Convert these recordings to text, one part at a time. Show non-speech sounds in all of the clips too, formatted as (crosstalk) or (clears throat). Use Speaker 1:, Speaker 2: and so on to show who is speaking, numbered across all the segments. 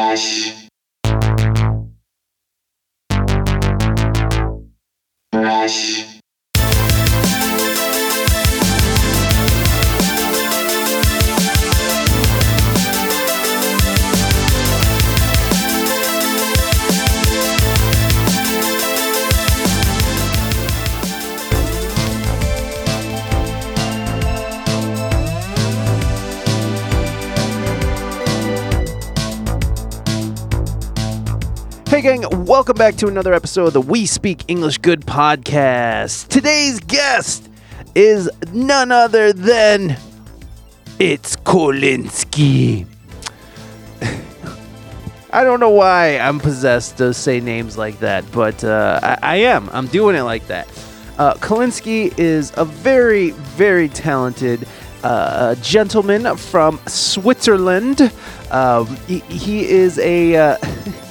Speaker 1: Goiás welcome back to another episode of the We Speak English Good podcast. Today's guest is none other than it's Colinski. (laughs) I don't know why I'm possessed to say names like that, but uh, I, I am. I'm doing it like that. Uh, Colinski is a very, very talented uh, gentleman from Switzerland. Um, he, he is a. (laughs)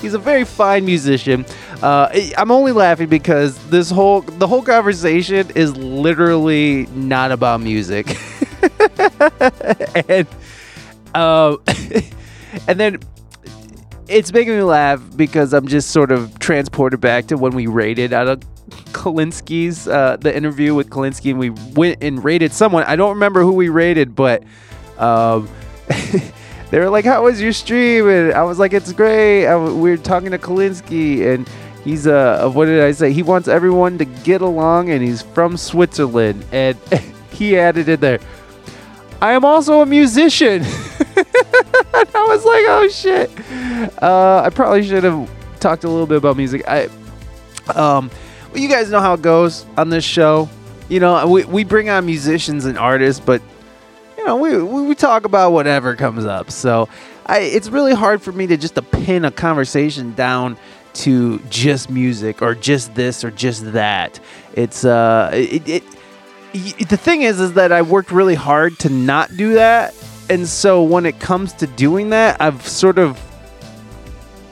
Speaker 1: Uh, He's a very fine musician. Uh, I'm only laughing because this whole the whole conversation is literally not about music, (laughs) and um, (laughs) and then it's making me laugh because I'm just sort of transported back to when we rated out of Colinski's uh, the interview with Colinski, and we went and rated someone. I don't remember who we rated, but. Um, (laughs) they were like, "How was your stream?" And I was like, "It's great." We are talking to Colinski, and he's a uh, what did I say? He wants everyone to get along, and he's from Switzerland. And (laughs) he added in there, "I am also a musician." (laughs) I was like, "Oh shit!" Uh, I probably should have talked a little bit about music. I, um, you guys know how it goes on this show. You know, we we bring on musicians and artists, but know, we, we talk about whatever comes up. So I, it's really hard for me to just to pin a conversation down to just music or just this or just that. It's uh, it, it, it the thing is, is that I worked really hard to not do that, and so when it comes to doing that, I've sort of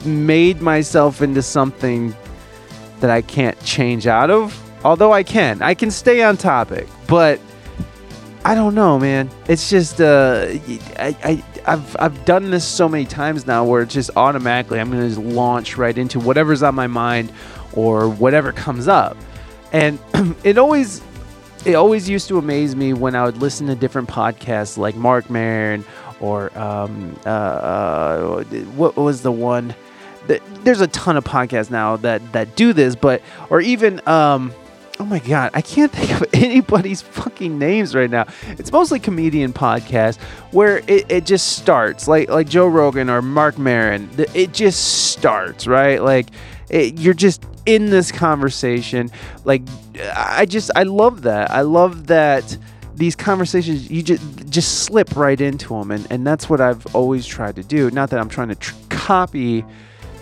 Speaker 1: made myself into something that I can't change out of. Although I can, I can stay on topic, but I don't know, man. It's just uh, I, I I've I've done this so many times now where it's just automatically I'm gonna just launch right into whatever's on my mind or whatever comes up, and (clears throat) it always it always used to amaze me when I would listen to different podcasts like Marc Maron or um, uh, uh, what was the one? There's a ton of podcasts now that that do this, but or even um, oh my god, I can't (laughs) think of anybody's fucking names right now. It's mostly comedian podcasts where it, it just starts like like Joe Rogan or Marc Maron. It just starts right, like it, you're just in this conversation. Like I just I love that. I love that these conversations you just just slip right into them, and and that's what I've always tried to do. Not that I'm trying to tr- copy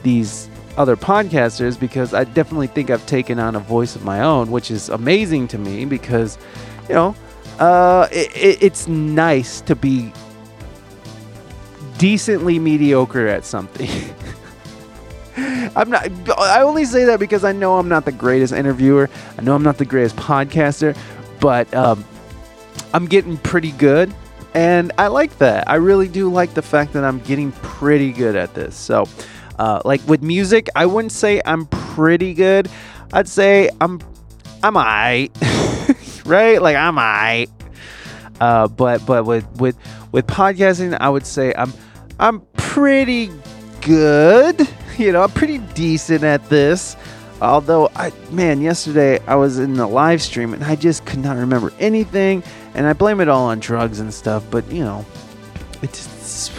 Speaker 1: these other podcasters because I definitely think I've taken on a voice of my own, which is amazing to me because, you know, uh, it, it, it's nice to be decently mediocre at something. (laughs) I'm not. I only say that because I know I'm not the greatest interviewer. I know I'm not the greatest podcaster, but um, I'm getting pretty good, and I like that. I really do like the fact that I'm getting pretty good at this. So, uh, like with music, I wouldn't say I'm pretty good. I'd say I'm I'm alright, (laughs) right? Like I'm alright. Uh, but but with with with podcasting, I would say I'm I'm pretty good. (laughs) You know, I'm pretty decent at this. Although I man, yesterday I was in the live stream and I just could not remember anything, and I blame it all on drugs and stuff. But you know, it's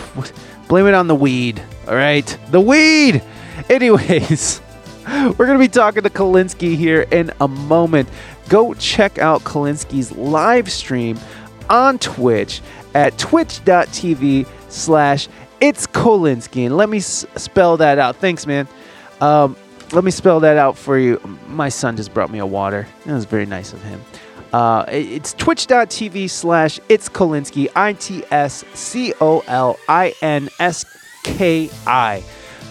Speaker 1: blame it on the weed. All right, the weed. (laughs) Anyways, (laughs) we're gonna be talking to Colinski here in a moment. Go check out Colinski's live stream on Twitch at twitch.tv slash it's Colinski. And let me s- spell that out. Thanks, man. Um, let me spell that out for you. My son just brought me a water. That was very nice of him. Uh, it's twitch.tv slash it's Colinski, I T S C O L I N S K I.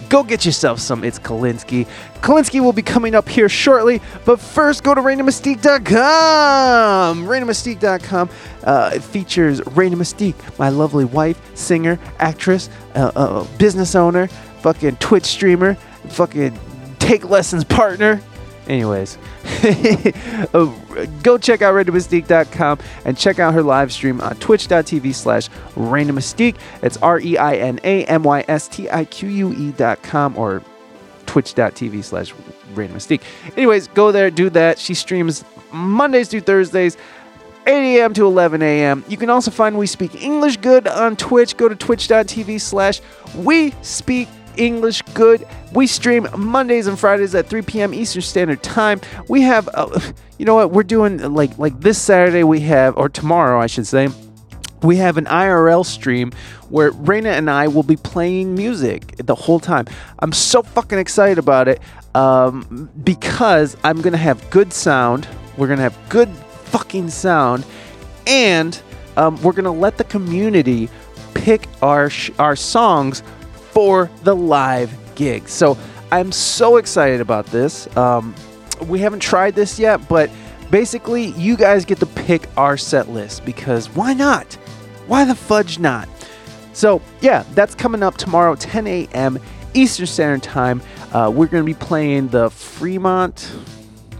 Speaker 1: Go get yourself some It's Colinski. Colinski will be coming up here shortly, but first go to ReinaMystique.com. ReinaMystique.com uh, features Reina Mystique, my lovely wife, singer, actress, uh, uh, business owner, fucking Twitch streamer, fucking take lessons partner. Anyways, uh, (laughs) go check out ReinaMystique.com and check out her live stream on twitch.tv slash Reina Mystique. It's R E I N A M Y S T I Q U E.com or twitch.tv slash Reina Mystique. Anyways, go there, do that. She streams Mondays through Thursdays. 8 a.m. to 11 a.m. You can also find We Speak English Good on Twitch. Go to twitch.tv slash We Speak English Good. We stream Mondays and Fridays at 3 p.m. Eastern Standard Time. We have, uh, you know what, we're doing like like this Saturday we have, or tomorrow I should say, we have an IRL stream where Reina and I will be playing music the whole time. I'm so fucking excited about it um, because I'm gonna have good sound. We're gonna have good fucking sound, and um, we're gonna let the community pick our sh- our songs for the live gig. So I'm so excited about this. Um, we haven't tried this yet, but basically, you guys get to pick our set list because why not? Why the fudge not? So, yeah, that's coming up tomorrow, 10 a.m. Eastern Standard Time. Uh, we're going to be playing the Fremont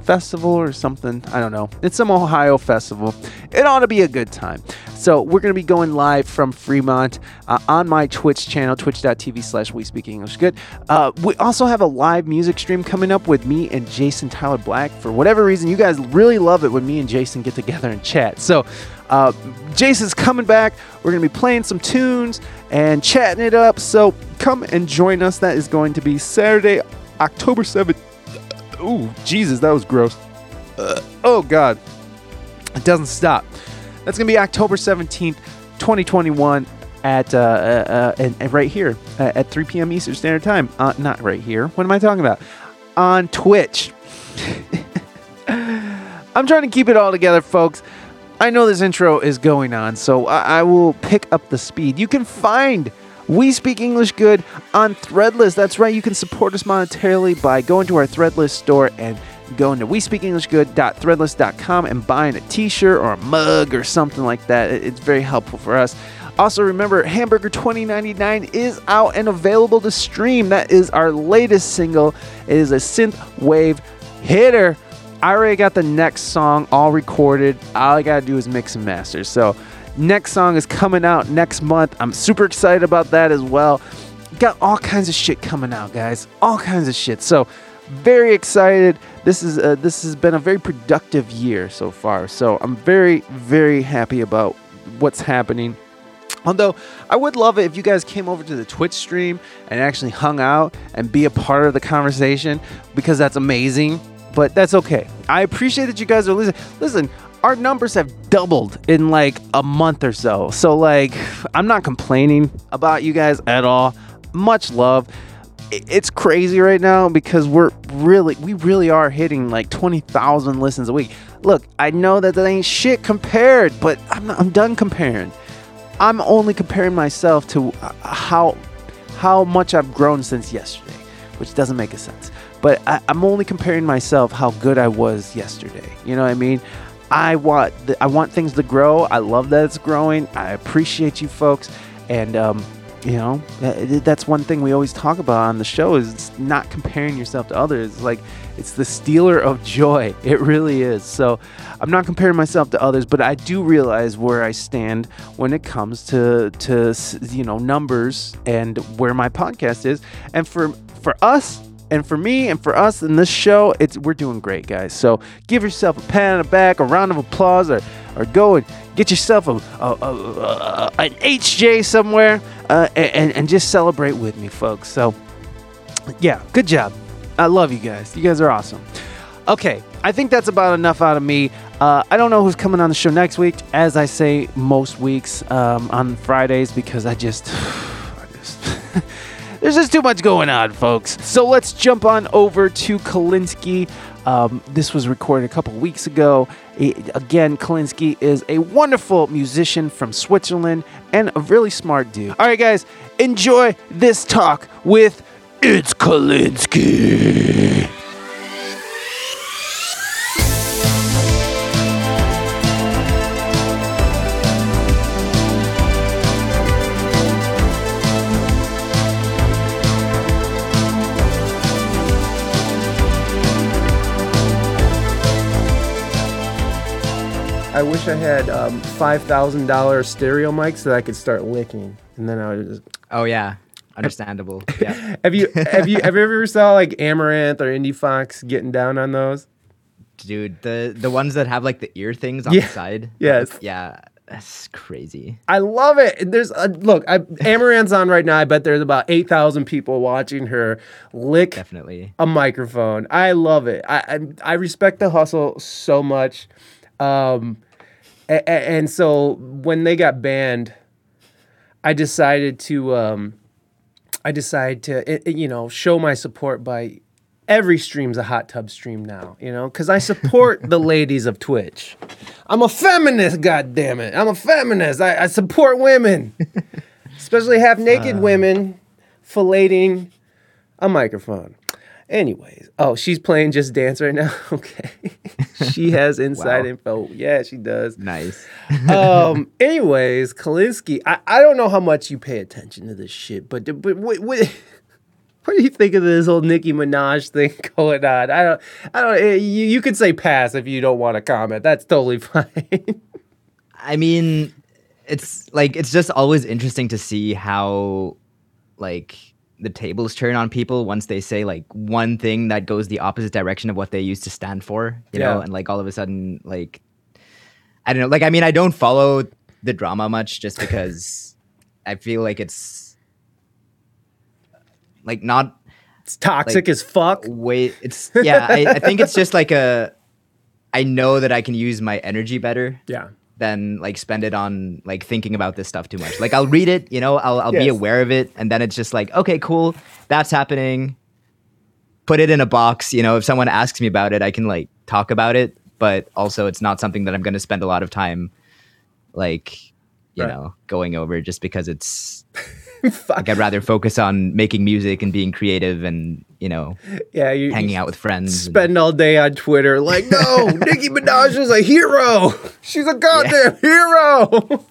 Speaker 1: Festival or something. I don't know. It's some Ohio festival. It ought to be a good time. So we're going to be going live from Fremont uh, on my Twitch channel, twitch.tv slash we speak English good. Uh, we also have a live music stream coming up with me and Jason Tyler Black. For whatever reason, you guys really love it when me and Jason get together and chat. So uh, Jason's coming back. We're going to be playing some tunes and chatting it up. So come and join us. That is going to be Saturday, October 7th. Ooh, Jesus, that was gross. Uh, oh, God. It doesn't stop. That's going to be October 17th, 2021 at uh, uh, uh, and, and right here uh, at 3 p.m. Eastern Standard Time. Uh, not right here. What am I talking about? On Twitch. (laughs) I'm trying to keep it all together, folks. I know this intro is going on, so I, I will pick up the speed. You can find We Speak English Good on Threadless. That's right, you can support us monetarily by going to our Threadless store and going to WeSpeakEnglishGood.threadless.com and buying a t-shirt or a mug or something like that. It's very helpful for us. Also, remember, Hamburger 2099 is out and available to stream. That is our latest single. It is a synth wave hitter. I already got the next song all recorded. All I gotta do is mix and master. So, next song is coming out next month. I'm super excited about that as well. Got all kinds of shit coming out, guys. All kinds of shit. So, very excited. This is uh, this has been a very productive year so far. So, I'm very very happy about what's happening. Although I would love it if you guys came over to the Twitch stream and actually hung out and be a part of the conversation because that's amazing. But that's okay. I appreciate that you guys are listening. Listen, our numbers have doubled in like a month or so. So like I'm not complaining about you guys at all. Much love. It's crazy right now because we're really we really are hitting like 20,000 listens a week. Look, I know that that ain't shit compared, but I'm not, I'm done comparing. I'm only comparing myself to uh, how how much I've grown since yesterday, which doesn't make a sense. But I, I'm only comparing myself how good I was yesterday. You know what I mean? I want th- I want things to grow. I love that it's growing. I appreciate you folks, and um, you know that's one thing we always talk about on the show is not comparing yourself to others. Like it's the stealer of joy. (laughs) It really is. So I'm not comparing myself to others, but I do realize where I stand when it comes to to you know numbers and where my podcast is. And for for us and for me and for us in this show, it's we're doing great, guys. So give yourself a pat on the back, a round of applause, or or go and get yourself a, a, a, a an HJ somewhere, uh, and and just celebrate with me, folks. So yeah, good job. I love you guys. You guys are awesome. Okay, I think that's about enough out of me. Uh, I don't know who's coming on the show next week, as I say most weeks um, on Fridays, because I just, (sighs) I just (laughs) there's just too much going on, folks. So let's jump on over to Colinski. Um, this was recorded a couple weeks ago. I- again, Colinski is a wonderful musician from Switzerland and a really smart dude. All right, guys, enjoy this talk with
Speaker 2: It's
Speaker 1: Colinski. Wish I had um, five thousand dollar stereo mics that I could start licking, and then I would just.
Speaker 3: Oh yeah, understandable. (laughs) yeah,
Speaker 1: Have you have you have you ever saw like Amouranth or Indiefoxx getting down on those?
Speaker 3: dude, the the ones that have like the ear things on
Speaker 1: Yeah.
Speaker 3: the side. (laughs)
Speaker 1: Yes.
Speaker 3: Yeah, that's crazy.
Speaker 1: I love it. There's a, look, I, Amouranth's on right now. I bet there's about eight thousand people watching her lick
Speaker 3: Definitely.
Speaker 1: a microphone. I love it. I I, I respect the hustle so much. Um, a- and so when they got banned, I decided to um, I decided to i- i- you know show my support by every stream's a hot tub stream now. You know, because I support the (laughs) ladies of Twitch. I'm a feminist. God damn it, I'm a feminist. I, I support women, (laughs) especially half naked uh. women filleting a microphone. Anyways, oh, she's playing Just Dance right now. (laughs) Okay, she has (laughs) inside
Speaker 3: Wow.
Speaker 1: info. Yeah, she does.
Speaker 3: Nice. (laughs)
Speaker 1: Um. anyways, Colinski, I, I don't know how much you pay attention to this shit, but but what, what, what do you think of this whole Nicki Minaj thing going on? I don't I don't. eh, You you could say pass if you don't want to comment. That's totally fine.
Speaker 3: I mean, it's like it's just always interesting to see how like the tables turn on people once they say like one thing that goes the opposite direction of what they used to stand for, you know, and like all of a sudden like I don't know, like I mean I don't follow the drama much just because I feel like it's like not
Speaker 1: It's toxic
Speaker 3: Like,
Speaker 1: as fuck.
Speaker 3: Wait, it's (laughs) yeah, I, I think it's just like a I know that I can use my energy better
Speaker 1: Yeah.
Speaker 3: Than like spend it on like thinking about this stuff too much. Like I'll read it, you know, I'll I'll be aware of it, and then it's just like, okay, cool, that's happening. Put it in a box, you know. If someone asks me about it, I can like talk about it, but also it's not something that I'm going to spend a lot of time, like, you
Speaker 1: Right.
Speaker 3: know, going over just because it's (laughs) like I'd rather focus on making music and being creative and you know
Speaker 1: Yeah, you
Speaker 3: hanging
Speaker 1: you
Speaker 3: out with friends. and-
Speaker 1: Spend all day on Twitter like, no, (laughs) Nicki Minaj is a hero. She's a goddamn hero.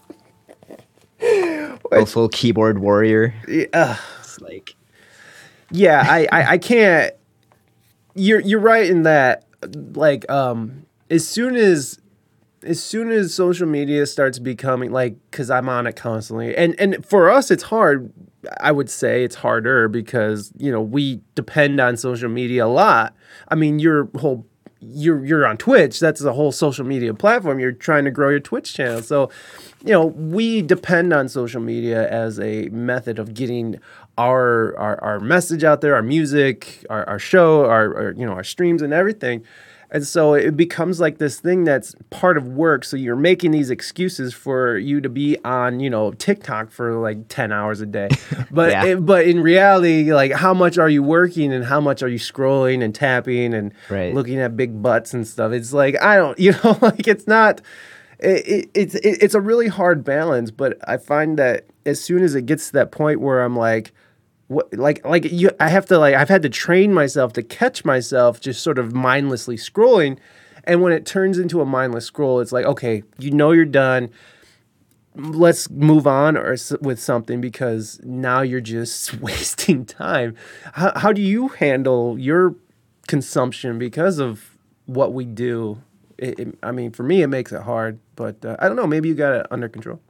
Speaker 1: (laughs)
Speaker 3: go full keyboard warrior.
Speaker 1: Yeah.
Speaker 3: It's like
Speaker 1: yeah I, I i can't you're you're right in that like um as soon as as soon as social media starts becoming like because i'm on it constantly and and for us it's hard i would say it's harder because you know we depend on social media a lot. I mean your whole you're you're on twitch. That's the whole social media platform. You're trying to grow your twitch channel. So you know we depend on social media as a method of getting our our, our message out there our music our, our show our, our you know our streams and everything and so it becomes like this thing that's part of work so you're making these excuses for you to be on you know tiktok for like 10 hours a day (laughs) but
Speaker 3: Yeah.
Speaker 1: it- but in reality like how much are you working and how much are you scrolling and tapping and
Speaker 3: Right.
Speaker 1: looking at big butts and stuff it's like i don't (laughs) you know like it's not it, it, it's it, it's a really hard balance but i find that as soon as it gets to that point where i'm like what like like you i have to like i've had to train myself to catch myself just sort of mindlessly scrolling. And when it turns into a mindless scroll it's like okay you know you're done. Let's move on or with something because now you're just (laughs) wasting time. How, how do you handle your consumption because of what we do? It, it- i mean for me it makes it hard but uh, i don't know maybe you got it under control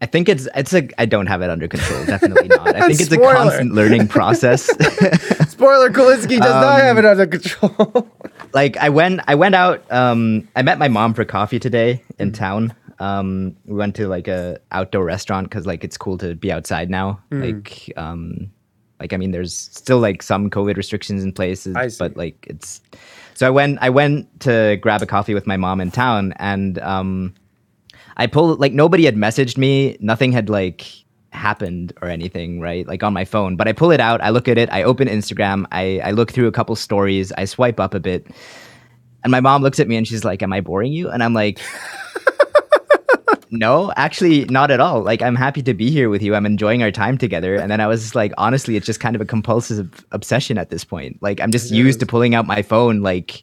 Speaker 3: I think it's it's a I don't have it under control. Definitely (laughs) not. I think it's a constant learning process. (laughs)
Speaker 1: spoiler Colinski does not have it under control (laughs)
Speaker 3: like I went I went out um I met my mom for coffee today in town. Um we went to like a outdoor restaurant cuz like it's cool to be outside now. Like um like I mean there's still like some covid restrictions in places
Speaker 1: see.
Speaker 3: but like it's so I went I went to grab a coffee with my mom in town and um I pulled like nobody had messaged me, nothing had like happened or anything, right? Like on my phone. But I pull it out, I look at it, I open Instagram, I, I look through a couple stories, I swipe up a bit. And my mom looks at me and she's like, Am I boring you? And I'm like, No, actually, not at all. Like, I'm happy to be here with you. I'm enjoying our time together. And then I was like, honestly, it's just kind of a compulsive obsession at this point. Like, I'm just used to pulling out my phone like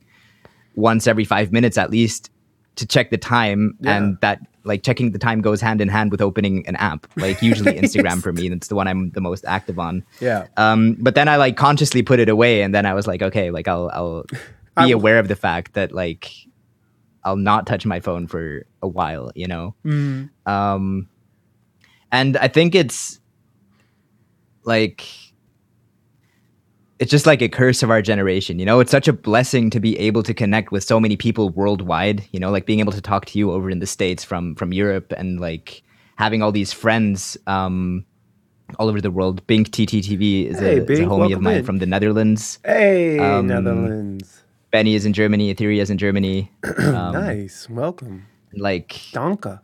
Speaker 3: once every five minutes at least to check the time.
Speaker 1: Yeah.
Speaker 3: And that, like, checking the time goes hand in hand with opening an app. Like, usually (laughs) Instagram for me. That's the one I'm the most active on.
Speaker 1: Yeah.
Speaker 3: Um, but then I like consciously put it away, and then I was like, okay, like I'll I'll (laughs) be aware of the fact that like I'll not touch my phone for a while, you know.
Speaker 1: Mm.
Speaker 3: Um, and I think it's like it's just like a curse of our generation, you know. It's such a blessing to be able to connect with so many people worldwide, you know, like being able to talk to you over in the states from from Europe and like having all these friends um all over the world. Bink TTTV is,
Speaker 1: Hey,
Speaker 3: a, is a homie of mine
Speaker 1: in.
Speaker 3: from the Netherlands.
Speaker 1: Hey,
Speaker 3: Um,
Speaker 1: Netherlands.
Speaker 3: Benny is in Germany. Etheria is in Germany. (clears throat) Um,
Speaker 1: nice. Welcome.
Speaker 3: Like
Speaker 1: Donka.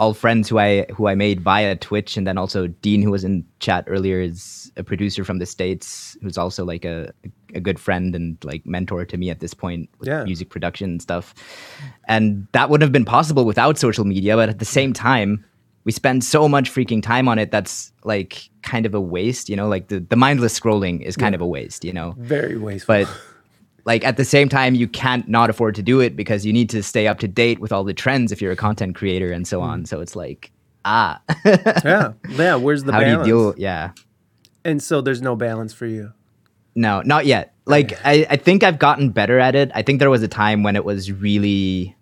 Speaker 3: All friends who I who I made via Twitch, and then also Dean, who was in chat earlier, is a producer from the states, who's also like a a good friend and like mentor to me at this point with
Speaker 1: Yeah.
Speaker 3: music production and stuff. And that wouldn't have been possible without social media. But at the same time, we spend so much freaking time on it that's like kind of a waste. You know, like the the mindless scrolling is kind of a waste. You know,
Speaker 1: Very wasteful.
Speaker 3: but (laughs) like at the same time you can't not afford to do it because you need to stay up to date with all the trends if you're a content creator and so on so it's like ah (laughs)
Speaker 1: yeah. Yeah. Where's the
Speaker 3: how
Speaker 1: balance?
Speaker 3: do you deal yeah
Speaker 1: And so there's no balance for you.
Speaker 3: no not yet like I, I think i've gotten better at it i think there was a time when it was really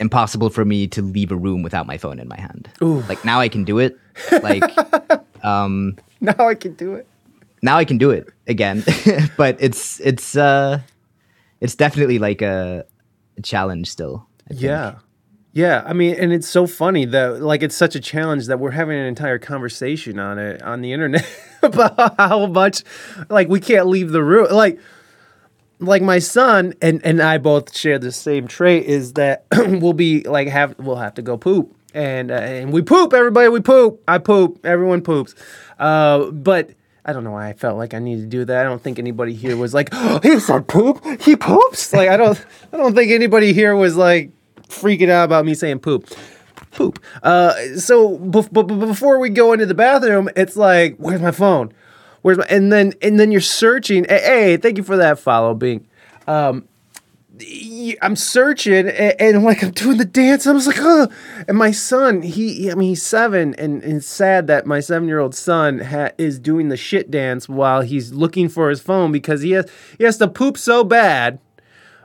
Speaker 3: impossible for me to leave a room without my phone in my hand
Speaker 1: Ooh.
Speaker 3: like now i can do it (laughs) like um
Speaker 1: Now I can do it.
Speaker 3: Now I can do it again. (laughs) but it's it's uh it's definitely like a, a challenge still.
Speaker 1: Yeah. Yeah, I mean, and it's so funny that like it's such a challenge that we're having an entire conversation on it on the internet (laughs) about how much like we can't leave the room. Like, like my son and and I both share the same trait is that (clears throat) we'll be like have we'll have to go poop and uh, and we poop everybody we poop I poop everyone poops, uh, but. I don't know why I felt like I needed to do that. I don't think anybody here was like, oh, (gasps) "He said poop. He poops." Like I don't, I don't think anybody here was like freaking out about me saying poop. Poop. Uh, so bef- b- b- before we go into the bathroom, it's like, "Where's my phone? Where's my?" And then and then you're searching. Hey, hey, thank you for that follow, Bing. Um, I'm searching and, and like I'm doing the dance. I was like, oh, and my son, he, I mean, he's seven, and, and it's sad that my seven year old son ha- is doing the shit dance while he's looking for his phone because he has he has to poop so bad,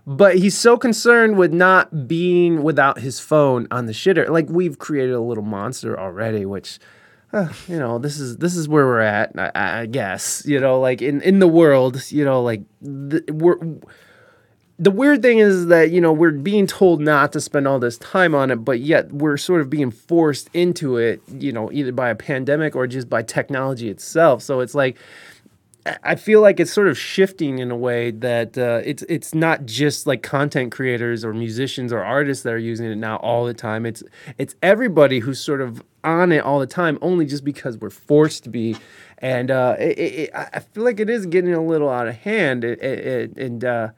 Speaker 1: but he's so concerned with not being without his phone on the shitter. Like we've created a little monster already, which. Uh, you know, this is this is where we're at. I, I guess you know, like in in the world, you know, like th- we're the weird thing is that you know we're being told not to spend all this time on it but yet we're sort of being forced into it you know either by a pandemic or just by technology itself so it's like I- feel like it's sort of shifting in a way that uh, it's it's not just like content creators or musicians or artists that are using it now all the time. It's it's everybody who's sort of on it all the time, only just because we're forced to be. And uh, it, it, I feel like it is getting a little out of hand. It- and uh,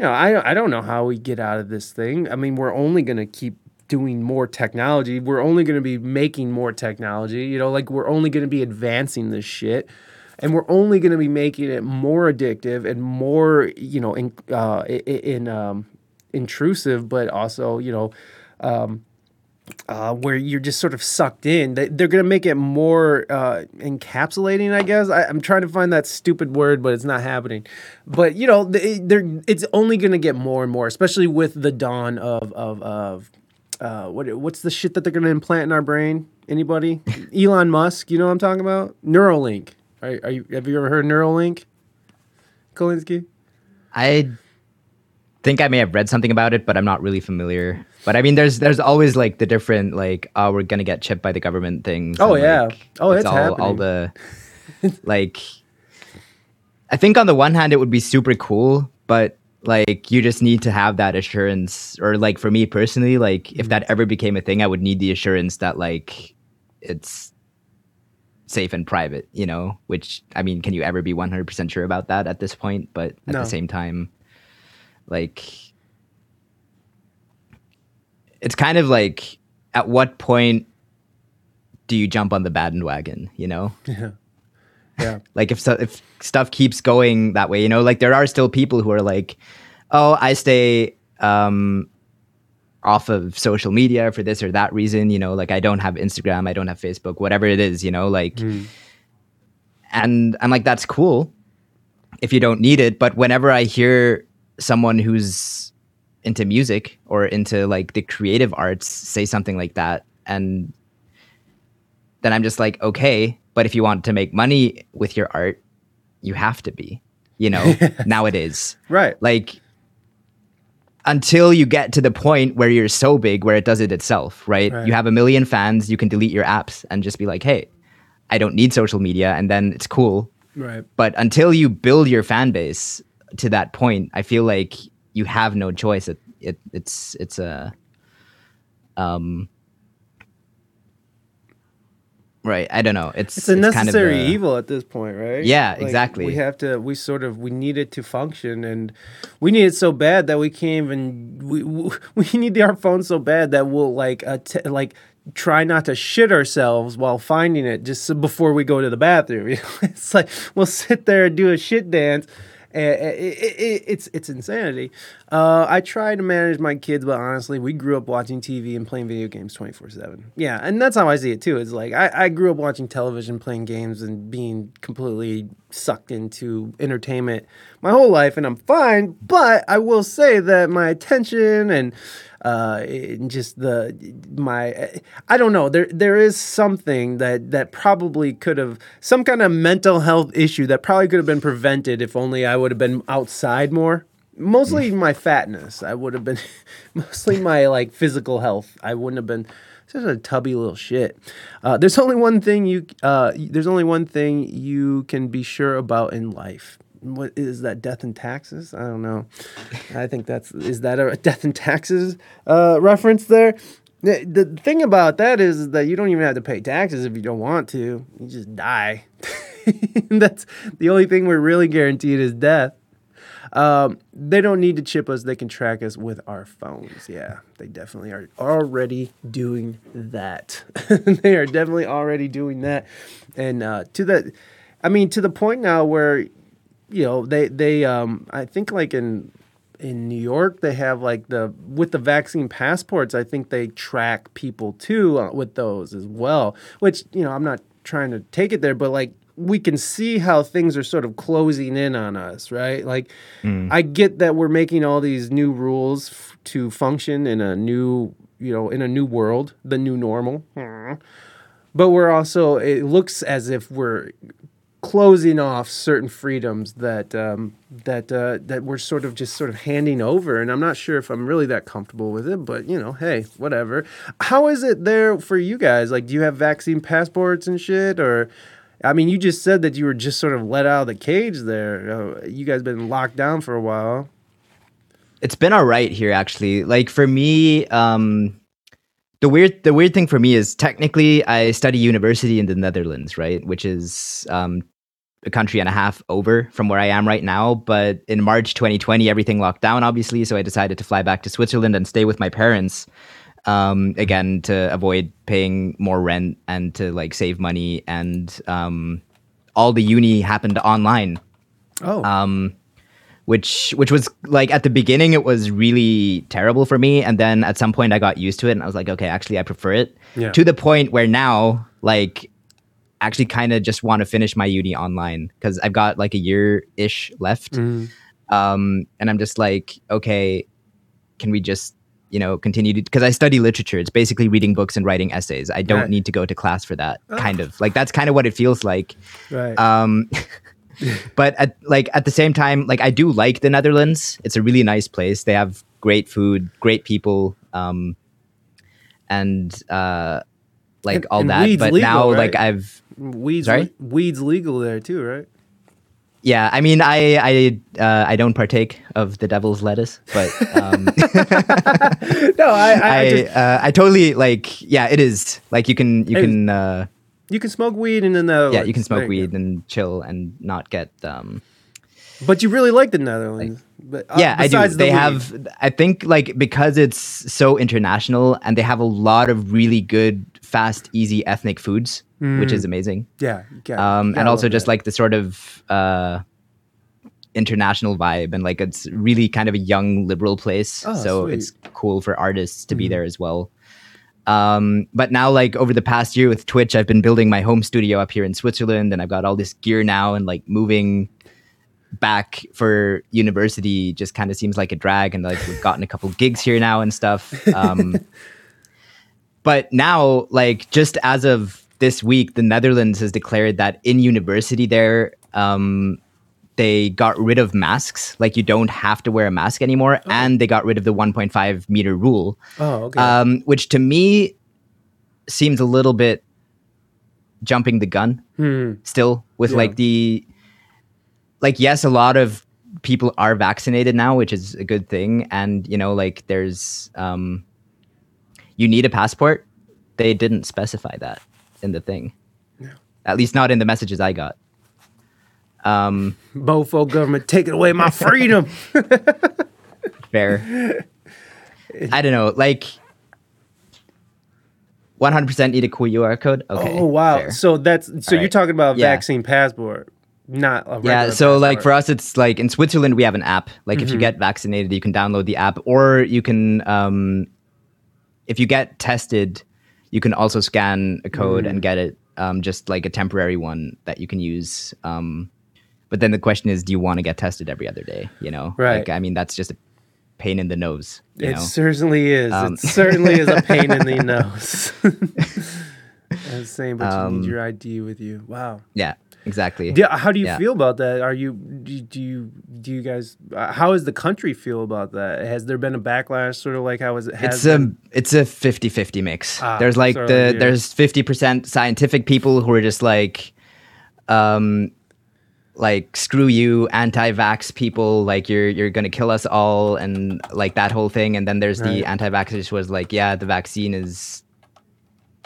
Speaker 1: you know, I I don't know how we get out of this thing. I mean, we're only gonna keep doing more technology. We're only going to be making more technology. You know, like we're only going to be advancing this shit. And we're only going to be making it more addictive and more, you know, in, uh, in um, intrusive, but also, you know, um, uh, where you're just sort of sucked in. They- They're going to make it more uh, encapsulating, I guess. I, I'm trying to find that stupid word, but it's not happening. But you know, they, they're it's only going to get more and more, especially with the dawn of of of uh, what what's the shit that they're going to implant in our brain? Anybody? (laughs) Elon Musk, you know what I'm talking about? Neuralink. Are, are you have you ever heard Neuralink? Colinski?
Speaker 3: I think I may have read something about it, but I'm not really familiar. But I mean, there's there's always like the different like oh we're gonna get chipped by the government things.
Speaker 1: Oh,
Speaker 3: and,
Speaker 1: yeah.
Speaker 3: like,
Speaker 1: Oh, it's
Speaker 3: all, all
Speaker 1: happening.
Speaker 3: the (laughs) like. I think on the one hand it would be super cool, but like you just need to have that assurance, or like for me personally, like if mm-hmm. that ever became a thing, I would need the assurance that like it's safe and private, you know. Which I mean, can you ever be 100% sure about that at this point? But at
Speaker 1: No.
Speaker 3: the same time, like it's kind of like at what point do you jump on the bandwagon? You know, (laughs)
Speaker 1: Yeah. Yeah.
Speaker 3: like if so, if stuff keeps going that way, you know, like there are still people who are like, oh, I stay um, off of social media for this or that reason, you know, like I don't have Instagram, I don't have Facebook, whatever it is, you know, like, and I'm like, that's cool if you don't need it, but whenever I hear someone who's into music or into like the creative arts say something like that and then I'm just like, okay, but if you want to make money with your art, you have to be, you know, (laughs) nowadays.
Speaker 1: Right.
Speaker 3: Like, until you get to the point where you're so big where it does it itself, right?
Speaker 1: Right.
Speaker 3: You have a million fans, you can delete your apps and just be like, hey, I don't need social media. And then it's cool.
Speaker 1: Right.
Speaker 3: But until you build your fan base to that point, I feel like you have no choice. It, it it's it's a um right. I don't know. It's
Speaker 1: It's a
Speaker 3: kind of
Speaker 1: necessary
Speaker 3: a-
Speaker 1: evil at this point, right?
Speaker 3: Yeah, exactly.
Speaker 1: We have to. We sort of. We need it to function, and we need it so bad that we can't even. We we, (laughs) we need our phone so bad that we'll like att- like try not to shit ourselves while finding it just so before we go to the bathroom. (laughs) It's like we'll sit there and do a shit dance. And it, it, it, it's it's insanity. Uh, I try to manage my kids, but honestly, we grew up watching TV and playing video games twenty four seven. Yeah, and that's how I see it too. It's like I, I grew up watching television, playing games, and being completely sucked into entertainment my whole life, and I'm fine. But I will say that my attention and uh, just the my I don't know there there is something that that probably could have some kind of mental health issue that probably could have been prevented if only I would have been outside more. Mostly my fatness. I would have been (laughs) mostly my like physical health. I wouldn't have been such a tubby little shit. Uh, there's only one thing you uh, there's only one thing you can be sure about in life. What is that? Death and taxes? I don't know. I think that's is that a (laughs) death and taxes uh, reference there. The, the thing about that is that you don't even have to pay taxes if you don't want to. You just die. (laughs) that's the only thing we're really guaranteed is death. Um, they don't need to chip us. They can track us with our phones. Yeah, they definitely are already doing that. (laughs) they are definitely already doing that. And uh, to the, I mean, to the point now where, you know, they they um, I think like in in New York they have like the with the vaccine passports. I think they track people too uh, with those as well. Which you know, I'm not trying to take it there, but like we can see how things are sort of closing in on us, right? Like, I get that we're making all these new rules f- to function in a new, you know, in a new world, the new normal. But we're also, it looks as if we're closing off certain freedoms that um, that uh, that we're sort of just sort of handing over, and I'm not sure if I'm really that comfortable with it. But you know, hey, whatever. How is it there for you guys? Like, do you have vaccine passports and shit, or? I mean, you just said that you were just sort of let out of the cage there. Uh, you guys been locked down for a while.
Speaker 3: it's been all right here actually like for me um the weird the weird thing for me is technically i study university in the netherlands right which is um a country and a half over from where i am right now but in march 2020 everything locked down obviously so i decided to fly back to switzerland and stay with my parents um again to avoid paying more rent and to like save money and um all the uni happened online
Speaker 1: Oh,
Speaker 3: um, which which was like at the beginning it was really terrible for me, and then at some point I got used to it, and I was like, okay, actually I prefer it.
Speaker 1: Yeah.
Speaker 3: To the point where now, like, actually kind of just want to finish my uni online because I've got like a year ish left,
Speaker 1: Mm-hmm.
Speaker 3: um, and I'm just like, okay, can we just you know continue to because I study literature. It's basically reading books and writing essays. I don't
Speaker 1: Right.
Speaker 3: need to go to class for that. Kind of like that's kind of what it feels like.
Speaker 1: right.
Speaker 3: Um, (laughs) but at like at the same time, like I do like the Netherlands. It's a really nice place. They have great food, great people, um, and uh, like
Speaker 1: And-
Speaker 3: all
Speaker 1: and
Speaker 3: that. But
Speaker 1: legal,
Speaker 3: now,
Speaker 1: right?
Speaker 3: like I've
Speaker 1: weeds,
Speaker 3: sorry?
Speaker 1: weeds legal there too, right?
Speaker 3: yeah. I mean, I I uh, I don't partake of the devil's lettuce, but um, (laughs)
Speaker 1: No, I, I, I just,
Speaker 3: uh, I totally like. Yeah, it is like you can you can. Uh,
Speaker 1: you can smoke weed and then the
Speaker 3: yeah, you can smoke weed and chill and not get um
Speaker 1: But you really like the Netherlands. but, uh,
Speaker 3: yeah, I do.
Speaker 1: the
Speaker 3: They
Speaker 1: weed.
Speaker 3: have, I think, like because it's so international, and they have a lot of really good, fast, easy ethnic foods, which is amazing.
Speaker 1: Yeah. got-
Speaker 3: Um, and also just
Speaker 1: that.
Speaker 3: like the sort of uh, international vibe, and like it's really kind of a young liberal place,
Speaker 1: Oh,
Speaker 3: so
Speaker 1: sweet.
Speaker 3: it's cool for artists to be there as well. Um, but now, like over the past year with Twitch, I've been building my home studio up here in Switzerland, and I've got all this gear now, and like moving back for university just kind of seems like a drag and like we've gotten a couple gigs here now and stuff um (laughs) but now like just as of this week the netherlands has declared that in university there um they got rid of masks like you don't have to wear a mask anymore and they got rid of the 1.5 meter rule
Speaker 1: Oh, okay.
Speaker 3: um, which to me seems a little bit jumping the gun
Speaker 1: Hmm.
Speaker 3: still with
Speaker 1: Yeah.
Speaker 3: like the like yes a lot of people are vaccinated now which is a good thing and you know like there's um you need a passport they didn't specify that in the thing at least not in the messages i got um
Speaker 1: Bofo government taking away my freedom. (laughs)
Speaker 3: fair i don't know like 100% need a cool ur code okay
Speaker 1: oh wow.
Speaker 3: fair.
Speaker 1: So that's so you're
Speaker 3: right.
Speaker 1: talking about
Speaker 3: Yeah.
Speaker 1: vaccine passport, not a
Speaker 3: Yeah, so like for us, it's like in Switzerland we have an app. Like if you
Speaker 1: Mm-hmm.
Speaker 3: get vaccinated, you can download the app, or you can, um, if you get tested, you can also scan a code
Speaker 1: Mm.
Speaker 3: and get it, um, just like a temporary one that you can use. Um, but then the question is, do you want to get tested every other day? You know,
Speaker 1: Right.
Speaker 3: Like I mean, that's just a pain in the nose. You
Speaker 1: It
Speaker 3: know,
Speaker 1: certainly is.
Speaker 3: Um,
Speaker 1: it certainly is a pain in the (laughs) nose. (laughs) I was saying, but you
Speaker 3: Um,
Speaker 1: need your ID with you. Wow.
Speaker 3: yeah, exactly.
Speaker 1: Yeah, how do you
Speaker 3: Yeah.
Speaker 1: feel about that? Are you do, you do you guys? Uh, how does the country feel about that? Has there been a backlash, sort of like how is it?
Speaker 3: It's a
Speaker 1: been?
Speaker 3: it's a 50-50 mix
Speaker 1: Ah,
Speaker 3: there's like the there's 50% scientific people who are just like um like screw you anti-vax people like you're you're gonna kill us all and like that whole thing and then there's
Speaker 1: Right.
Speaker 3: the anti-vaxxers who was like yeah the vaccine is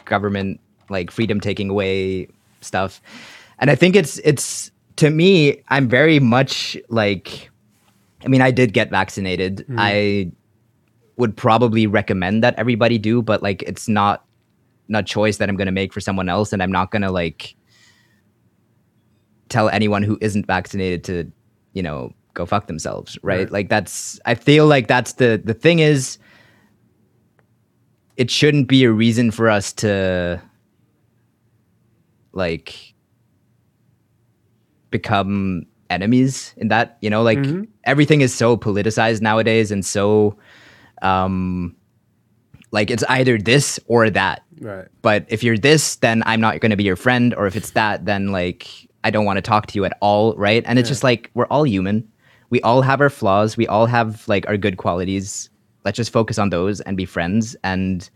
Speaker 3: government like freedom taking away stuff and i think it's it's to me i'm very much like i mean i did get vaccinated mm-hmm. i would probably recommend that everybody do, but like it's not not choice that I'm gonna make for someone else, and I'm not gonna like tell anyone who isn't vaccinated to, you know, go fuck themselves, right?
Speaker 1: Right.
Speaker 3: Like that's I feel like that's the the thing is it shouldn't be a reason for us to like become enemies in that you know like everything is so politicized nowadays and so um like it's either this or that.
Speaker 1: Right.
Speaker 3: but if you're this then i'm not going to be your friend or if it's that then like i don't want to talk to you at all right? And it's just like we're all human. We all have our flaws. We all have like our good qualities. Let's just focus on those and be friends. And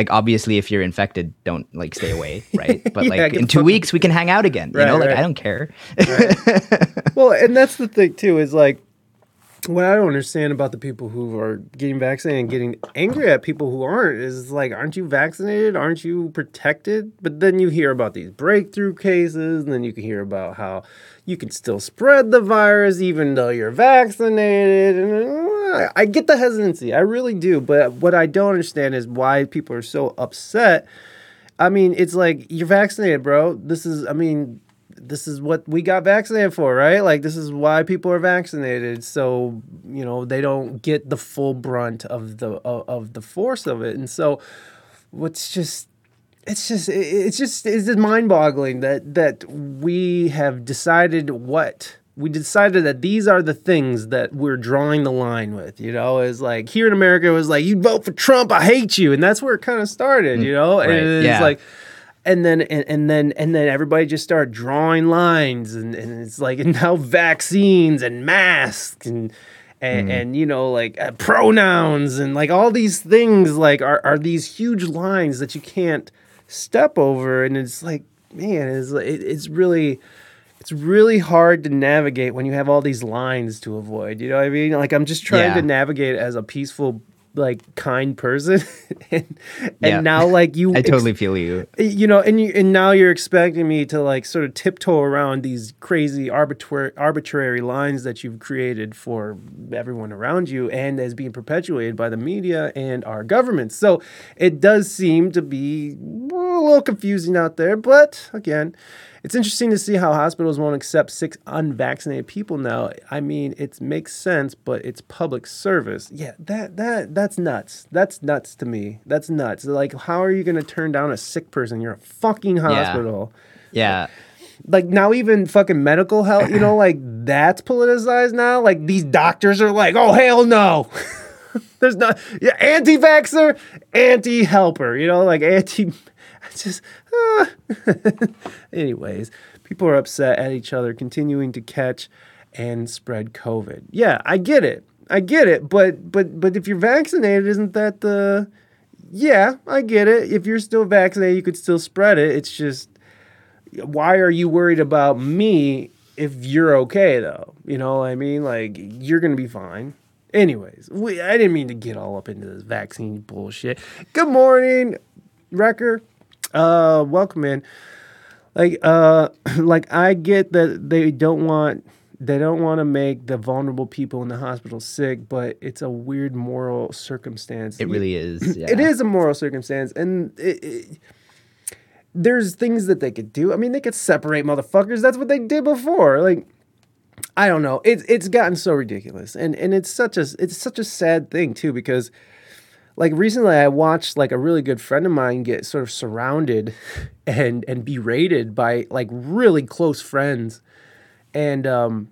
Speaker 3: like obviously if you're infected don't like stay away (laughs) right but
Speaker 1: Yeah,
Speaker 3: like in two weeks we can hang out again you know like
Speaker 1: right.
Speaker 3: i don't care (laughs)
Speaker 1: Well, and that's the thing too is like what I don't understand about the people who are getting vaccinated and getting angry at people who aren't is like, aren't you vaccinated? Aren't you protected? But then you hear about these breakthrough cases, and then you can hear about how you can still spread the virus even though you're vaccinated. Uh, I get the hesitancy, I really do. But what I don't understand is why people are so upset. I mean, it's like you're vaccinated, bro. This is, I mean, this is what we got vaccinated for, right? Like this is why people are vaccinated, so you know they don't get the full brunt of the of, of the force of it, and so what's just it's just it's just it's just mind-boggling that that we have decided what we decided that these are the things that we're drawing the line with you know? Is like here in america it was like you vote for trump i hate you. And that's where it kind of started you know? And
Speaker 3: right,
Speaker 1: it's
Speaker 3: yeah.
Speaker 1: like and then and, and then and then everybody just started drawing lines and, and it's like and now vaccines and masks and and, and you know like uh, pronouns and like all these things like are, are these huge lines that you can't step over and it's like man it's it's really it's really hard to navigate when you have all these lines to avoid you know what i mean like i'm just trying
Speaker 3: Yeah.
Speaker 1: to navigate as a peaceful like kind person (laughs) and and
Speaker 3: Yeah.
Speaker 1: now like you (laughs)
Speaker 3: I
Speaker 1: ex-
Speaker 3: totally feel you.
Speaker 1: you know and you and now you're expecting me to like sort of tiptoe around these crazy arbitrary arbitrary lines that you've created for everyone around you and as being perpetuated by the media and our government so it does seem to be a little confusing out there but again it's interesting to see how hospitals won't accept six unvaccinated people now. I mean, it makes sense, but it's public service. Yeah, that that that's nuts. That's nuts to me. That's nuts. Like, how are you going to turn down a sick person? You're a fucking hospital.
Speaker 3: Yeah.
Speaker 1: Like now, even fucking medical health. You know, like that's politicized now. Like these doctors are like, oh hell no. (laughs) There's not yeah, anti-vaxxer, anti-helper. You know, like anti. (laughs) It's just. ah. (laughs) Anyways, people are upset at each other continuing to catch and spread COVID. Yeah, I get it. I get it. But but but if you're vaccinated, isn't that the Yeah, I get it. If you're still vaccinated, you could still spread it. It's just why are you worried about me if you're okay though? You know what I mean? Like you're to be fine. Anyways, we, I didn't mean to get all up into this vaccine bullshit. Good morning, Wrecker. Uh, welcome in. Like uh (clears throat) like i get that they don't want they don't want to make the vulnerable people in the hospital sick but it's a weird moral circumstance.
Speaker 3: It really is. (clears throat) Yeah.
Speaker 1: it is a moral circumstance and it, it, there's things that they could do. I mean they could separate motherfuckers. That's what they did before. Like i don't know. It's it's gotten so ridiculous and and it's such a it's such a sad thing too because like recently I watched like a really good friend of mine get sort of surrounded (laughs) and and berated by like really close friends. And um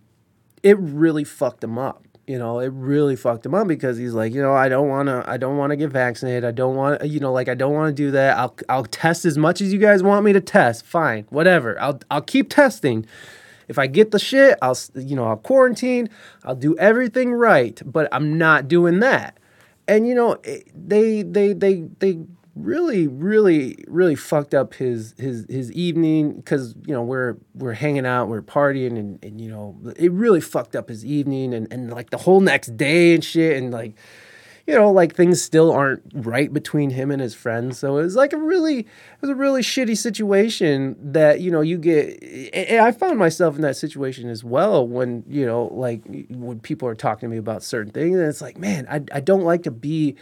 Speaker 1: it really fucked him up you know? It really fucked him up because he's like you know I don't want to I don't want to get vaccinated. I don't want you know like I don't want to do that. I'll I'll test as much as you guys want me to test. Fine whatever. I'll I'll keep testing. If I get the shit I'll you know I'll quarantine. I'll do everything right but I'm not doing that and you know eh, they they they they really really really fucked up his his his evening because you know we're we're hanging out we're partying and, and you know it really fucked up his evening and and like the whole next day and shit and like you know like things still aren't right between him and his friends. So it was like a really it was a really shitty situation that you know you get and i found myself in that situation as well when you know like when people are talking to me about certain things and it's like man i, I don't like to be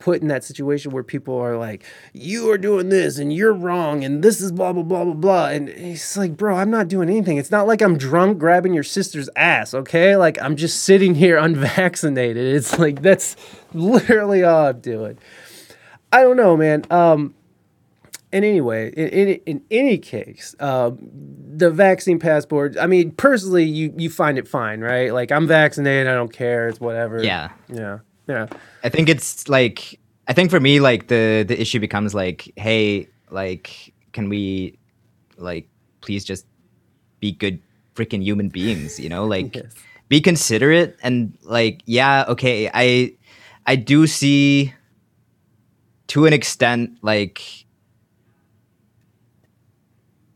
Speaker 1: put in that situation where people are like you are doing this and you're wrong and this is blah blah blah blah blah and it's like bro i'm not doing anything it's not like i'm drunk grabbing your sister's ass okay like i'm just sitting here (laughs) unvaccinated it's like that's literally all i'm doing i don't know man um and anyway, in, in, in any case, um, the vaccine passport, I mean, personally, you, you find it fine, right? Like, I'm vaccinated, I don't care, it's whatever.
Speaker 3: Yeah.
Speaker 1: Yeah. Yeah.
Speaker 3: I think it's like I think for me like the the issue becomes like hey like can we like please just be good freaking human beings you know like
Speaker 1: Yes.
Speaker 3: be considerate and like yeah okay I I do see to an extent like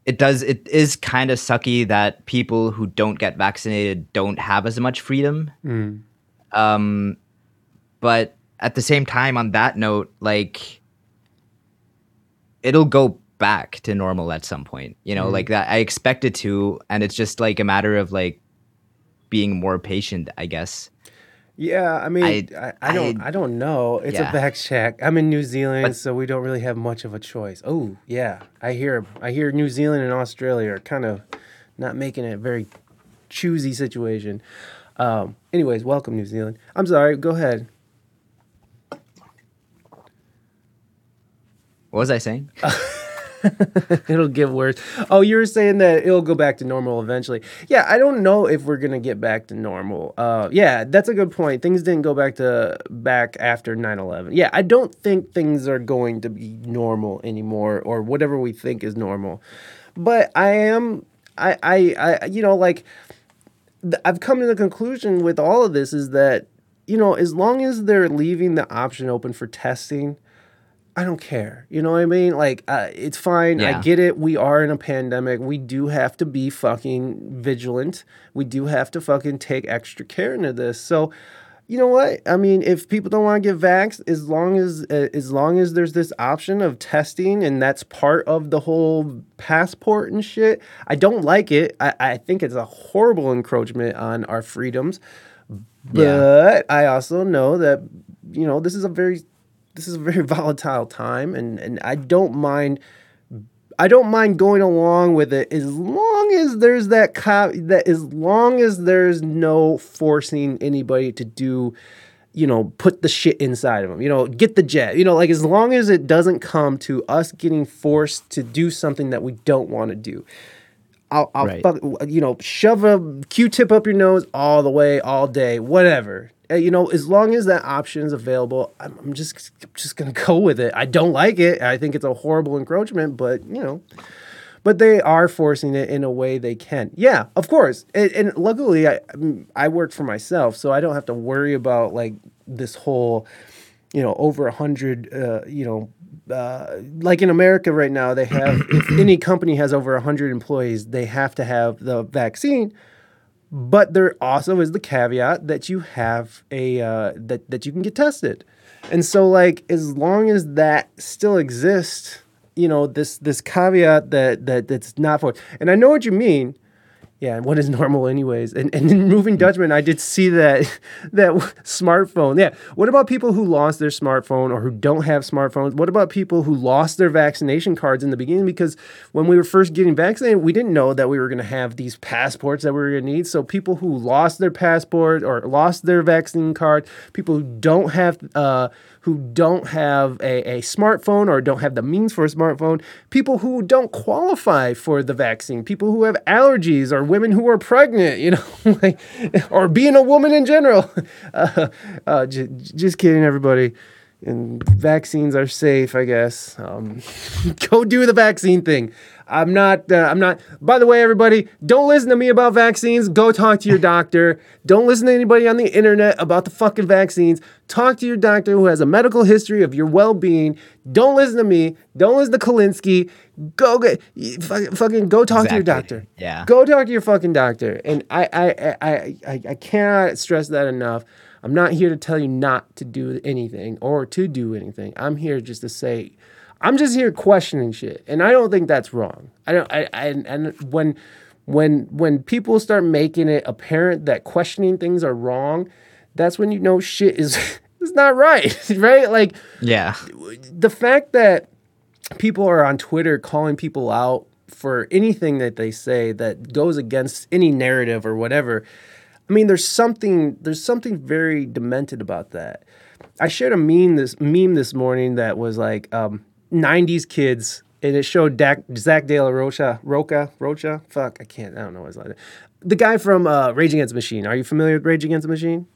Speaker 3: it does it is kind of sucky that people who don't get vaccinated don't have as much freedom um but at the same time on that note like it'll go back to normal at some point you know like that i expect it to and it's just like a matter of like being more patient i guess
Speaker 1: Yeah, I mean, I,
Speaker 3: I-
Speaker 1: I, don't, I,
Speaker 3: I-
Speaker 1: don't know. It's
Speaker 3: Yeah.
Speaker 1: a back check. I'm in New Zealand,
Speaker 3: But-
Speaker 1: so we don't really have much of a choice. Oh, yeah, I hear, I hear New Zealand and Australia are kind of not making it a very choosy situation. Um, anyways, welcome New Zealand. I'm sorry. Go ahead.
Speaker 3: What was i saying (laughs)
Speaker 1: it'll get worse. Oh, you were saying that it'll go back to normal eventually. Yeah, I don't know if we're gonna get back to normal. Uh, yeah, that's a good point. Things didn't go back to back after 9-11. Yeah, I don't think things are going to be normal anymore, or whatever we think is normal. But I am, I, I, I you know, like th- I've come to the conclusion with all of this is that you know, as long as they're leaving the option open for testing. I don't care. You know what I mean? Like, uh, it's fine. I get it. We are in a pandemic. We do have to be fucking vigilant. We do have to fucking take extra care into this. So, you know what? I mean, if people don't want to get vaxxed, as long as uh, as long as there's this option of testing and that's part of the whole passport and shit, I don't like it. I, I think it's a horrible encroachment on our freedoms. But I also know that you know this is a very this is a very (laughs) volatile time, and and I don't mind. I don't mind going along with it as long as there's that co- that as long as there's no forcing anybody to do, you know, put the shit inside of them. You know, get the jet. You know, like as long as it doesn't come to us getting forced to do something that we don't want to do. I'll, I'll
Speaker 3: Right.
Speaker 1: fuck, you know, shove a Q-tip up your nose all the way, all day, whatever. Uh, You know, as long as that option is available, I'm, I'm just just gonna go with it. I don't like it. I think it's a horrible encroachment, but you know, but they are forcing it in a way they can. Yeah, of course. And, and luckily, I I work for myself, so I don't have to worry about like this whole, you know, over a hundred, uh, you know. Uh, like in America right now, they have if any company has over hundred employees, they have to have the vaccine. But there also is the caveat that you have a uh, that that you can get tested, and so like as long as that still exists, you know this this caveat that that that's not for. And I know what you mean. Yeah, what is normal anyways? And and in moving Dutchman, I did see that (laughs) that smartphone. Yeah. What about people who lost their smartphone or who don't have smartphones? What about people who lost their vaccination cards in the beginning? Because when we were first getting vaccinated, we didn't know that we were going to have these passports that we were going to need. So people who lost their passport or lost their vaccine card, people who don't have uh, who don't have a, a smartphone or don't have the means for a smartphone, people who don't qualify for the vaccine, people who have allergies or women who are pregnant, you know, (laughs) like, or being a woman in general. (laughs) Uh, uh, j- just kidding, everybody. And vaccines are safe, I guess. Um, (laughs) go do the vaccine thing. I'm not. Uh, I'm not. By the way, everybody, don't listen to me about vaccines. Go talk to your (laughs) doctor. Don't listen to anybody on the internet about the fucking vaccines. Talk to your doctor who has a medical history of your well-being. Don't listen to me. Don't listen to Colinski. Go get fucking go talk to your doctor.
Speaker 3: Yeah.
Speaker 1: Go talk to your fucking doctor. And I I I I, I, I cannot stress that enough. I'm not here to tell you not to do anything or to do anything. I'm here just to say, I'm just here questioning shit, and I don't think that's wrong. I don't. I, I and when when when people start making it apparent that questioning things are wrong, that's when you know shit is (laughs) is not right, (laughs) right? Like
Speaker 3: Yeah.
Speaker 1: the fact that people are on Twitter calling people out for anything that they say that goes against any narrative or whatever. I mean, there's something there's something very demented about that. I shared a meme this meme this morning that was like um, '90s kids, and it showed Dak, Zach De La Rocha, Roca, Rocha. Fuck, I can't. I don't know what his last name. The guy from uh, Rage Against the Machine. Are you familiar with Rage Against the Machine?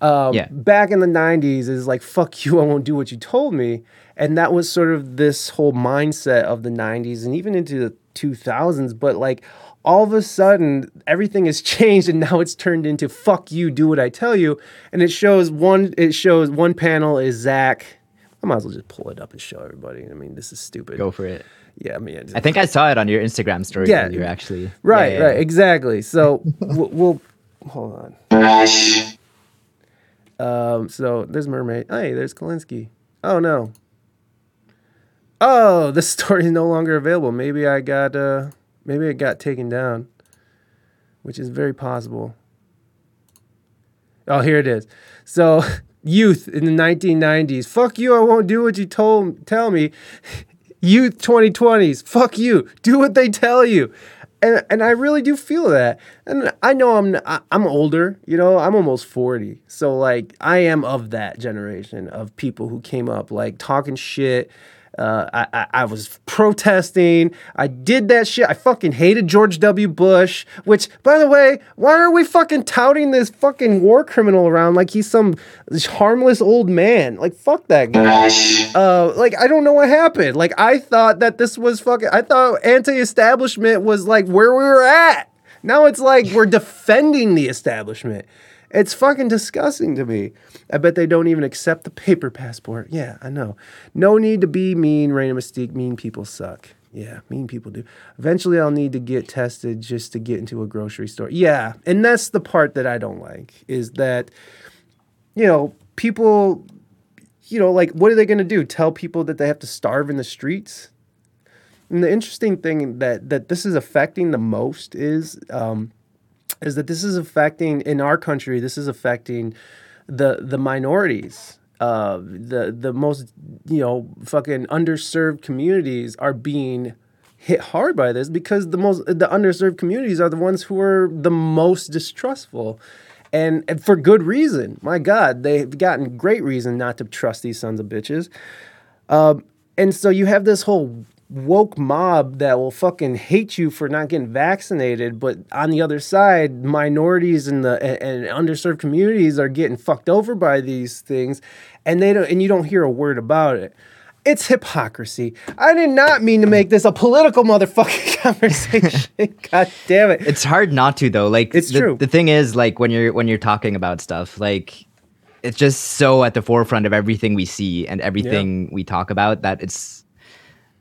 Speaker 1: um,
Speaker 3: Yeah.
Speaker 1: back in the 90s is like fuck you i won't do what you told me and that was sort of this whole mindset of the 90s and even into the 2000s but like all of a sudden everything has (laughs) changed and now it's turned into fuck you do what i tell you and it shows one it shows one panel is zach i might as well just pull it up and show everybody i mean this is stupid
Speaker 3: Go for it.
Speaker 1: yeah i mean it's-
Speaker 3: I think I saw it on your Instagram story.
Speaker 1: Yeah.
Speaker 3: Yeah. You were actually
Speaker 1: right
Speaker 3: Yeah, yeah,
Speaker 1: right
Speaker 3: yeah.
Speaker 1: exactly so (laughs) we'll, we'll hold on Um, so there's Mermaid. Hey, there's Colinski. Oh no. Oh, (laughs) the story is no longer available. Maybe I got uh maybe it got taken down. Which is very possible. Oh, here it is. So (laughs) youth in the 1990s. Fuck you, I won't do what you told tell me. (laughs) Youth 2020s. Fuck you. Do what they tell you. And, and I really do feel that. And I know I'm I'm older, you know, I'm almost 40. So like I am of that generation of people who came up like talking shit. Uh, I, I, I was protesting. I did that shit. I fucking hated George W. Bush, which, by the way, why are we fucking touting this fucking war criminal around like he's some harmless old man? Like, fuck that guy uh, like I don't know what happened. Like I thought that this was fucking. I thought anti-establishment was like where we were at. Now it's like we're defending the establishment. It's fucking disgusting to me. I bet they don't even accept the paper passport. Yeah, I know. No need to be mean, Reina Mystique. Mean people suck. Yeah, mean people do. Eventually, I'll need to get tested just to get into a grocery store. Yeah, and that's the part that I don't like is that you know, people, you know, like, what are they going to do? Tell people that they have to starve in the streets? And the interesting thing that that this is affecting the most is um, is that this is affecting in our country. This is affecting the the minorities. Uh, the the most you know fucking underserved communities are being hit hard by this because the most the underserved communities are the ones who are the most distrustful and, and for good reason my god they've gotten great reason not to trust these sons of bitches um, and so you have this whole woke mob that will fucking hate you for not getting vaccinated but on the other side minorities and the and, and underserved communities are getting fucked over by these things and they don't and you don't hear a word about it it's hypocrisy. I did not mean to make this a political motherfucking (laughs) conversation. (laughs) God damn it.
Speaker 3: It's hard not to though. Like
Speaker 1: It's
Speaker 3: the,
Speaker 1: true.
Speaker 3: The thing is, like when you're when you're talking about stuff, like it's just so at the forefront of everything we see and everything we talk about that it's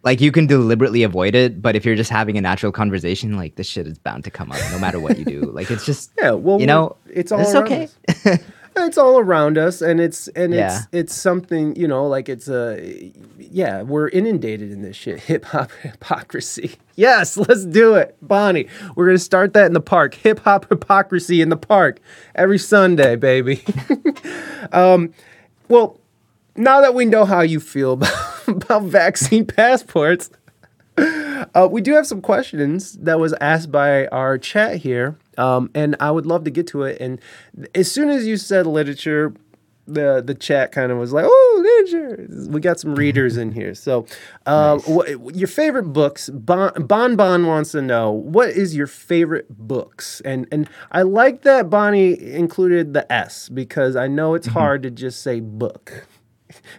Speaker 3: like you can deliberately avoid it, but if you're just having a natural conversation, like this shit is bound to come up no matter what you do. (laughs) Like it's just
Speaker 1: Yeah, well,
Speaker 3: you know,
Speaker 1: it's all
Speaker 3: it's
Speaker 1: around
Speaker 3: okay.
Speaker 1: us. (laughs) it's all around us, and it's and
Speaker 3: Yeah.
Speaker 1: it's it's something you know, like it's a yeah, we're inundated in this shit. (laughs) Hip hop hypocrisy. Yes, let's do it, Bonnie. We're gonna start that in the park. Hip hop hypocrisy in the park every Sunday, baby. um, well, now that we know how you feel about, (laughs) about vaccine passports. Uh, we do have some questions that was asked by our chat here, um, and I would love to get to it. And as soon as you said literature, the the chat kind of was like, "Oh, literature!" We got some readers in here. So, uh, what, your favorite books? Bon, bon Bon wants to know what is your favorite books, and and I like that Bonnie included the S because I know it's hard to just say book.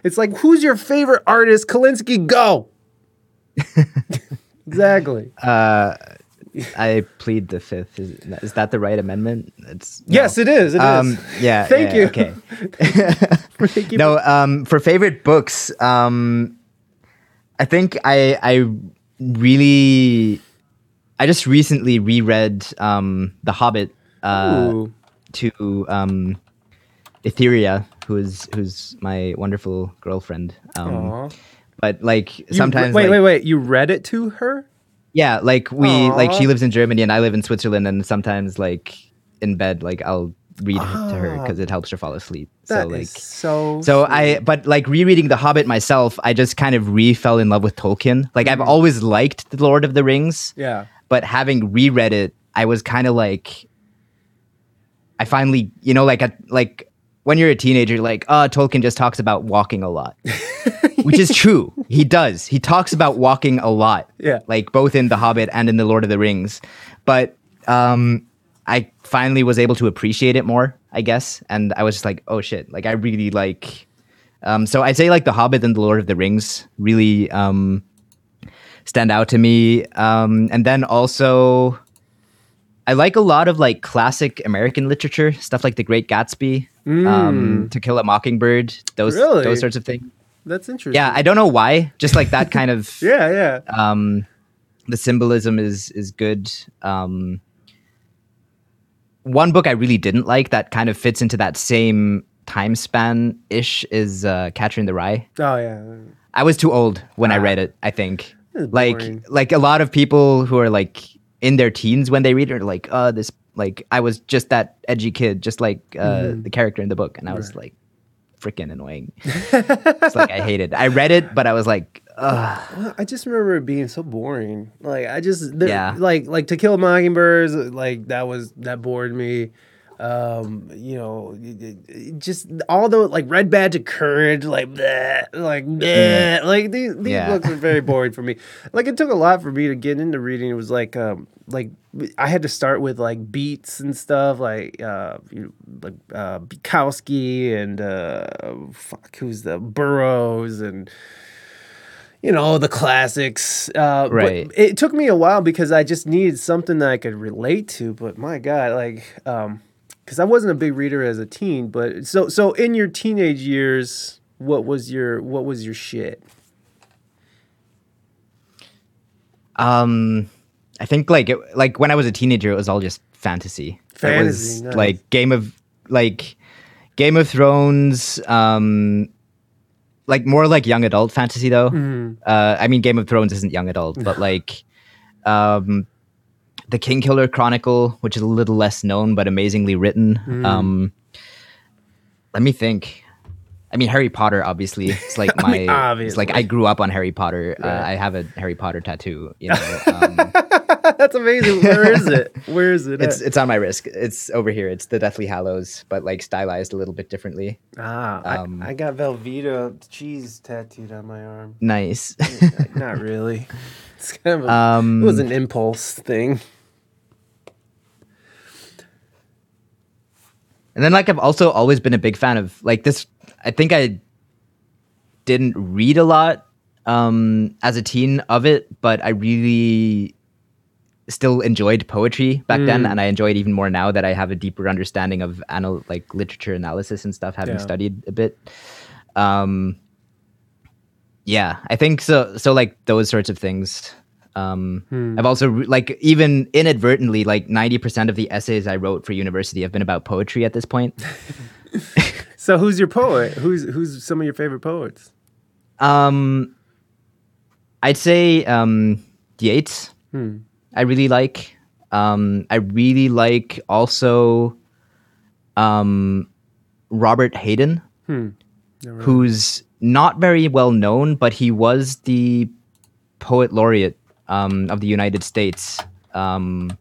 Speaker 1: It's like, who's your favorite artist? Colinski, go. (laughs) exactly.
Speaker 3: I plead the fifth. Is, is that the right amendment? It's no.
Speaker 1: Yes, it is. It is.
Speaker 3: Um, yeah. (laughs)
Speaker 1: Thank
Speaker 3: yeah,
Speaker 1: you.
Speaker 3: Okay. (laughs)
Speaker 1: Thank you.
Speaker 3: no um for favorite books um i think i i really i just recently reread um the hobbit uh to um etheria who's who's my wonderful girlfriend um but like
Speaker 1: You-
Speaker 3: sometimes
Speaker 1: wait,
Speaker 3: like,
Speaker 1: wait, wait. You read it to her?
Speaker 3: yeah like we like she lives in germany and i live in switzerland and sometimes like in bed like i'll read it to her
Speaker 1: Ah.
Speaker 3: because it helps her fall asleep so like
Speaker 1: so.
Speaker 3: so
Speaker 1: sweet.
Speaker 3: I, but like rereading The Hobbit myself, I just kind of re fell in love with Tolkien. Like
Speaker 1: Mm-hmm.
Speaker 3: I've always liked The Lord of the Rings,
Speaker 1: Yeah.
Speaker 3: but having reread it, I was kind of like, I finally, you know, like a, like when you're a teenager, like, oh, Tolkien just talks about walking a lot, (laughs) which is true. He does. He talks about walking a lot.
Speaker 1: Yeah.
Speaker 3: Like both in The Hobbit and in The Lord of the Rings, but um, I finally was able to appreciate it more, I guess. And I was just like, oh shit, like I really like. Um, so I'd say like The Hobbit and The Lord of the Rings really um, stand out to me. Um, and then also, I like a lot of like classic American literature, stuff like The Great Gatsby, um, To Kill a Mockingbird, those
Speaker 1: Mm. Really?
Speaker 3: those sorts of things.
Speaker 1: That's interesting.
Speaker 3: Yeah, I don't know why, just like that kind of (laughs)
Speaker 1: Yeah, yeah.
Speaker 3: um, the symbolism is is good. Um, one book I really didn't like that kind of fits into that same time span ish is uh, Catcher in the Rye.
Speaker 1: Oh, yeah.
Speaker 3: I was too old when I read it. I think like like a lot of people who are like in their teens when they read it like, oh, this like I was just that edgy kid, just like uh,
Speaker 1: Mm-hmm.
Speaker 3: the character in the book, and I was like freaking annoying. (laughs) it's like I hated. I read it, but I was like.
Speaker 1: Well, I just remember it being so boring. Like I just the,
Speaker 3: Yeah.
Speaker 1: like like to kill mockingbirds like that was that bored me. Um, you know, just all the like red badge of courage, like bleh, like bleh, like these these
Speaker 3: Yeah.
Speaker 1: books are very boring for me. Like it took a lot for me to get into reading. It was like um like I had to start with like beats and stuff like uh you know, like uh Bukowski and uh fuck who's the Burroughs and you know the classics uh
Speaker 3: Right.
Speaker 1: but it took me a while because i just needed something that i could relate to but my god like um because i wasn't a big reader as a teen but so so in your teenage years what was your what was your shit
Speaker 3: Um, I think like it, like when I was a teenager, it was all just fantasy. It
Speaker 1: Fantasy,
Speaker 3: was
Speaker 1: nice.
Speaker 3: like Game of like Game of Thrones, um, like more like young adult fantasy though. Uh, I mean, Game of Thrones isn't young adult, but (laughs) like, um, the King Killer Chronicle, which is a little less known but amazingly written. Um, let me think. I mean, Harry Potter, obviously. It's like (laughs) my.
Speaker 1: mean,
Speaker 3: It's like I grew up on Harry Potter. Uh, I have a Harry Potter tattoo. You know, (laughs) um,
Speaker 1: That's amazing. Where is it? Where is it?
Speaker 3: it's
Speaker 1: at?
Speaker 3: it's on my wrist. It's over here. It's the Deathly Hallows, but like stylized a little bit differently.
Speaker 1: ah,
Speaker 3: um,
Speaker 1: I, I got Velveeta cheese tattooed on my arm.
Speaker 3: Nice.
Speaker 1: Not (laughs) really. It's kind of a,
Speaker 3: um,
Speaker 1: it was an impulse thing.
Speaker 3: And then like I've also always been a big fan of like this I think I didn't read a lot um as a teen of it, but I really still enjoyed poetry back then and I enjoy it even more now that I have a deeper understanding of anal- like literature analysis and stuff having
Speaker 1: Yeah.
Speaker 3: studied a bit. Um yeah, I think so so like those sorts of things um, I've also like even inadvertently like 90% of the essays I wrote for university have been about poetry at this point. (laughs)
Speaker 1: So who's your poet? Who's who's some of your favorite poets?
Speaker 3: Um, I'd say um, Yeats. I really like. Um, I really like also um, Robert Hayden, who's not very well known, but he was the poet laureate um, of the United States um,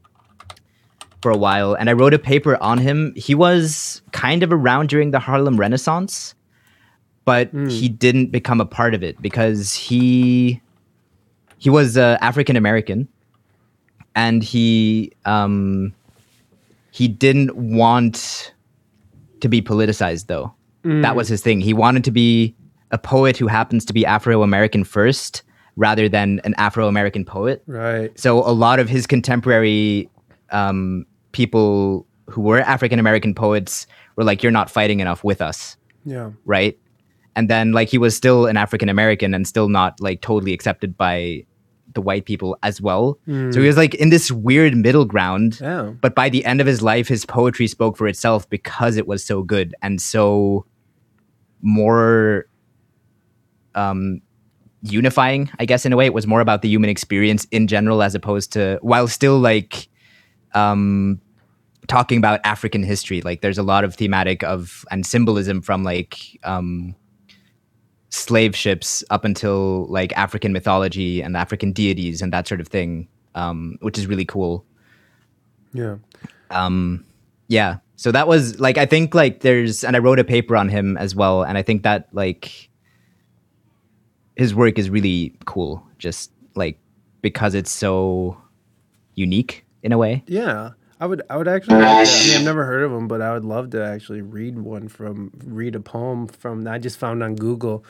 Speaker 3: for a while, and I wrote a paper on him. He was kind of around during the Harlem Renaissance, but he didn't become a part of it because he he was uh, African American, and he um, he didn't want to be politicized though. That was his thing. He wanted to be a poet who happens to be Afro American first, rather than an Afro American poet.
Speaker 1: Right.
Speaker 3: So a lot of his contemporary um, people who were African American poets were like, "You're not fighting enough with us."
Speaker 1: Yeah.
Speaker 3: right? And then like he was still an African American and still not like totally accepted by the white people as well. So he was like in this weird middle ground.
Speaker 1: Yeah.
Speaker 3: But by the end of his life, his poetry spoke for itself because it was so good and so more um unifying, I guess in a way. It was more about the human experience in general as opposed to while still like um talking about African history. Like there's a lot of thematic of and symbolism from like um slave ships up until like African mythology and African deities and that sort of thing. Um, which is really cool.
Speaker 1: Yeah.
Speaker 3: Um yeah. So that was like I think like there's and I wrote a paper on him as well, and I think that like his work is really cool, just like because it's so unique in a way.
Speaker 1: Yeah. I would I would actually I mean I've never heard of him, but I would love to actually read one from read a poem from I just found on Google.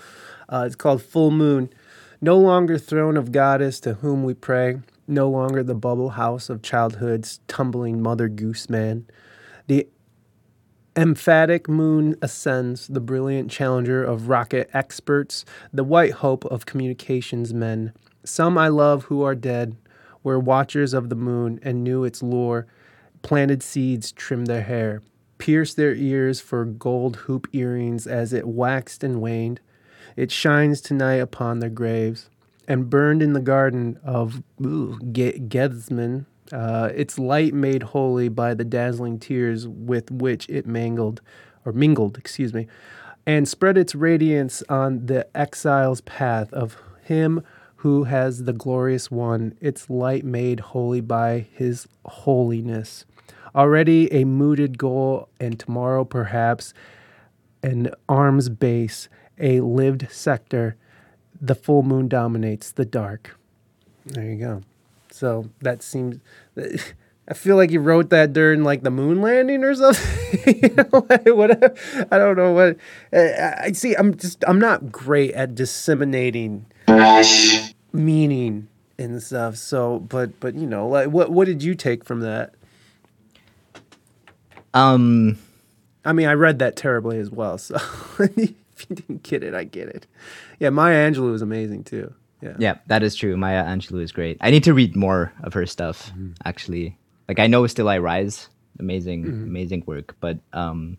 Speaker 1: Uh, it's called Full Moon. No longer throne of goddess to whom we pray, no longer the bubble house of childhood's tumbling mother goose man. The emphatic moon ascends, the brilliant challenger of rocket experts, the white hope of communications men. Some I love who are dead were watchers of the moon and knew its lore, planted seeds trimmed their hair, pierced their ears for gold hoop earrings as it waxed and waned. It shines tonight upon their graves, and burned in the garden of ooh, Ge- Gethsemane. Uh, its light made holy by the dazzling tears with which it mangled, or mingled, excuse me, and spread its radiance on the exile's path of him who has the glorious one, its light made holy by his holiness. Already a mooted goal, and tomorrow perhaps an arm's base, a lived sector. The full moon dominates the dark. There you go. So that seems. (laughs) I feel like you wrote that during like the moon landing or something. (laughs) you know, like, whatever. I don't know what. I I see. I'm just. I'm not great at disseminating meaning and stuff. So, but but you know, like what what did you take from that?
Speaker 3: Um
Speaker 1: I mean, I read that terribly as well. So (laughs) if you didn't get it, I get it. Yeah, Maya Angelou was amazing too. Yeah.
Speaker 3: yeah, that is true. Maya Angelou is great. I need to read more of her stuff actually. Like I know Still I Rise, amazing amazing work, but um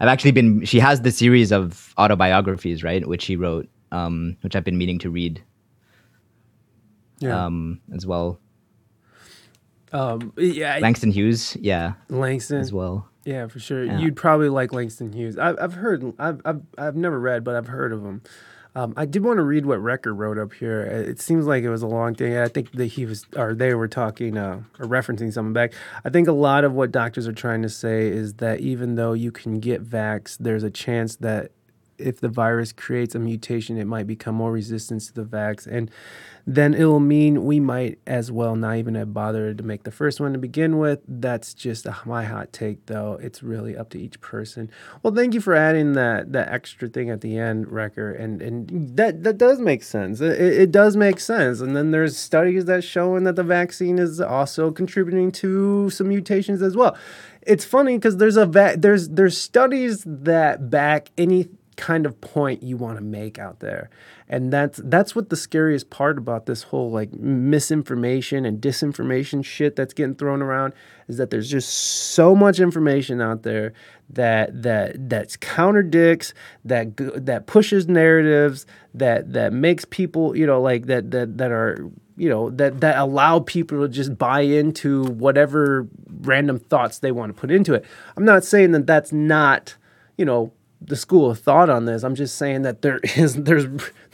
Speaker 3: I've actually been. She has the series of autobiographies, right, which she wrote, um, which I've been meaning to read,
Speaker 1: Yeah.
Speaker 3: um, as well.
Speaker 1: Um, yeah.
Speaker 3: Langston Hughes, yeah,
Speaker 1: Langston.
Speaker 3: as well.
Speaker 1: Yeah, for sure.
Speaker 3: Yeah.
Speaker 1: You'd probably like Langston Hughes. I've, I've heard, I've, I've, I've never read, but I've heard of him. Um, I did want to read what Recker wrote up here. Uh, It seems like it was a long thing. I think that he was, or they were talking, uh, or referencing something back. I think a lot of what doctors are trying to say is that even though you can get vax, there's a chance that if the virus creates a mutation, it might become more resistant to the vax. And then it'll mean we might as well not even have bothered to make the first one to begin with. That's just a, my hot take, though. It's really up to each person. Well, thank you for adding that that extra thing at the end, Wrecker, and and that that does make sense. It, it does make sense. And then there's studies that showing that the vaccine is also contributing to some mutations as well. It's funny because there's a va- there's there's studies that back any kind of point you want to make out there. And that's that's what the scariest part about this whole like misinformation and disinformation shit that's getting thrown around is that there's just so much information out there that that that's counterdicts that that pushes narratives that that makes people you know like that that that are you know that that allow people to just buy into whatever random thoughts they want to put into it. I'm not saying that that's not you know the school of thought on this. I'm just saying that there (laughs) is there's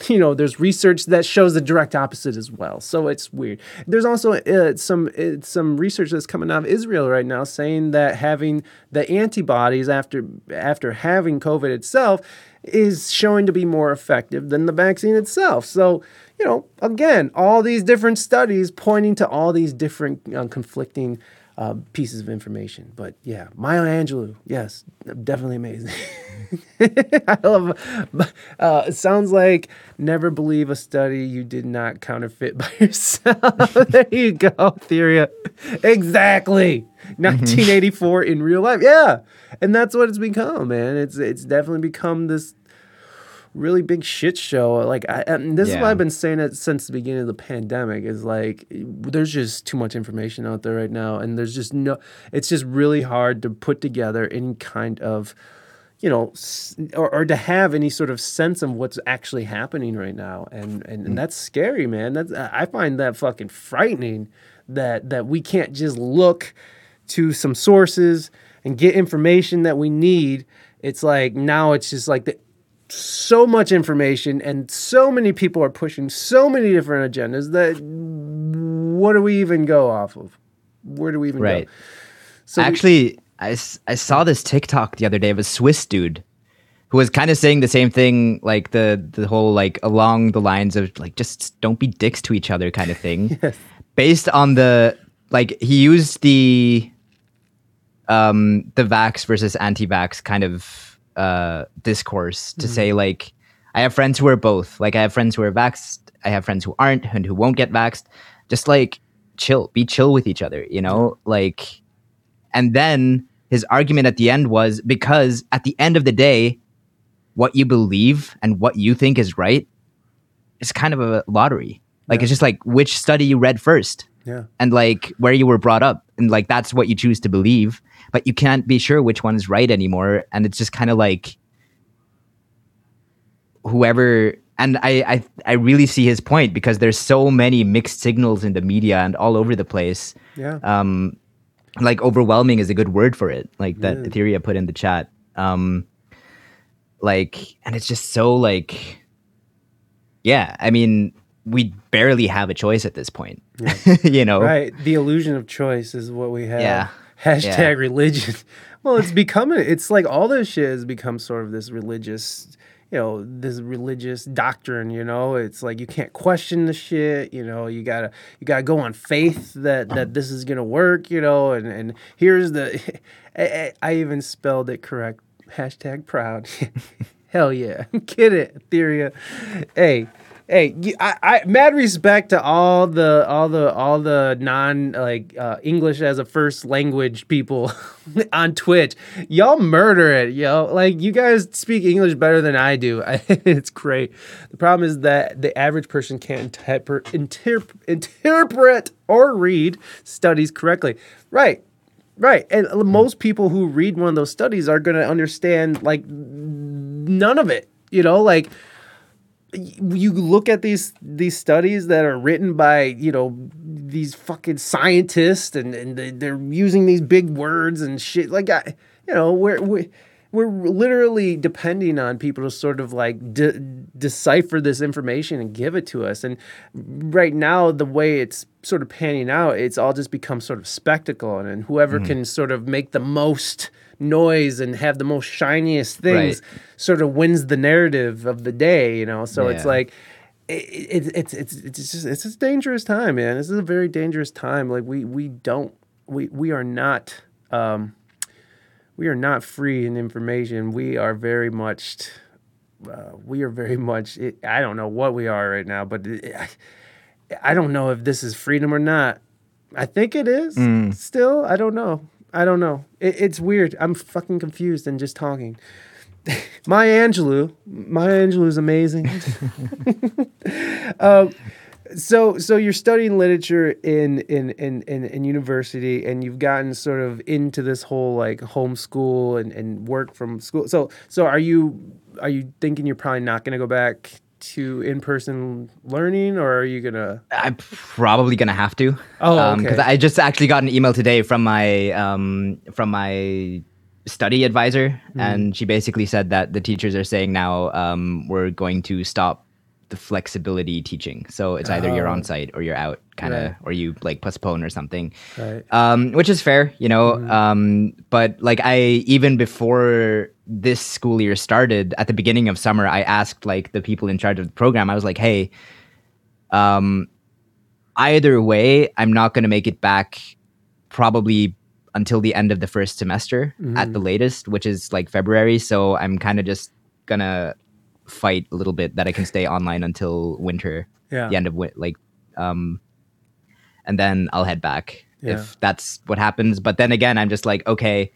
Speaker 1: you know there's research that shows the direct opposite as well. So it's weird. There's also uh, some uh, some research that's coming out of Israel right now saying that having the antibodies after after having COVID itself is showing to be more effective than the vaccine itself. So you know again all these different studies pointing to all these different uh, conflicting. Uh, pieces of information, but yeah, Maya Angelou, yes, definitely amazing. (laughs) I love. Uh, it sounds like never believe a study you did not counterfeit by (laughs) yourself. (laughs) there you go, Theria. Exactly. 1984 in real life. Yeah, and that's what it's become, man. It's it's definitely become this really big shit show. Like, I, and this is why I've been saying it since the beginning of the pandemic. Is like, there's just too much information out there right now, and there's just no. It's just really hard to put together any kind of, you know, or, or to have any sort of sense of what's actually happening right now, and and, and mm. that's scary, man. That's I find that fucking frightening. That that we can't just look to some sources and get information that we need. It's like now it's just like the so much information and so many people are pushing so many different agendas that what do we even go off of? Where do we even
Speaker 3: Right.
Speaker 1: go? So we-
Speaker 3: Actually, I saw this TikTok the other day of a Swiss dude who was kind of saying the same thing, like the the whole like along the lines of like just don't be dicks to each other kind of thing. (laughs) yes. Based on the like he used the um the vax versus anti-vax kind of uh discourse to say like I have friends who are both. Like I have friends who are vaxxed, I have friends who aren't and who won't get vaxxed. Just like chill, be chill with each other, you know? Like and then his argument at the end was because at the end of the day, what you believe and what you think is right is kind of a lottery. Like it's just like which study you read first
Speaker 1: yeah.
Speaker 3: and like where you were brought up and like that's what you choose to believe but you can't be sure which one is right anymore and it's just kind of like whoever and I, I i really see his point because there's so many mixed signals in the media and all over the place
Speaker 1: Yeah.
Speaker 3: um like overwhelming is a good word for it like that
Speaker 1: Yeah.
Speaker 3: etheria put in the chat um like and it's just so like yeah i mean we barely have a choice at this point Yeah. (laughs) you know
Speaker 1: Right. The illusion of choice is what we have.
Speaker 3: Yeah.
Speaker 1: Hashtag
Speaker 3: Yeah.
Speaker 1: religion. (laughs) Well, it's becoming, it's like all this shit has become sort of this religious, you know, this religious doctrine, you know? It's like you can't question the shit, you know, you gotta, you gotta go on faith that, that this is gonna work, you know? And, and here's the, (laughs) I, I- even spelled it correct. Hashtag proud. (laughs) Hell yeah. Get it, Etheria. Hey, hey, I, I mad respect to all the all the all the non like uh, English as a first language people (laughs) on Twitch. Y'all murder it, yo. Like you guys speak English better than I do. (laughs) it's great. The problem is that the average person can't interpret, interp- interpret or read studies correctly. Right. Right. And most people who read one of those studies are going to understand like none of it. You know, like you look at these these studies that are written by, you know, these fucking scientists and, and they, they're using these big words and shit. Like, I, you know, we're, we we're literally depending on people to sort of like de- decipher this information and give it to us. And right now, the way it's sort of panning out, it's all just become sort of spectacle. And, and whoever mm-hmm. can sort of make the most noise and have the most shiniest things
Speaker 3: Right.
Speaker 1: sort of wins the narrative of the day, you know? So it's like, it, it, it's it's it's just it's a dangerous time, man. This is a very dangerous time. Like we we don't we we are not um, we are not free in information. We are very much uh, we are very much. It, I don't know what we are right now, but it, I, I don't know if this is freedom or not. I think it is still. I don't know. I don't know. It, it's weird. I'm fucking confused and just talking. (laughs) Maya Angelou. Maya Angelou is amazing. (laughs) um, so so you're studying literature in, in in in in university and you've gotten sort of into this whole like homeschool and, and work from school. So so are you are you thinking you're probably not gonna go back to in person learning or are you gonna
Speaker 3: I'm probably gonna have to.
Speaker 1: Oh,
Speaker 3: because
Speaker 1: okay.
Speaker 3: I just actually got an email today from my um from my study advisor,
Speaker 1: Hmm.
Speaker 3: and she basically said that the teachers are saying now um we're going to stop the flexibility teaching. So it's either you're
Speaker 1: Oh.
Speaker 3: on site or you're out, kind of,
Speaker 1: Right.
Speaker 3: or you like postpone or something.
Speaker 1: Right.
Speaker 3: Um, which is fair, you know.
Speaker 1: Mm-hmm.
Speaker 3: Um, but like I even before this school year started, at the beginning of summer, I asked like the people in charge of the program. I was like, "Hey, um, either way, I'm not going to make it back probably until the end of the first semester at the latest, which is like February. So I'm kind of just gonna fight a little bit that I can stay online until winter,
Speaker 1: Yeah.
Speaker 3: the end of win- like, um, and then I'll head back
Speaker 1: Yeah.
Speaker 3: if that's what happens. But then again, I'm just like, okay,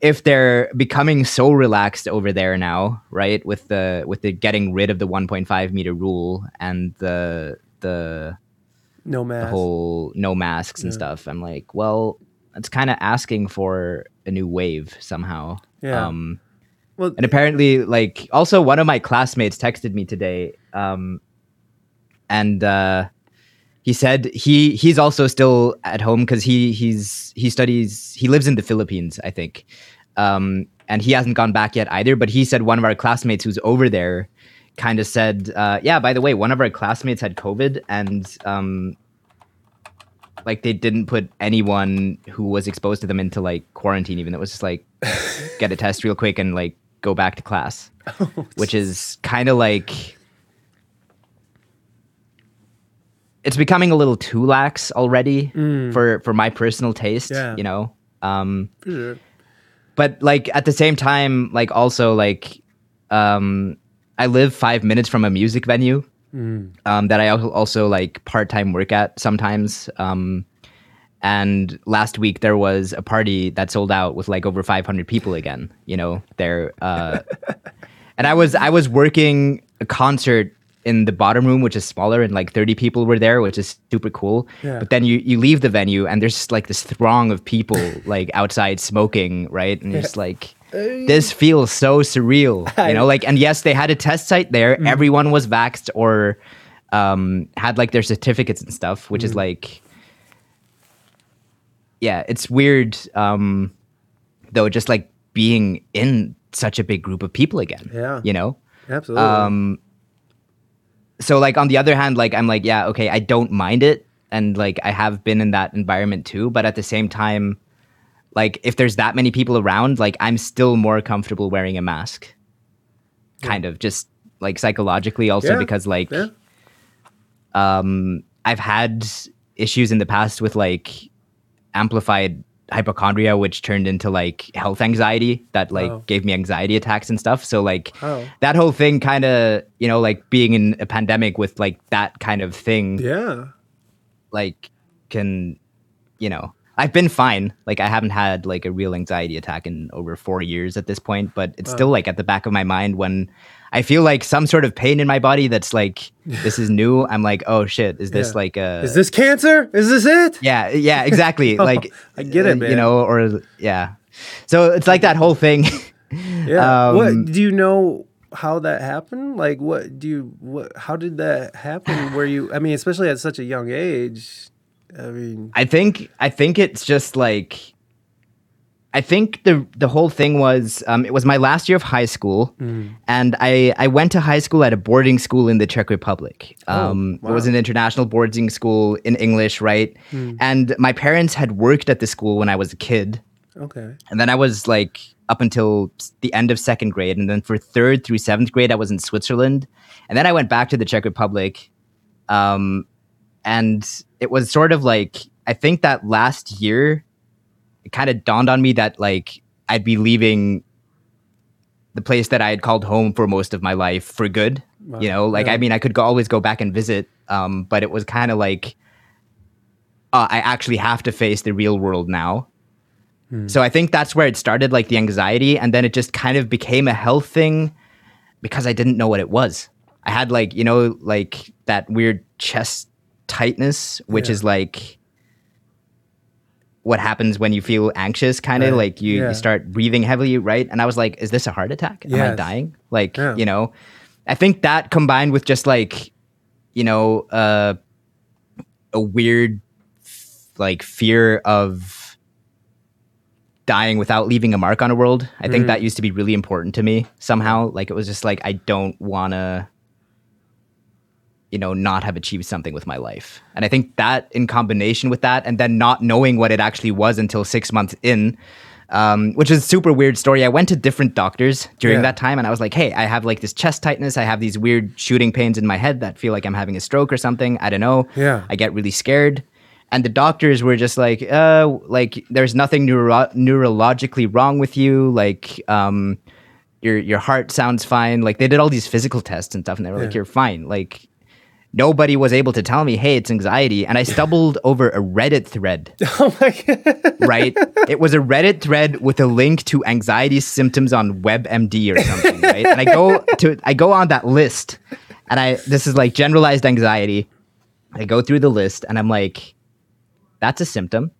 Speaker 3: if they're becoming so relaxed over there now, right, with the with the getting rid of the 1.5 meter rule and the the
Speaker 1: No
Speaker 3: the
Speaker 1: mask.
Speaker 3: whole no masks and
Speaker 1: Yeah.
Speaker 3: stuff. I'm like, well, it's kind of asking for a new wave somehow.
Speaker 1: Yeah.
Speaker 3: Um,
Speaker 1: well,
Speaker 3: and apparently, like, also one of my classmates texted me today, um, and uh, he said he he's also still at home because he he's he studies he lives in the Philippines, I think, um, and he hasn't gone back yet either. But he said one of our classmates who's over there kind of said, uh, yeah, by the way, one of our classmates had COVID and. Um, like they didn't put anyone who was exposed to them into like quarantine even it was just like (laughs) get a test real quick and like go back to class (laughs) which is kind of like it's becoming a little too lax already for for my personal taste
Speaker 1: Yeah.
Speaker 3: you know um
Speaker 1: sure.
Speaker 3: but like at the same time like also like um i live five minutes from a music venue um that i al- also like part-time work at sometimes um and last week there was a party that sold out with like over 500 people again you know there uh (laughs) and i was i was working a concert in the bottom room which is smaller and like 30 people were there which is super cool.
Speaker 1: Yeah.
Speaker 3: but then you you leave the venue and there's just like this throng of people (laughs) like outside smoking right? And you're just like this feels so surreal you know? Like and yes they had a test site there. Everyone was vaxxed or um had like their certificates and stuff which is like yeah it's weird um though just like being in such a big group of people again
Speaker 1: Yeah.
Speaker 3: you know?
Speaker 1: Absolutely.
Speaker 3: um so like on the other hand like i'm like yeah okay i don't mind it. And like i have been in that environment too. But at the same time like if there's that many people around like i'm still more comfortable wearing a mask. Kind of just like psychologically also
Speaker 1: Yeah,
Speaker 3: because like
Speaker 1: yeah.
Speaker 3: um i've had issues in the past with like amplified hypochondria which turned into like health anxiety that like
Speaker 1: Oh.
Speaker 3: gave me anxiety attacks and stuff so like
Speaker 1: Oh.
Speaker 3: that whole thing kind of you know like being in a pandemic with like that kind of thing
Speaker 1: Yeah.
Speaker 3: like can you know I've been fine. Like I haven't had like a real anxiety attack in over four years at this point, but it's still like at the back of my mind when I feel like some sort of pain in my body that's like (laughs) this is new. I'm like, oh shit, is this
Speaker 1: Yeah.
Speaker 3: like a
Speaker 1: Is this cancer? Is this it?
Speaker 3: yeah, yeah, exactly. (laughs) like
Speaker 1: I get it,
Speaker 3: uh,
Speaker 1: man.
Speaker 3: You know, or yeah. So it's like that whole thing. (laughs)
Speaker 1: Yeah.
Speaker 3: Um,
Speaker 1: what do you know how that happened? Like what do you what how did that happen (sighs) where you I mean, especially at such a young age? I mean
Speaker 3: I think I think it's just like I think the the whole thing was um, it was my last year of high school, and I I went to high school at a boarding school in the Czech Republic. Um, It was an international boarding school in English, right? And my parents had worked at the school when I was a kid,
Speaker 1: okay.
Speaker 3: and then I was like up until the end of second grade, and then for third through seventh grade, I was in Switzerland, and then I went back to the Czech Republic, um, and it was sort of like I think that last year, it kind of dawned on me that like I'd be leaving the place that I had called home for most of my life for good. You know, like I mean, I could go, always go back and visit, um, but it was kind of like uh, I actually have to face the real world now. So I think that's where it started, like the anxiety, and then it just kind of became a health thing because I didn't know what it was. I had like you know like that weird chest tightness, which
Speaker 1: Yeah.
Speaker 3: is like what happens when you feel anxious, kind of
Speaker 1: Right.
Speaker 3: like you,
Speaker 1: Yeah.
Speaker 3: you start breathing heavily, right? And I was like, is this a heart attack? Am I dying? Like
Speaker 1: Yeah.
Speaker 3: you know, I think that combined with just like you know uh, a weird like fear of dying without leaving a mark on a world. I think that used to be really important to me somehow. Like it was just like I don't want to you know not have achieved something with my life. And I think that in combination with that and then not knowing what it actually was until 6 months in um, which is a super weird story. I went to different doctors during
Speaker 1: Yeah.
Speaker 3: that time and I was like, hey, I have like this chest tightness. I have these weird shooting pains in my head that feel like I'm having a stroke or something. I don't know.
Speaker 1: Yeah.
Speaker 3: I get really scared. And the doctors were just like, uh, like there's nothing neuro- neurologically wrong with you. Like, um, your your heart sounds fine. Like they did all these physical tests and stuff, and they were like, "You're fine. Like nobody was able to tell me, hey, it's anxiety. And I (laughs) stumbled over a Reddit thread (laughs)
Speaker 1: Oh my god.
Speaker 3: right? it was a Reddit thread with a link to anxiety symptoms on WebMD or something, (laughs) right? And I go to I go on that list, and I this is like generalized anxiety. I go through the list, and I'm like, that's a symptom.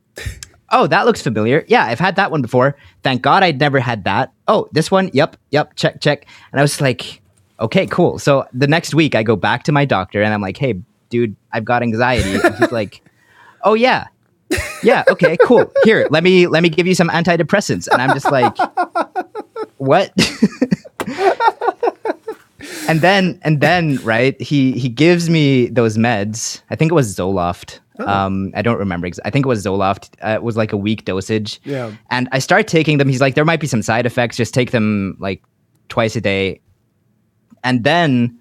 Speaker 3: Oh, that looks familiar. Yeah, I've had that one before. Thank God I'd never had that. Oh, this one. Yep, yep. Check, check. And I was like, okay, cool. So the next week, I go back to my doctor, and I'm like, hey, dude, I've got anxiety. And he's (laughs) like, oh yeah, yeah okay cool. Here let me let me give you some antidepressants. And i'm just like what? (laughs) And then and then right he he gives me those meds. I think it was zoloft. Um i don't remember ex- i think it was zoloft. Uh, it was like a week dosage.
Speaker 1: Yeah.
Speaker 3: and i start taking them. He's like there might be some side effects. Just take them like twice a day and then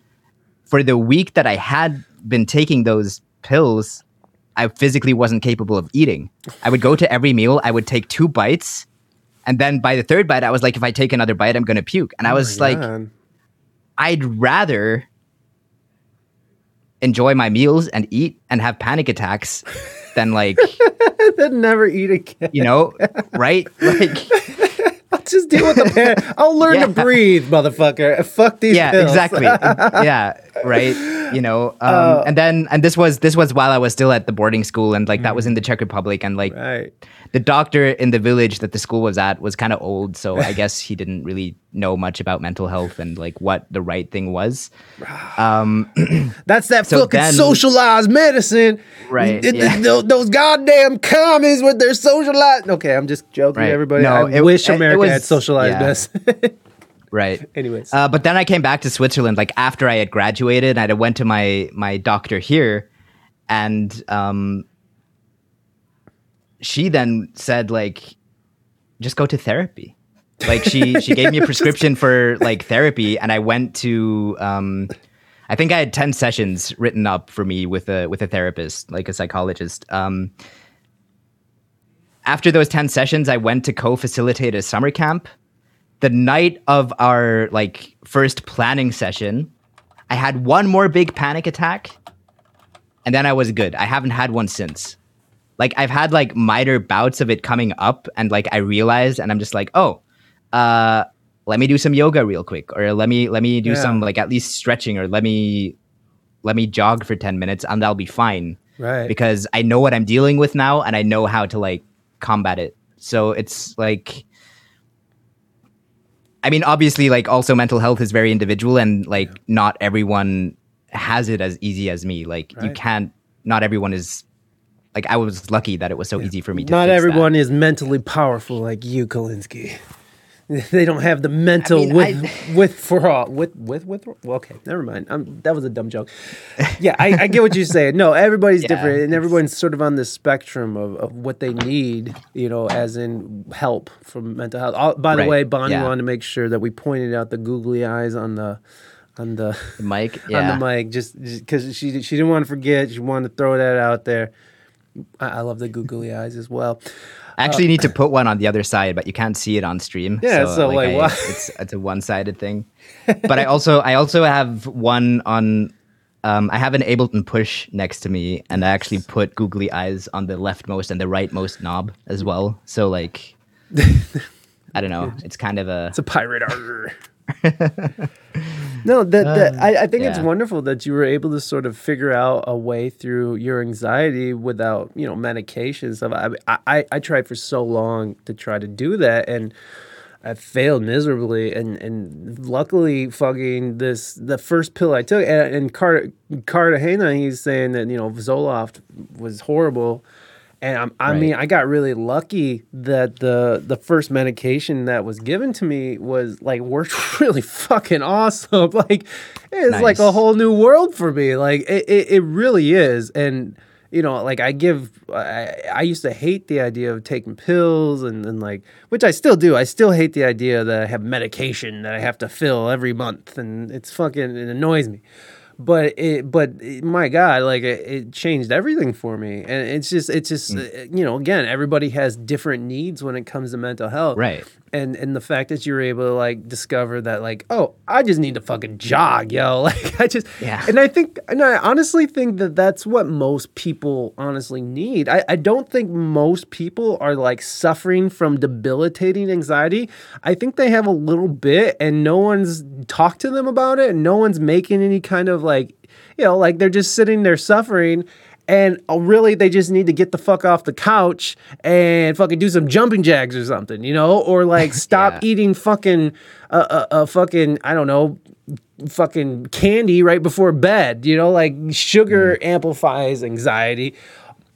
Speaker 3: for the week that i had been taking those pills I physically wasn't capable of eating. I would go to every meal, I would take two bites, and then by the third bite, I was like, if I take another bite, I'm gonna puke. And I oh was like,
Speaker 1: God.
Speaker 3: I'd rather enjoy my meals and eat and have panic attacks than like, (laughs)
Speaker 1: Then never eat again.
Speaker 3: you know, right? (laughs) Like, (laughs)
Speaker 1: Just deal with the pain. (laughs) I'll learn
Speaker 3: Yeah.
Speaker 1: to breathe, motherfucker. (laughs) Fuck these
Speaker 3: yeah,
Speaker 1: pills.
Speaker 3: exactly. yeah, right. You know, um, and then and this was this was while I was still at the boarding school, and like that was in the Czech Republic, and like
Speaker 1: Right.
Speaker 3: The doctor in the village that the school was at was kind of old, so I (laughs) guess he didn't really know much about mental health and like what the right thing was. (sighs) Um, (clears throat)
Speaker 1: That's that
Speaker 3: So
Speaker 1: fucking
Speaker 3: then-
Speaker 1: socialized medicine.
Speaker 3: Right,
Speaker 1: It-
Speaker 3: yeah.
Speaker 1: those, those goddamn commies with their socialized. Okay, I'm just joking,
Speaker 3: Right.
Speaker 1: everybody.
Speaker 3: No,
Speaker 1: I
Speaker 3: it-
Speaker 1: wish
Speaker 3: it- it
Speaker 1: America
Speaker 3: was-
Speaker 1: had socialized
Speaker 3: yeah.
Speaker 1: medicine. (laughs)
Speaker 3: right.
Speaker 1: Anyways.
Speaker 3: Uh, but then I came back to Switzerland, like after I had graduated, and I went to my my doctor here, and um, she then said like, just go to therapy. Like she she gave me a (laughs) prescription for like therapy, and I went to um, I think I had ten sessions written up for me with a with a therapist, like a psychologist. Um, after those ten sessions, I went to co-facilitate a summer camp the night of our like first planning session, I had one more big panic attack, and then I was good. I haven't had one since. Like I've had like minor bouts of it coming up, and like I realized, and I'm just like, oh, uh, let me do some yoga real quick, or let me let me do
Speaker 1: Yeah.
Speaker 3: some like at least stretching, or let me let me jog for ten minutes, and that'll be fine
Speaker 1: Right.
Speaker 3: because I know what I'm dealing with now, and I know how to like combat it. So it's like. I mean, obviously, like also mental health is very individual, and like not everyone has it as easy as me. Like you can't. Not everyone is. Like I was lucky that it was so easy for me to.
Speaker 1: Not everyone is mentally powerful like you, Colinski. (laughs) They don't have the mental
Speaker 3: mean,
Speaker 1: with
Speaker 3: I- (laughs)
Speaker 1: with for all with with with. Well, okay, never mind. Um, that was a dumb joke. Yeah, I, I get what you're saying. No, everybody's (laughs)
Speaker 3: Yeah,
Speaker 1: different, and everyone's sort of on the spectrum of, of what they need. You know, as in help from mental health. All, by the way, Bonnie
Speaker 3: yeah.
Speaker 1: wanted to make sure that we pointed out the googly eyes on the on the
Speaker 3: The mic,
Speaker 1: on the mic just because she she didn't want to forget. She wanted to throw that out there. I, I love the googly eyes as well.
Speaker 3: I actually need to (laughs) put one on the other side, but you can't see it on stream.
Speaker 1: Yeah, so, like,
Speaker 3: I-
Speaker 1: why-
Speaker 3: It's it's a (laughs) one sided thing. But I also I also have one on. Um, I have an Ableton push next to me, and I actually put googly eyes on the leftmost and the rightmost knob as well. So like, (laughs) I don't know. It's kind of a
Speaker 1: It's a pirate armor. No, that, that um, I, I think it's wonderful that you were able to sort of figure out a way through your anxiety without, you know, medication stuff. I, I, I tried for so long to try to do that, and I failed miserably. And, and luckily, fucking this the first pill I took, and, and Car- Cartagena, he's saying that you know Zoloft was horrible. And I'm, I
Speaker 3: Right.
Speaker 1: mean, I got really lucky that the the first medication that was given to me was like worked (laughs) really fucking awesome. (laughs) Like it's like a whole new world for me. Like it, it, it really is. And you know, like I give, I, I used to hate the idea of taking pills and, and like, which I still do. I still hate the idea that I have medication that I have to fill every month, and it's fucking it annoys me but it but it- my god like it, it changed everything for me. And it's just it's just uh, you know again everybody has different needs when it comes to mental health.
Speaker 3: Right.
Speaker 1: and and the fact that you were able to like discover that like oh i just need to fucking jog yo. (laughs) Like i just
Speaker 3: Yeah.
Speaker 1: and i think and i honestly think that that's what most people honestly need. I, I don't think most people are like suffering from debilitating anxiety. I think they have a little bit and no one's talked to them about it. And no one's making any kind of like you know like they're just sitting there suffering and uh, really they just need to get the fuck off the couch and fucking do some jumping jacks or something, you know, or like (laughs) stop
Speaker 3: Yeah.
Speaker 1: eating fucking uh, uh, uh fucking I don't know fucking candy right before bed, you know, like sugar amplifies anxiety.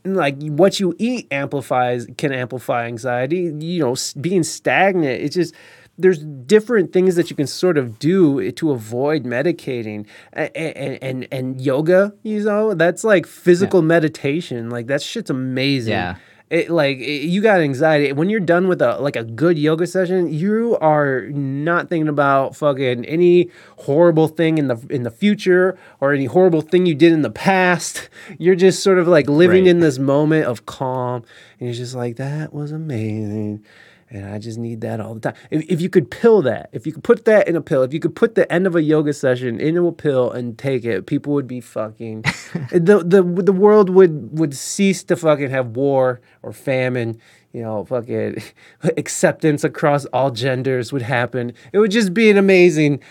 Speaker 1: Like what you eat amplifies can amplify anxiety. You know, being stagnant. It's just there's different things that you can sort of do to avoid medicating. And and and, and yoga you know that's like physical meditation. Like that shit's amazing.
Speaker 3: Yeah.
Speaker 1: it like it- you got anxiety. When you're done with a like a good yoga session you are not thinking about fucking any horrible thing in the in the future or any horrible thing you did in the past. (laughs) You're just sort of like living
Speaker 3: Right.
Speaker 1: in this moment of calm. And you're just like that was amazing and I just need that all the time. If, if you could pill that, if you could put that in a pill, if you could put the end of a yoga session into a pill and take it, people would be fucking. (laughs) the the the world would would cease to fucking have war or famine. You know, fucking (laughs) acceptance across all genders would happen. It would just be an amazing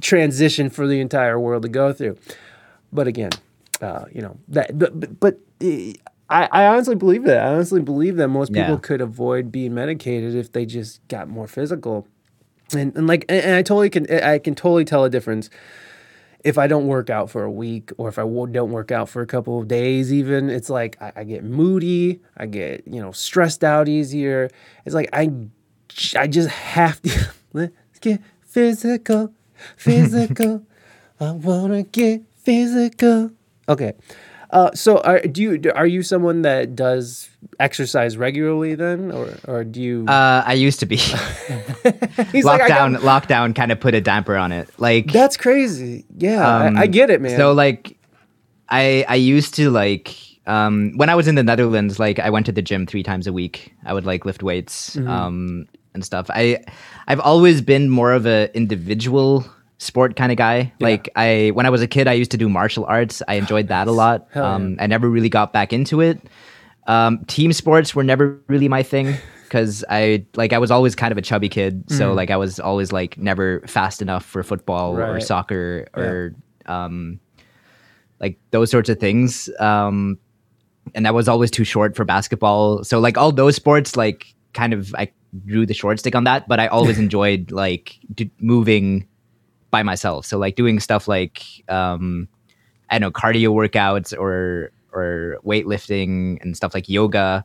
Speaker 1: transition for the entire world to go through. But again, uh, you know that, but but, but uh, I, I honestly believe that. I honestly believe that most people
Speaker 3: Yeah.
Speaker 1: could avoid being medicated if they just got more physical. And, and like and, and I totally can I can totally tell a difference if I don't work out for a week or if I don't work out for a couple of days even it's like I, I get moody I get you know stressed out easier it's like I, I just have to (laughs) let's get physical physical (laughs) I wanna get physical okay uh, so are do you are you someone that does exercise regularly then or or do you
Speaker 3: Uh, I used to be. (laughs) (laughs)
Speaker 1: he's like,
Speaker 3: lockdown, lockdown kind of put a damper on it. Like
Speaker 1: that's crazy yeah I, I
Speaker 3: Um,
Speaker 1: get it man
Speaker 3: So like, I I used to like um when I was in the Netherlands, like I went to the gym three times a week. I would like lift weights
Speaker 1: Mm-hmm.
Speaker 3: um and stuff. I I've always been more of a individual sport kind of guy. Like I when I was a kid, I used to do martial arts. I (sighs) enjoyed that a lot.
Speaker 1: Hell yeah.
Speaker 3: um, I never really got back into it. Um, team sports were never really my thing (laughs) because I like I was always kind of a chubby kid, so like I was always like never fast enough for football or soccer or um, like those sorts of things. Um, and I was always too short for basketball. So like all those sports, like kind of I drew the short stick on that, but I always (laughs) enjoyed like d- moving by myself. So like doing stuff like um, I don't know cardio workouts or or weightlifting and stuff like yoga.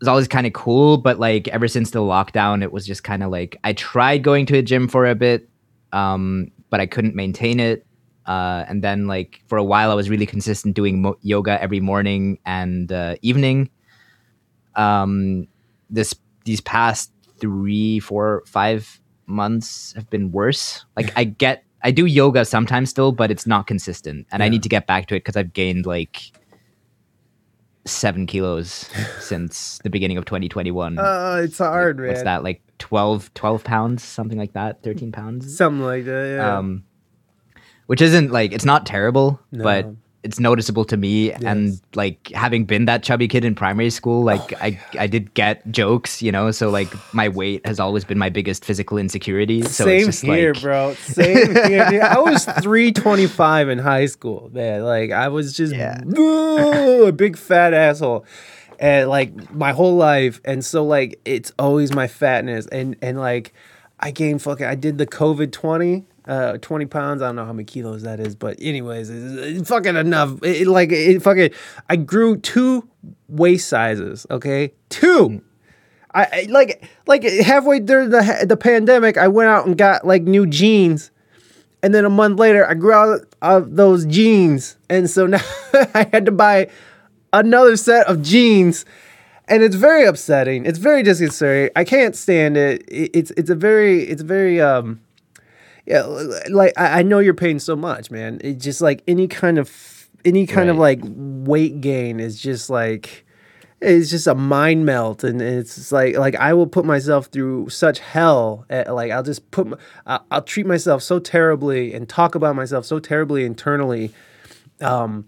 Speaker 3: Was always kind of cool, but like ever since the lockdown, it was just kind of like I tried going to a gym for a bit, um, but I couldn't maintain it. Uh, and then like for a while, I was really consistent doing mo- yoga every morning and uh, evening. Um, this these past three, four, five months have been worse. (laughs) Like I get, I do yoga sometimes still, but it's not consistent, and I need to get back to it because I've gained like seven kilos (laughs) since the beginning of 2021.
Speaker 1: Uh, it's hard, man.
Speaker 3: What's that like 12, 12 pounds, something like that, 13 pounds?
Speaker 1: Something like that. Yeah.
Speaker 3: um which isn't like it's not terrible but
Speaker 1: No.
Speaker 3: It's noticeable to me and like having been that chubby kid in primary school like oh i i did get jokes you know so like my weight has always been my biggest physical insecurity so
Speaker 1: Same
Speaker 3: it's just
Speaker 1: here,
Speaker 3: like
Speaker 1: bro. Same (laughs) here. dude. I was 325 in high school, man. Like I was just
Speaker 3: Yeah. (laughs)
Speaker 1: A big fat asshole. And like my whole life. And so like it's always my fatness. And and like I gained fucking I did the COVID 20. Uh, 20 pounds. I don't know how many kilos that is, but anyways, it's, it's fucking enough. It, it, like it fucking, I grew two waist sizes. Okay, two. I, I like like halfway during the the pandemic, I went out and got like new jeans, and then a month later, I grew out of those jeans, and so now (laughs) I had to buy another set of jeans, and it's very upsetting. It's very disconcerting. I can't stand it. It- It's it's a very it's very um yeah like I, I know you're paying so much, man. It's just like any kind of any kind of like weight gain is just like it's just a mind melt and it's like like i will put myself through such hell at, like i'll just put I'll, I'll treat myself so terribly and talk about myself so terribly internally um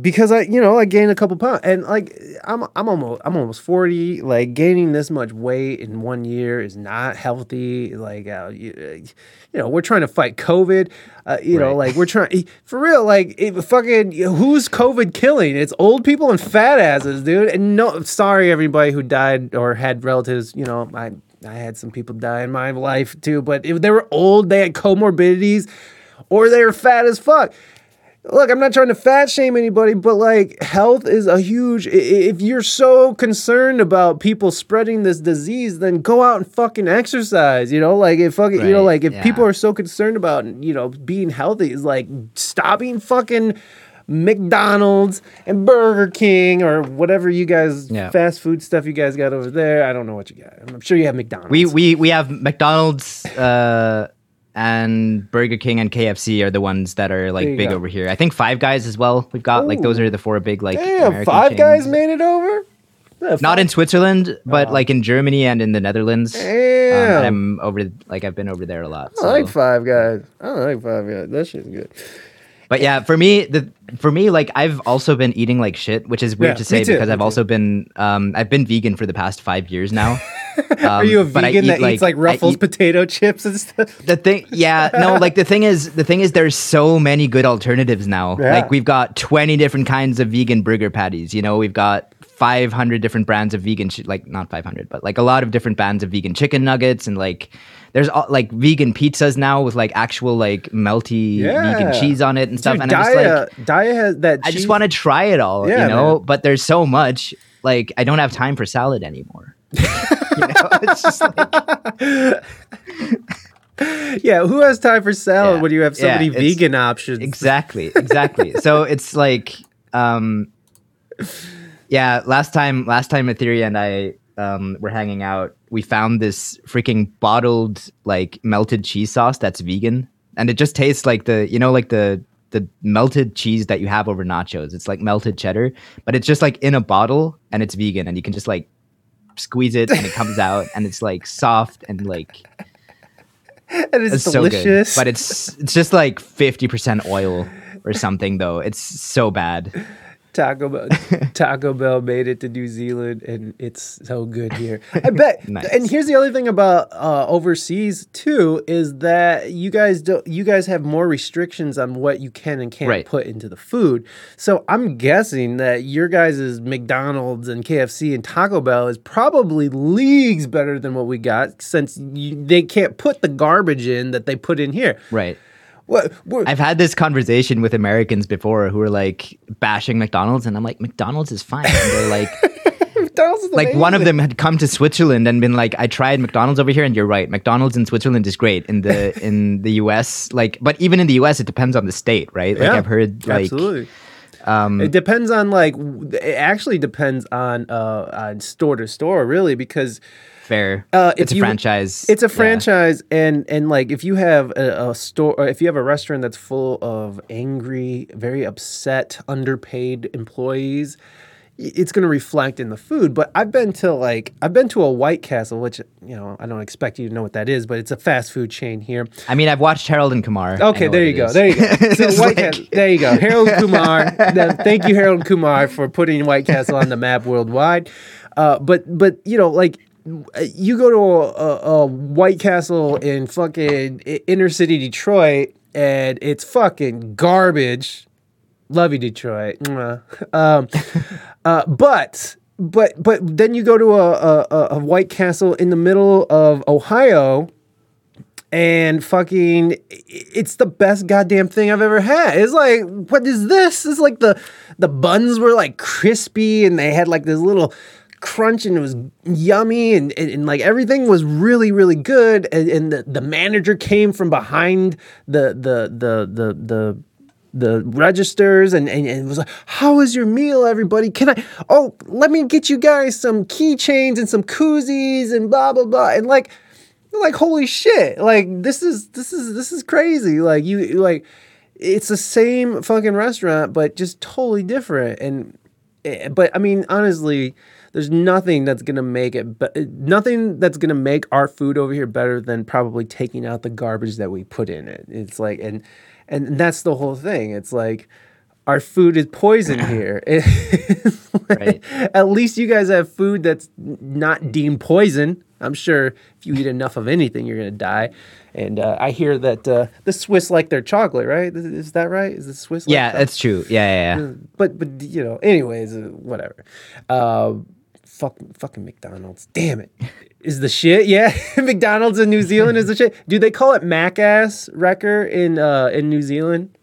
Speaker 1: because i you know i gained a couple pounds. And like i'm i'm almost i'm almost 40 like gaining this much weight in one year is not healthy. Like uh, you, you know we're trying to fight covid. Uh, you know like we're trying (laughs) for real like it, fucking who's covid killing? It's old people and fat asses dude. And no sorry everybody who died or had relatives you know i i had some people die in my life too. But if they were old they had comorbidities or they were fat as fuck look, I'm not trying to fat shame anybody, but like health is a huge. If you're so concerned about people spreading this disease, then go out and fucking exercise. You know, like if fucking, you know, like if
Speaker 3: yeah.
Speaker 1: people are so concerned about you know being healthy, is like stopping fucking. McDonald's and Burger King or whatever you guys
Speaker 3: Yeah.
Speaker 1: fast food stuff you guys got over there. I don't know what you got. I'm sure you have McDonald's.
Speaker 3: we we we have mcdonald's uh and Burger King and KFC are the ones that are like big
Speaker 1: go.
Speaker 3: over here. I think Five Guys as well. We've got like those are the four big like
Speaker 1: Damn,
Speaker 3: American
Speaker 1: Five Guys made it over. Yeah,
Speaker 3: Not in Switzerland, but
Speaker 1: Oh.
Speaker 3: like in Germany and in the Netherlands. Um,
Speaker 1: Damn.
Speaker 3: and I'm over like I've been over there a lot.
Speaker 1: I like Five Guys. I like Five Guys. That shit's good.
Speaker 3: But yeah, for me, the for me, like I've also been eating like shit, which is weird
Speaker 1: Yeah,
Speaker 3: to say
Speaker 1: too,
Speaker 3: because I've
Speaker 1: too.
Speaker 3: also been um I've been vegan for the past five years now. (laughs)
Speaker 1: Are you a
Speaker 3: Um,
Speaker 1: vegan
Speaker 3: eat,
Speaker 1: that eats like Ruffles
Speaker 3: eat-
Speaker 1: potato chips and stuff?
Speaker 3: the thing yeah no like the thing is the thing is there's so many good alternatives now
Speaker 1: Yeah.
Speaker 3: like we've got 20 different kinds of vegan burger patties you know we've got 500 different brands of vegan chi- like not 500 but like a lot of different brands of vegan chicken nuggets and like there's all, like vegan pizzas now with like actual like melty vegan cheese on it and stuff
Speaker 1: Dude,
Speaker 3: and i'm just like
Speaker 1: Daya has that.
Speaker 3: i just want to try it all
Speaker 1: Yeah,
Speaker 3: you know
Speaker 1: man.
Speaker 3: but there's so much like i don't have time for salad anymore (laughs) you know (laughs) it's just like (laughs)
Speaker 1: Yeah, who has time for salad
Speaker 3: Yeah.
Speaker 1: when you have so
Speaker 3: Yeah,
Speaker 1: many vegan options?
Speaker 3: exactly exactly so it's like um yeah last time last time etheria and i um were hanging out we found this freaking bottled like melted cheese sauce that's vegan and it just tastes like the you know like the the melted cheese that you have over nachos it's like melted cheddar but it's just like in a bottle and it's vegan and you can just like squeeze it and it comes out and it's like soft and like
Speaker 1: and it's,
Speaker 3: it's
Speaker 1: delicious.
Speaker 3: so good. But it's it's just like fifty percent oil or something though. It's so bad.
Speaker 1: Taco Bell, (laughs) Taco Bell made it to New Zealand, and it's so good here. I (laughs) bet.
Speaker 3: Nice.
Speaker 1: And here's the other thing about uh, overseas too is that you guys don't. you guys have more restrictions on what you can and can't
Speaker 3: Right.
Speaker 1: put into the food. So I'm guessing that your guys' McDonald's and KFC and Taco Bell is probably leagues better than what we got, since you, they can't put the garbage in that they put in here.
Speaker 3: Right.
Speaker 1: What?
Speaker 3: I've had this conversation with Americans before who are like bashing McDonald's, and I'm like, McDonald's is fine. And they're like, (laughs)
Speaker 1: McDonald's is
Speaker 3: like one of them had come to Switzerland and been like, I tried McDonald's over here, and you're right, McDonald's in Switzerland is great. In the (laughs) in the U.S., like, but even in the U.S., it depends on the state, right? Like
Speaker 1: Yeah,
Speaker 3: I've heard, like,
Speaker 1: absolutely.
Speaker 3: um,
Speaker 1: It depends on like it actually depends on uh on store to store really because
Speaker 3: fair.
Speaker 1: Uh,
Speaker 3: it's a
Speaker 1: you-
Speaker 3: franchise.
Speaker 1: it's a
Speaker 3: yeah.
Speaker 1: franchise and and like if you have a, a store or if you have a restaurant that's full of angry, very upset, underpaid employees, it's going to reflect in the food. But I've been to like I've been to a White Castle, which you know I don't expect you to know what that is, but it's a fast food chain here.
Speaker 3: I mean, I've watched Harold and Kumar.
Speaker 1: Okay, there you go.
Speaker 3: is.
Speaker 1: There you go. (laughs) So White
Speaker 3: like-
Speaker 1: Castle. There you go. Harold Kumar. Thank you, Harold Kumar, for putting White Castle on the map worldwide. Uh, but but you know like. You go to a, a, White Castle in fucking inner city Detroit, and it's fucking garbage. Love you, Detroit. Um, (laughs) uh, but but but then you go to a, a, a- a White Castle in the middle of Ohio, and fucking it's the best goddamn thing I've ever had. It's like, what is this? It's like the the buns were like crispy and they had like this little crunch and it was yummy and, and, and, like everything was really really good and, and the, the manager came from behind the the the the the the registers and, and, and was like, How is your meal, everybody? Can I oh let me get you guys some keychains and some koozies and blah blah blah and like like holy shit like this is this is this is crazy like you like it's the same fucking restaurant but just totally different and eh, but i mean honestly there's nothing that's gonna make it be- nothing that's gonna make our food over here better than probably taking out the garbage that we put in it it's like and and that's the whole thing it's like our food is poison (clears throat) here (laughs) like,
Speaker 3: Right.
Speaker 1: at least you guys have food that's not deemed poison. I'm sure if you eat enough of anything, you're gonna die. And uh, I hear that uh, the Swiss like their chocolate, right? Is, is that right? Is the Swiss? Like
Speaker 3: Yeah,
Speaker 1: chocolate?
Speaker 3: that's true. Yeah, yeah, yeah.
Speaker 1: But but you know, anyways, uh, whatever. Uh, fuck, fucking McDonald's. Damn it. Is the shit? (laughs) Yeah, (laughs) McDonald's in New Zealand is the shit. Do they call it Maccas wrecker in uh, in New Zealand,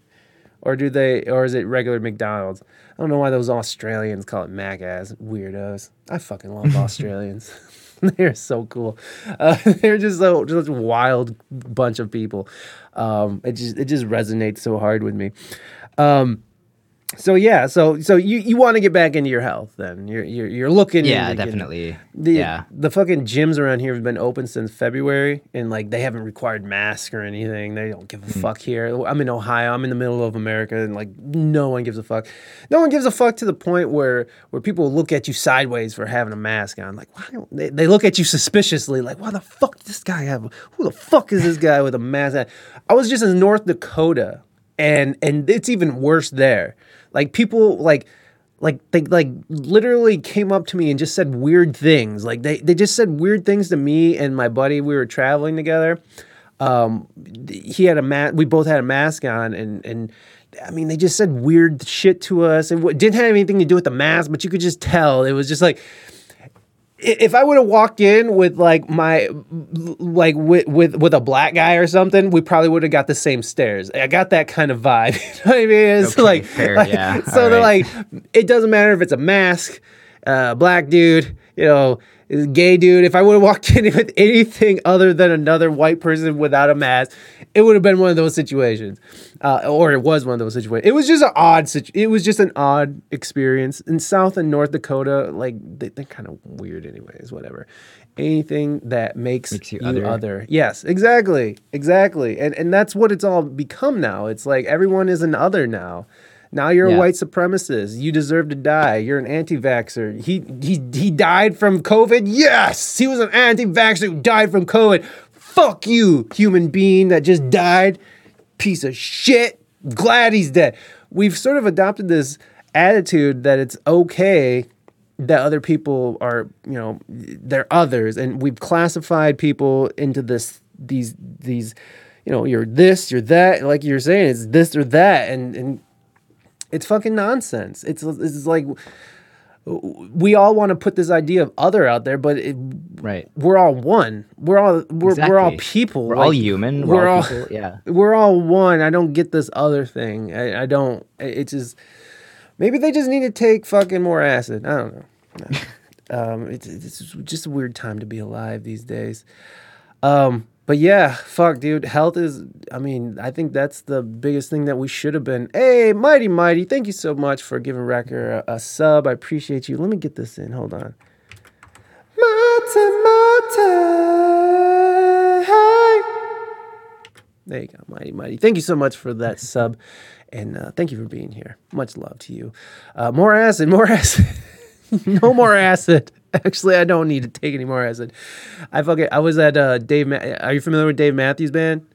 Speaker 1: or do they, or is it regular McDonald's? I don't know why those Australians call it Maccas weirdos. I fucking love (laughs) Australians. they're so cool. Uh, they're just so just a wild bunch of people. Um, it just it just resonates so hard with me. Um, so yeah, so so you, you want to get back into your health then? You're you're, you're looking.
Speaker 3: Yeah,
Speaker 1: getting-
Speaker 3: definitely.
Speaker 1: the,
Speaker 3: yeah.
Speaker 1: the fucking gyms around here have been open since February, and like they haven't required masks or anything. They don't give a hmm. fuck here. I'm in Ohio. I'm in the middle of America, and like no one gives a fuck. No one gives a fuck to the point where where people look at you sideways for having a mask on. Like why? Don't, they, they look at you suspiciously. Like why the fuck does this guy have? Who the fuck is this guy with a mask? on? I was just in North Dakota, and and it's even worse there. Like people like like they like literally came up to me and just said weird things. Like they, they just said weird things to me and my buddy. We were traveling together. Um he had a mask we both had a mask on and and i mean they just said weird shit to us. It didn't have anything to do with the mask but you could just tell. It was just like if I would have walked in with like my like with with with a black guy or something, we probably would have got the same stares. I got that kind of vibe. (laughs) You know what I mean? It's
Speaker 3: Okay,
Speaker 1: like,
Speaker 3: fair,
Speaker 1: like-
Speaker 3: yeah,
Speaker 1: So
Speaker 3: all
Speaker 1: they're
Speaker 3: right.
Speaker 1: like, it doesn't matter if it's a mask, uh, black dude, you know, gay dude. If I would have walked (laughs) in with anything other than another white person without a mask, it would have been one of those situations, uh, or it was one of those situations. It was just an odd. Situ- it was just an odd experience in South and North Dakota. Like they, they're kind of weird, anyways. Whatever. Anything that makes,
Speaker 3: Makes you
Speaker 1: you,
Speaker 3: other.
Speaker 1: other. Yes, exactly, exactly, and and that's what it's all become now. It's like everyone is an other now. Now you're a white supremacist. You deserve to die. You're an anti-vaxxer. He he he died from COVID. Yes, he was an anti-vaxxer who died from COVID. Fuck you, human being that just died. Piece of shit. Glad he's dead. We've sort of adopted this attitude that it's okay that other people are, you know, they're others, and we've classified people into this these these, you know, you're this, you're that, like you're saying, it's this or that, and and it's fucking nonsense. It's it's like we all want to put this idea of other out there, but it,
Speaker 3: Right.
Speaker 1: we're all one. We're all we're, we're all people.
Speaker 3: We're all human.
Speaker 1: We're,
Speaker 3: We're, all,
Speaker 1: all
Speaker 3: people. (laughs) Yeah.
Speaker 1: we're all one. I don't get this other thing. I, I don't. it- It's just maybe they just need to take fucking more acid. I don't know. No. (laughs) um, it's, it's just a weird time to be alive these days. Um, but yeah, fuck, dude. Health is. I mean, I think that's the biggest thing that we should have been. Hey, mighty, mighty. Thank you so much for giving Wrecker a, a sub. I appreciate you. Let me get this in. Hold on. Mate, mate. There you go, mighty, mighty. Thank you so much for that sub, and uh, thank you for being here. Much love to you. Uh, more acid, more acid. (laughs) no more acid. (laughs) Actually, I don't need to take any more acid. I fucking I was at uh, Dave. Ma- Are you familiar with Dave Matthews Band?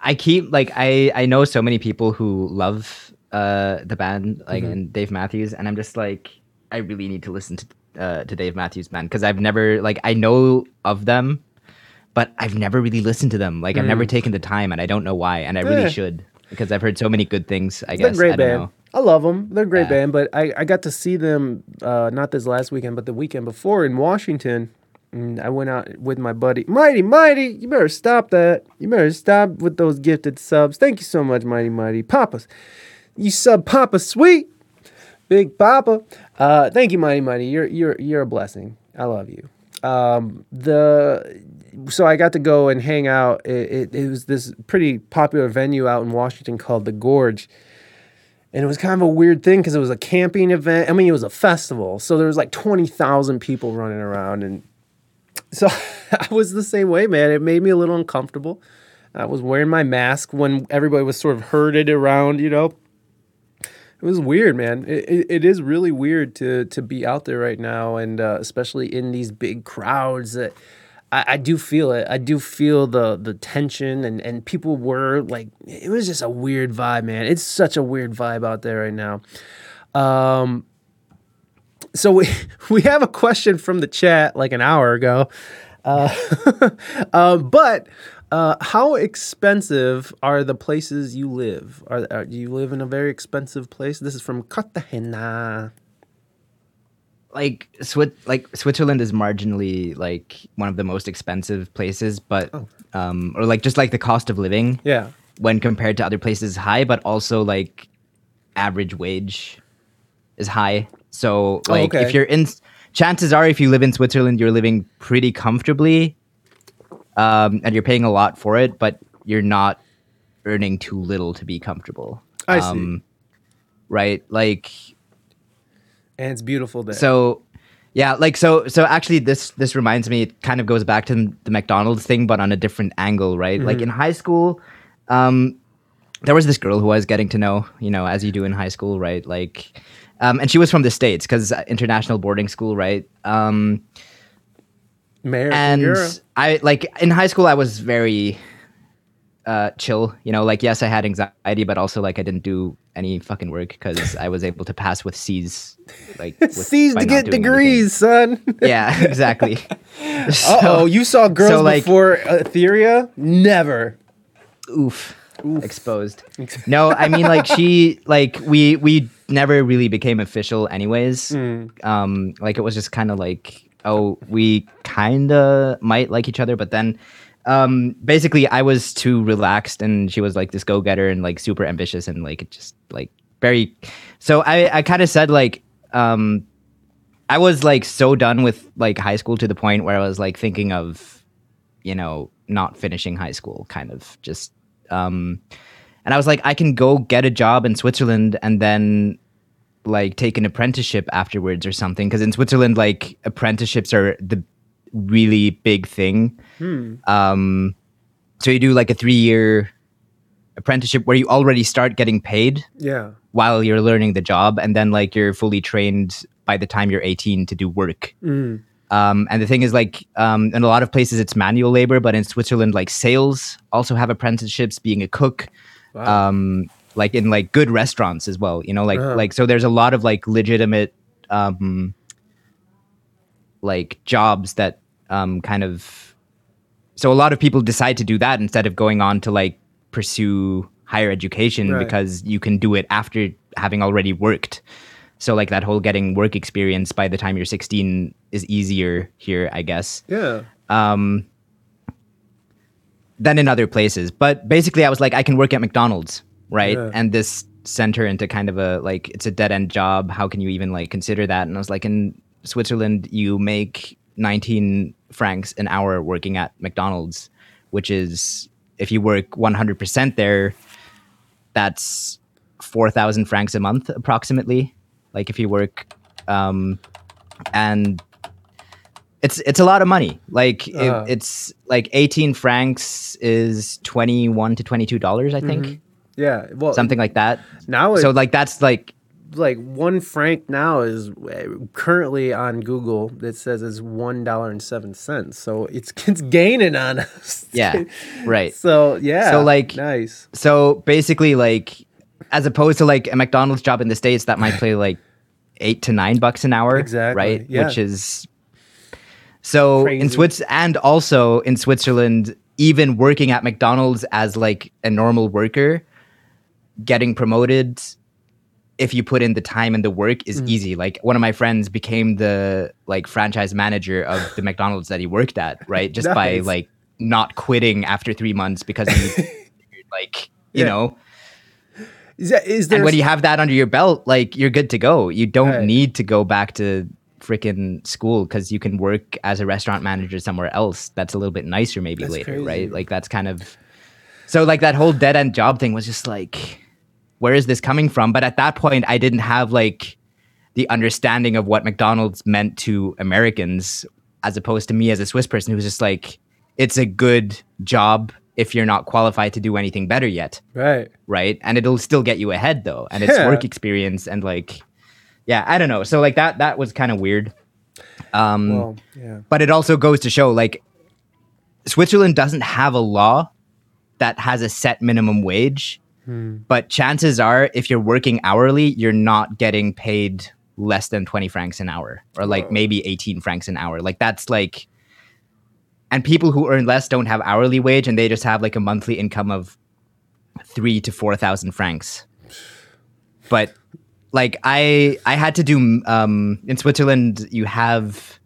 Speaker 3: I keep like I I know so many people who love uh the band like
Speaker 1: Mm-hmm.
Speaker 3: and Dave Matthews and I'm just like I really need to listen to uh to Dave Matthews band because I've never like I know of them but I've never really listened to them like I've never taken the time and I don't know why and I really should because I've heard so many good things I
Speaker 1: They're
Speaker 3: guess
Speaker 1: great
Speaker 3: I don't
Speaker 1: band.
Speaker 3: know
Speaker 1: I love them. They're a great
Speaker 3: Yeah.
Speaker 1: band, but I, I got to see them uh, not this last weekend, but the weekend before in Washington. And I went out with my buddy, Mighty, Mighty. You better stop that. You better stop with those gifted subs. Thank you so much, Mighty, Mighty. Papas, you sub Papa Sweet, Big Papa. Uh, thank you, Mighty, Mighty. You're you're you're a blessing. I love you. Um, the so I got to go and hang out. It, it, it was this pretty popular venue out in Washington called the Gorge and it was kind of a weird thing because it was a camping event. I mean, it was a festival, so there was like twenty thousand people running around, and so (laughs) I was the same way, man. It made me a little uncomfortable. I was wearing my mask when everybody was sort of herded around, you know. It was weird, man. It, it, it is really weird to to be out there right now, and uh, especially in these big crowds. That I, I do feel it. I do feel the the tension, and and people were like, it was just a weird vibe, man. It's such a weird vibe out there right now. Um, so we (laughs) we have a question from the chat like an hour ago, uh, uh, (laughs) but uh, how expensive are the places you live? Are, are do you live in a very expensive place? This is from Cartagena.
Speaker 3: Like Swi- like Switzerland is marginally like one of the most expensive places but
Speaker 1: Oh.
Speaker 3: um or like just like the cost of living
Speaker 1: Yeah.
Speaker 3: when compared to other places high but also like average wage is high so like
Speaker 1: okay.
Speaker 3: if you're in chances are if you live in switzerland you're living pretty comfortably um, and you're paying a lot for it but you're not earning too little to be comfortable
Speaker 1: I see.
Speaker 3: um, right like
Speaker 1: And it's beautiful there.
Speaker 3: so yeah like so so actually this this reminds me it kind of goes back to the mcdonald's thing but on a different angle right? Like in high school um there was this girl who i was getting to know you know as you do in high school right? Like um and she was from the states because international boarding school right? Um
Speaker 1: American
Speaker 3: and. I like in high school I was very uh chill, you know, like yes I had anxiety but also like I didn't do any fucking work cuz I was able to pass with C's like (laughs) with,
Speaker 1: C's to get degrees, son. (laughs)
Speaker 3: Yeah, exactly. (laughs)
Speaker 1: Uh oh, you saw girls
Speaker 3: like-
Speaker 1: before Etheria? Never.
Speaker 3: oof, exposed. No, I mean like she like we we never really became official anyways. Um like it was just kind of like oh, we kind of might like each other but then um basically I was too relaxed and she was like this go-getter and like super ambitious and like it just like very so I I kind of said like um I was like so done with like high school to the point where I was like thinking of you know, not finishing high school, kind of just. Um, and I was like, I can go get a job in Switzerland and then like take an apprenticeship afterwards or something. Because in Switzerland, like apprenticeships are the really big thing. Um, so you do like a three year apprenticeship where you already start getting paid
Speaker 1: Yeah.
Speaker 3: while you're learning the job, and then like you're fully trained by the time you're 18 to do work.
Speaker 1: Mm.
Speaker 3: Um, and the thing is, like, um, in a lot of places it's manual labor, but in Switzerland, like sales also have apprenticeships. Being a cook,
Speaker 1: Wow.
Speaker 3: um, like in like good restaurants as well. You know, like
Speaker 1: Uh-huh.
Speaker 3: like so there's a lot of like legitimate um like jobs that um kind of so a lot of people decide to do that instead of going on to like pursue higher education
Speaker 1: Right.
Speaker 3: because you can do it after having already worked. So like that whole getting work experience by the time you're 16 is easier here, I guess
Speaker 1: Yeah.
Speaker 3: um, than in other places. But basically, I was like, I can work at McDonald's, right?
Speaker 1: Yeah.
Speaker 3: And this sent her into kind of a like, it's a dead end job. How can you even like consider that? And I was like, in Switzerland, you make 19 francs an hour working at McDonald's, which is if you work 100% there, that's 4,000 francs a month approximately. Like if you work, um, and it's it's a lot of money. Like it-
Speaker 1: Uh-huh.
Speaker 3: it's like 18 francs is 21 to 22 dollars, I think.
Speaker 1: Yeah. Well,
Speaker 3: Something like that.
Speaker 1: now it's
Speaker 3: So like that's like
Speaker 1: like one franc now is uh, currently on Google. that says it's one dollar and seven cents. So it's (laughs) it's gaining on us.
Speaker 3: yeah, (laughs) right.
Speaker 1: So yeah.
Speaker 3: So, like-
Speaker 1: nice.
Speaker 3: So basically like as opposed to like a McDonald's job in the states that might pay like 8 to 9 bucks an hour,
Speaker 1: Exactly,
Speaker 3: right?
Speaker 1: yeah.
Speaker 3: Which is so in
Speaker 1: Crazy.
Speaker 3: Swiss and also in Switzerland even working at McDonald's as like a normal worker getting promoted if you put in the time and the work is
Speaker 1: Mm.
Speaker 3: easy. Like one of my friends became the like franchise manager of the McDonald's that he worked at, right? Just by like not quitting after 3 months because he (laughs) like, you
Speaker 1: Yeah.
Speaker 3: know,
Speaker 1: Is that is there
Speaker 3: and when you have that under your belt, like you're good to go. You don't
Speaker 1: Right.
Speaker 3: need to go back to freaking school because you can work as a restaurant manager somewhere else. That's a little bit nicer, maybe
Speaker 1: That's
Speaker 3: later,
Speaker 1: crazy.
Speaker 3: right? Like that's kind of so like that whole dead end job thing was just like, where is this coming from? But at that point, I didn't have like the understanding of what McDonald's meant to Americans, as opposed to me as a Swiss person who was just like, it's a good job if you're not qualified to do anything better yet
Speaker 1: right?
Speaker 3: right? And it'll still get you ahead though, and it's
Speaker 1: Yeah.
Speaker 3: work experience and like, yeah, I don't know. So like that that was kind of weird. Um,
Speaker 1: Well, yeah.
Speaker 3: but it also goes to show like Switzerland doesn't have a law that has a set minimum wage, but chances are if you're working hourly, you're not getting paid less than 20 francs an hour or like maybe 18 francs an hour. Like that's like and people who earn less don't have hourly wage and they just have like a monthly income of 3 to 4,000 francs. But like I I had to do um in Switzerland you have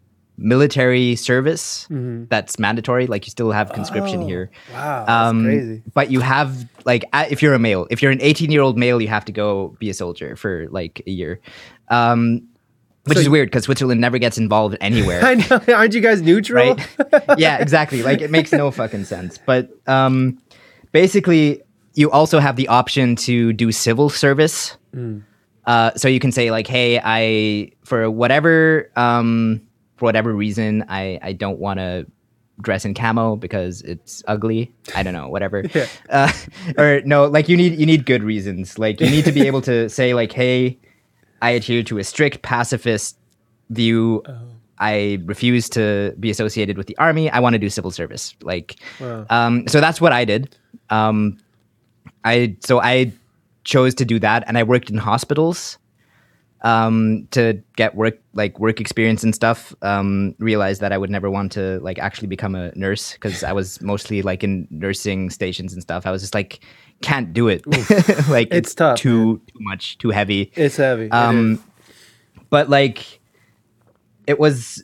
Speaker 3: military service that's mandatory like you still have conscription
Speaker 1: Oh,
Speaker 3: here
Speaker 1: Wow. That's
Speaker 3: um
Speaker 1: crazy.
Speaker 3: but you have like if you're a male if you're an 18 year old male you have to go be a soldier for like a year um which
Speaker 1: So
Speaker 3: is weird because Switzerland never gets involved anywhere (laughs)
Speaker 1: I know. (laughs) Aren't you guys neutral?
Speaker 3: right? yeah, exactly. Like it makes no fucking sense. But um, basically, you also have the option to do civil service. Uh, so you can say like, "Hey, I for whatever um, for whatever reason, I I don't want to dress in camo because it's ugly. I don't know, whatever. (laughs)
Speaker 1: Yeah.
Speaker 3: Uh, (laughs) or no, like you need you need good reasons. Like you need to be (laughs) able to say like, "Hey, I adhere to a strict pacifist view." I refuse to be associated with the army. I want to do civil service. Like,
Speaker 1: Wow.
Speaker 3: um, so that's what I did. Um, I so I chose to do that, and I worked in hospitals um, to get work like work experience and stuff. Um, realized that I would never want to like actually become a nurse because I was mostly like in nursing stations and stuff. I was just like, can't do it. (laughs) like
Speaker 1: It's
Speaker 3: it's,
Speaker 1: tough,
Speaker 3: too too much, too heavy.
Speaker 1: It's heavy.
Speaker 3: Um,
Speaker 1: is.
Speaker 3: but like, it was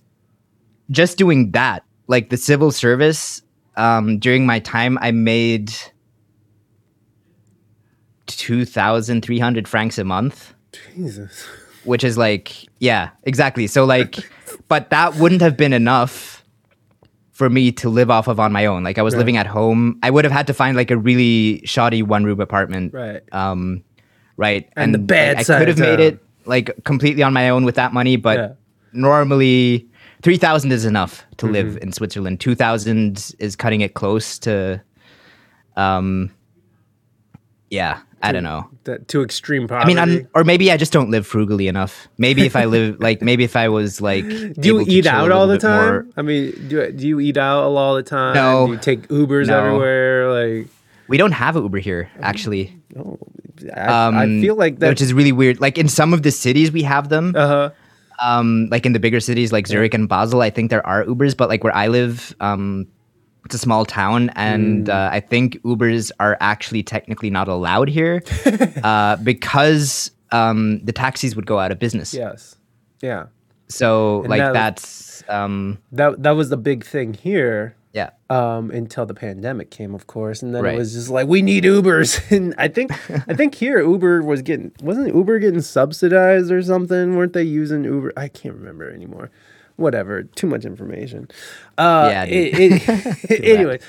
Speaker 3: just doing that, like the civil service. Um, during my time, I made two thousand three hundred francs a month,
Speaker 1: Jesus.
Speaker 3: Which is like, yeah, exactly. So like, (laughs) but that wouldn't have been enough for me to live off of on my own. Like I was
Speaker 1: Right.
Speaker 3: living at home. I would have had to find like a really shoddy one room apartment
Speaker 1: Right.
Speaker 3: um, right?
Speaker 1: And the bad side
Speaker 3: I could have made it like completely on my own with that money, but
Speaker 1: Yeah.
Speaker 3: normally three thousand is enough to live
Speaker 1: Mm-hmm.
Speaker 3: in Switzerland. Two thousand is cutting it close to, um, yeah, I don't know.
Speaker 1: That to extreme
Speaker 3: I mean, I'm, or maybe I just don't live frugally enough. Maybe if I live (laughs) like, maybe if I was like,
Speaker 1: do you eat out all the
Speaker 3: bit more-
Speaker 1: time? I mean, do do you eat out all the time?
Speaker 3: No.
Speaker 1: Do you take Ubers
Speaker 3: No.
Speaker 1: everywhere? Like,
Speaker 3: We don't have Uber here, actually.
Speaker 1: oh, I, I feel like that.
Speaker 3: Um, which is really weird. Like in some of the cities, we have them.
Speaker 1: uh huh.
Speaker 3: um, like in the bigger cities like Zurich and Basel, I think there are Ubers, but like where I live, um, it's a small town, and
Speaker 1: Hmm.
Speaker 3: uh, I think Ubers are actually technically not allowed here (laughs) uh, because um, the taxis would go out of business.
Speaker 1: Yes. Yeah.
Speaker 3: So
Speaker 1: And
Speaker 3: like
Speaker 1: that-
Speaker 3: that's um,
Speaker 1: That that was the big thing here.
Speaker 3: yeah.
Speaker 1: um, until the pandemic came, of course, and then
Speaker 3: Right.
Speaker 1: it was just like we need Ubers, (laughs) and I think I think (laughs) here Uber was getting wasn't Uber getting subsidized or something? Weren't they using Uber? I can't remember anymore. Whatever, too much information. Uh,
Speaker 3: Yeah,
Speaker 1: it, it, (laughs) (laughs) anyway,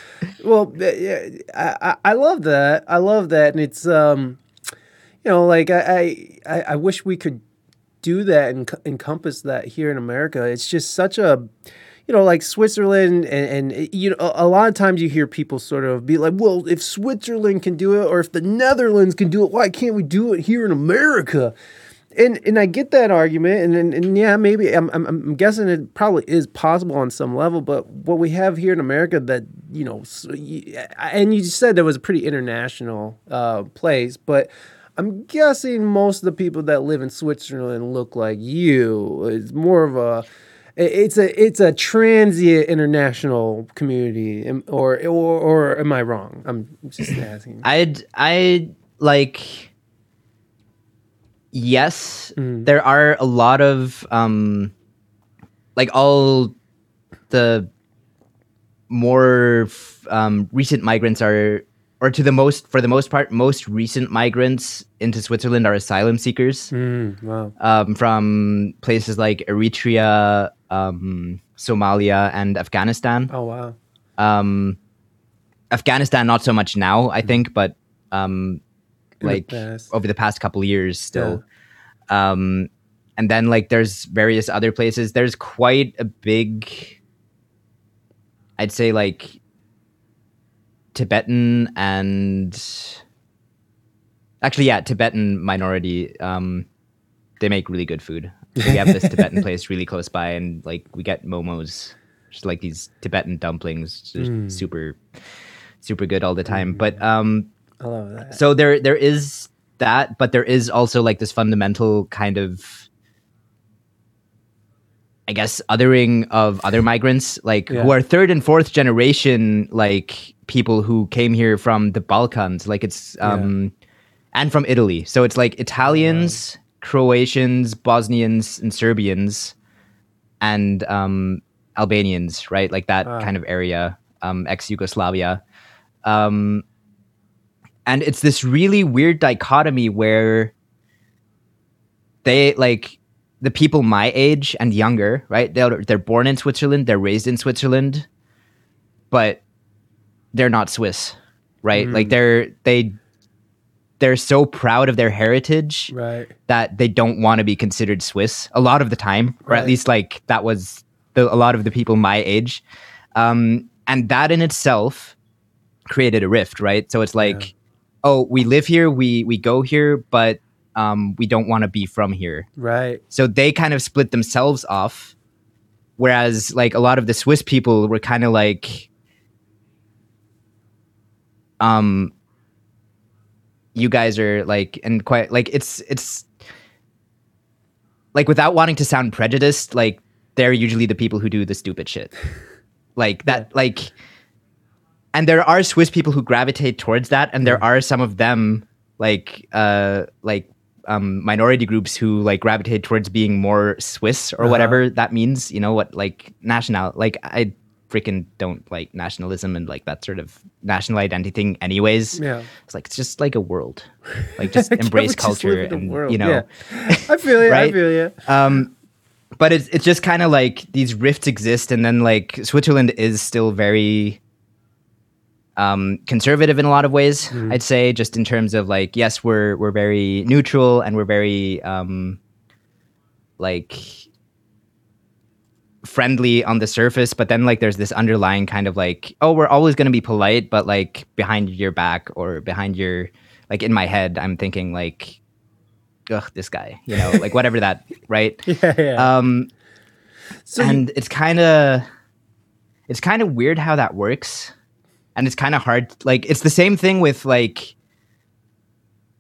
Speaker 1: well, yeah, I, I love that. I love that, and it's um, you know, like I I, I wish we could do that and enc- encompass that here in America. It's just such a, you know, like Switzerland and, and you know, a lot of times you hear people sort of be like, well, if Switzerland can do it or if the Netherlands can do it, why can't we do it here in America? And and I get that argument, and and, and yeah, maybe I'm, I'm I'm guessing it probably is possible on some level, but what we have here in America that you know, and you said there was a pretty international uh, place, but I'm guessing most of the people that live in Switzerland look like you. It's more of a it's a it's a transient international community, or or or am I wrong? I'm just asking.
Speaker 3: I'd I like yes,
Speaker 1: Mm.
Speaker 3: there are a lot of um like all the more f- um, recent migrants are or to the most for the most part most recent migrants into Switzerland are asylum seekers
Speaker 1: Mm, wow.
Speaker 3: um, from places like Eritrea, um, Somalia, and Afghanistan
Speaker 1: Oh wow.
Speaker 3: um afghanistan not so much now i think but um
Speaker 1: In the
Speaker 3: like over the past couple years still. Um and then like there's various other places. There's quite a big i'd say like tibetan and actually yeah tibetan minority um they make really good food. (laughs) We have this tibetan place really close by and like we get momos just like these tibetan dumplings just
Speaker 1: Mm.
Speaker 3: super super good all the time. But um
Speaker 1: I love that.
Speaker 3: so there there is that but there is also like this fundamental kind of i guess othering of other migrants like
Speaker 1: Yeah.
Speaker 3: who are third and fourth generation like people who came here from the balkans like it's um and from italy so it's like italians croatians bosnians and serbians and um albanians right like that
Speaker 1: Ah.
Speaker 3: kind of area um ex-yugoslavia um and it's this really weird dichotomy where they like the people my age and younger right they're they're born in Switzerland they're raised in Switzerland but they're not Swiss right like they're they they're so proud of their heritage
Speaker 1: Right.
Speaker 3: that they don't want to be considered Swiss a lot of the time, or
Speaker 1: Right.
Speaker 3: at least like that was the, a lot of the people my age. Um, and that in itself created a rift, right? So it's like, oh, we live here, we we go here, but um, we don't want to be from here.
Speaker 1: Right.
Speaker 3: So they kind of split themselves off. Whereas like a lot of the Swiss people were kind of like, um, you guys are like, and quite like it's it's like without wanting to sound prejudiced, like they're usually the people who do the stupid shit, like that, like. And there are Swiss people who gravitate towards that, and there are some of them like uh like um minority groups who like gravitate towards being more Swiss or
Speaker 1: Uh-huh.
Speaker 3: whatever that means. You know what like national like I freaking don't like nationalism and like that sort of national identity thing anyways.
Speaker 1: Yeah.
Speaker 3: It's like it's just like a world. Like (laughs) just embrace culture
Speaker 1: a
Speaker 3: and
Speaker 1: world?
Speaker 3: you know
Speaker 1: Yeah. I feel you. I feel you.
Speaker 3: um but it's it's just kind of like these rifts exist and then like Switzerland is still very um conservative in a lot of ways
Speaker 1: Mm-hmm.
Speaker 3: I'd say just in terms of like yes we're we're very neutral and we're very um like friendly on the surface but then like there's this underlying kind of like oh we're always going to be polite but like behind your back or behind your like in my head I'm thinking like ugh this guy you know like whatever that (laughs) right
Speaker 1: Yeah. Yeah.
Speaker 3: um
Speaker 1: so you-
Speaker 3: and it's kind of it's kind of weird how that works and it's kind of hard like it's the same thing with like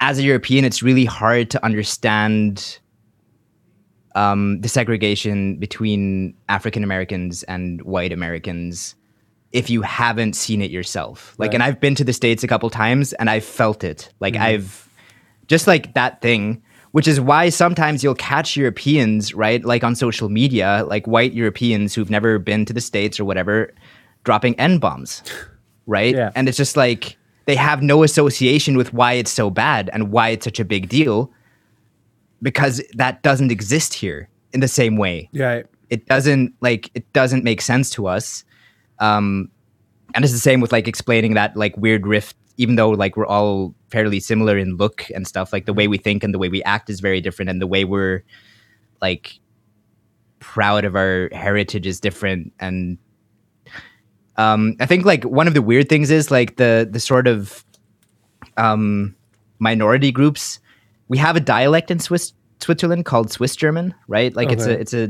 Speaker 3: as a European, it's really hard to understand um, the segregation between African Americans and white Americans if you haven't seen it yourself. Like, and I've been to the States a couple times and I've felt it. Like, I've just like that thing, which is why sometimes you'll catch Europeans, right? Like on social media, like white Europeans who've never been to the States or whatever, dropping N bombs, right?
Speaker 1: Yeah.
Speaker 3: And it's just like they have no association with why it's so bad and why it's such a big deal because that doesn't exist here in the same way
Speaker 1: Right.
Speaker 3: it doesn't like it doesn't make sense to us um and it's the same with like explaining that like weird rift even though like we're all fairly similar in look and stuff like the way we think and the way we act is very different and the way we're like proud of our heritage is different and um i think like one of the weird things is like the the sort of um minority groups we have a dialect in swiss switzerland called swiss german right? Like it's a it's a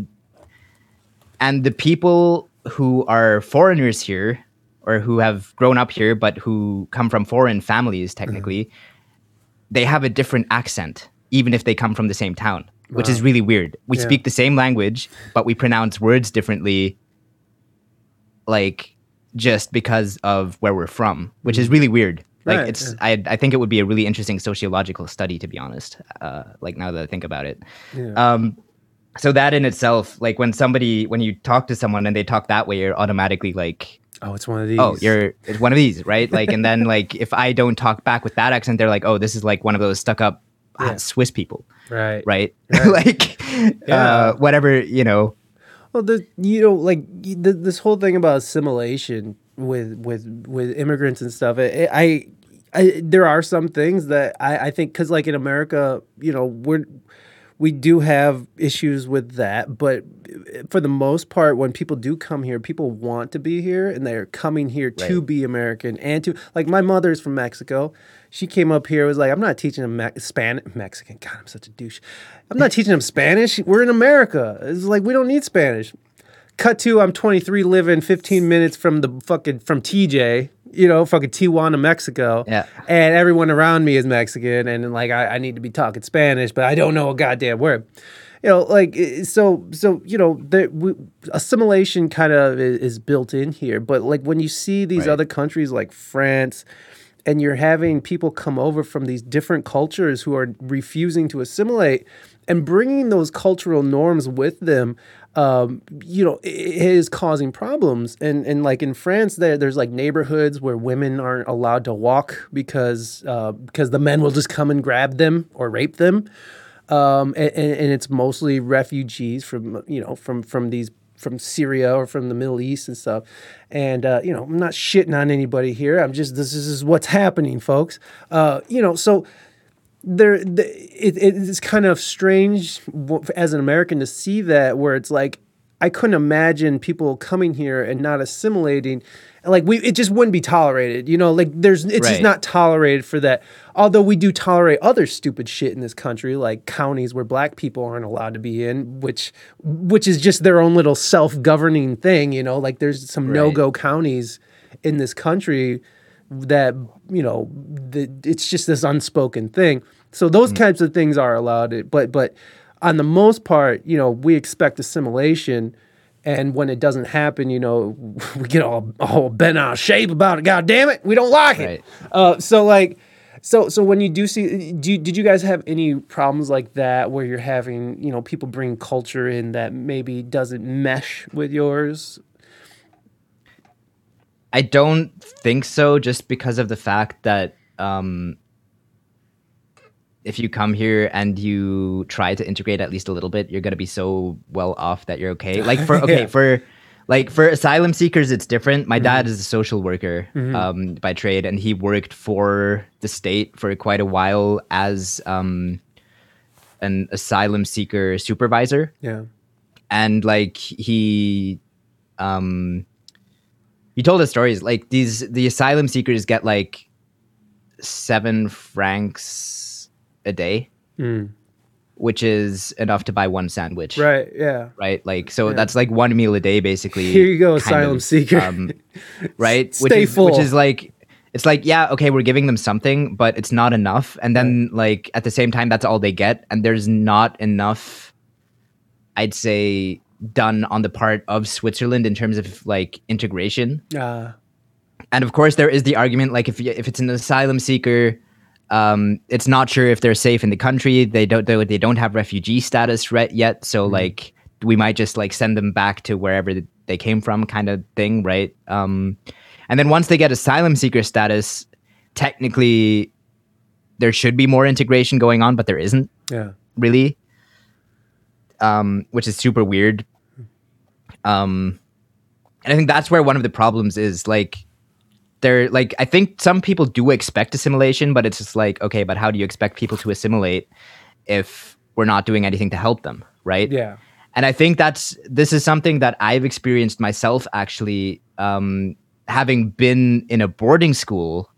Speaker 3: and the people who are foreigners here or who have grown up here but who come from foreign families technically they have a different accent even if they come from the same town which is really weird. We
Speaker 1: Yeah.
Speaker 3: speak the same language but we pronounce words differently like just because of where we're from which is really weird like
Speaker 1: Right,
Speaker 3: it's I, I think it would be a really interesting sociological study to be honest uh, like now that i think about it
Speaker 1: Yeah.
Speaker 3: um so that in itself like when somebody when you talk to someone and they talk that way you're automatically like
Speaker 1: oh, it's one of these.
Speaker 3: oh you're it's one of these right (laughs) like and then like if i don't talk back with that accent they're like oh this is like one of those stuck up ah,
Speaker 1: Yeah.
Speaker 3: swiss people
Speaker 1: right.
Speaker 3: right, (laughs)
Speaker 1: Right.
Speaker 3: like
Speaker 1: Yeah.
Speaker 3: uh whatever you know
Speaker 1: Well, the you know, like the, this whole thing about assimilation with with with immigrants and stuff. It, it- I, I, there are some things that I, I think because like in America, you know, we're we do have issues with that, but eh, for the most part, when people do come here, people want to be here and they're coming here to be American and to like my mother is from Mexico. She came up here was like, I'm not teaching them Me- Spanish Mexican. God, I'm such a douche. I'm not teaching them Spanish. We're in America. It's like we don't need Spanish. Cut to I'm 23, living 15 minutes from the fucking from TJ. You know, fucking Tijuana, Mexico.
Speaker 3: Yeah.
Speaker 1: And everyone around me is Mexican, and like I, I need to be talking Spanish, but I don't know a goddamn word. You know, like so, so you know, the, we, assimilation kind of is, is built in here. But like when you see these
Speaker 3: Right.
Speaker 1: other countries like France, and you're having people come over from these different cultures who are refusing to assimilate and bringing those cultural norms with them um, you know is causing problems. And and like in france there there's like neighborhoods where women aren't allowed to walk because uh, because the men will just come and grab them or rape them. Um, and, and it's mostly refugees from you know from from these from Syria or from the Middle East and stuff. And uh, you know, I'm not shitting on anybody here. I'm just this is what's happening, folks. Uh, you know, so there the, it, it's kind of strange as an American to see that where it's like I couldn't imagine people coming here and not assimilating. Like we, it just wouldn't be tolerated. You know, like there's, it's just not tolerated for that. Although we do tolerate other stupid shit in this country, like counties where black people aren't allowed to be in, which, which is just their own little self-governing thing. You know, like there's some
Speaker 3: Right.
Speaker 1: no-go counties in this country that you know the, it's just this unspoken thing so those mm. types of things are allowed but but on the most part you know we expect assimilation and when it doesn't happen you know (laughs) we get all all bent out of shape about it. God damn it we don't like it.
Speaker 3: Right.
Speaker 1: uh, so like so so when you do see do you, did you guys have any problems like that where you're having you know people bring culture in that maybe doesn't mesh with yours?
Speaker 3: I don't think so, just because of the fact that um, if you come here and you try to integrate at least a little bit, you're gonna be so well off that you're okay. Like for (laughs) okay
Speaker 1: Yeah.
Speaker 3: for like for asylum seekers, it's different. My dad is a social worker um, by trade, and he worked for the state for quite a while as um, an asylum seeker supervisor
Speaker 1: yeah
Speaker 3: and like he um he told us stories like these the asylum seekers get like seven francs a day
Speaker 1: Mm.
Speaker 3: which is enough to buy one sandwich.
Speaker 1: Right yeah.
Speaker 3: Right? Like so
Speaker 1: Yeah.
Speaker 3: that's like one meal a day basically (laughs)
Speaker 1: Here you go, asylum seeker. (laughs)
Speaker 3: right?
Speaker 1: Stay
Speaker 3: which is
Speaker 1: full.
Speaker 3: which is like it's like yeah okay we're giving them something but it's not enough. And then like at the same time that's all they get. And there's not enough i'd say done on the part of switzerland in terms of like integration.
Speaker 1: Uh,
Speaker 3: and of course there is the argument like if if it's an asylum seeker um, it's not sure if they're safe in the country they don't they, they don't have refugee status re- yet so like we might just like send them back to wherever they came from kind of thing right um, and then once they get asylum seeker status technically there should be more integration going on but there isn't
Speaker 1: yeah.
Speaker 3: really, um, which is super weird. Um, and I think that's where one of the problems is. Like, they're like, I think some people do expect assimilation, but it's just like, okay, but how do you expect people to assimilate if we're not doing anything to help them, right?
Speaker 1: Yeah.
Speaker 3: And I think that's this is something that I've experienced myself actually, um, having been in a boarding school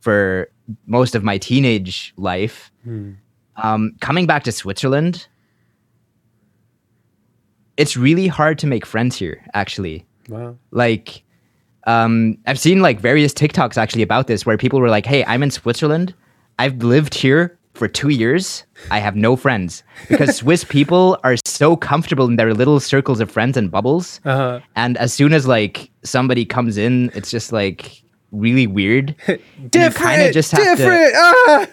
Speaker 3: for most of my teenage life. Um, coming back to Switzerland, it's really hard to make friends here. Actually,
Speaker 1: Wow.
Speaker 3: like um, I've seen like various TikToks actually about this where people were like, "Hey, I'm in Switzerland. I've lived here for two years. I have no friends because (laughs) Swiss people are so comfortable in their little circles of friends and bubbles.
Speaker 1: Uh-huh.
Speaker 3: And as soon as like somebody comes in, it's just like really weird. (laughs)
Speaker 1: Different.
Speaker 3: just have to-
Speaker 1: different. Ah!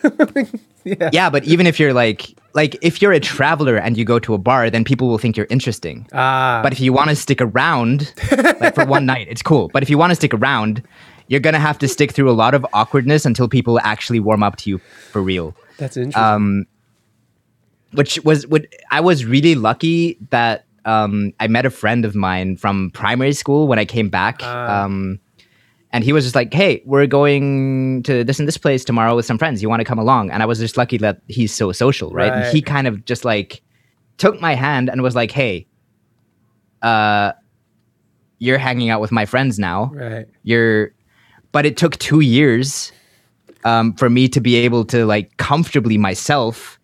Speaker 1: (laughs) yeah.
Speaker 3: yeah, but even if you're like like if you're a traveler and you go to a bar, then people will think you're interesting.
Speaker 1: Ah.
Speaker 3: But if you want to stick around, like for one (laughs) night, it's cool. But if you want to stick around, you're gonna have to stick through a lot of awkwardness until people actually warm up to you for real.
Speaker 1: That's interesting.
Speaker 3: Um, which was what I was really lucky that um, I met a friend of mine from primary school when I came back.
Speaker 1: Ah.
Speaker 3: Um, and he was just like, "Hey, we're going to this and this place tomorrow with some friends. You want to come along?" And I was just lucky that he's so social, right?
Speaker 1: Right.
Speaker 3: And he kind of just like took my hand and was like, "Hey, uh, you're hanging out with my friends now.
Speaker 1: right.
Speaker 3: You're." But it took two years um, for me to be able to like comfortably myself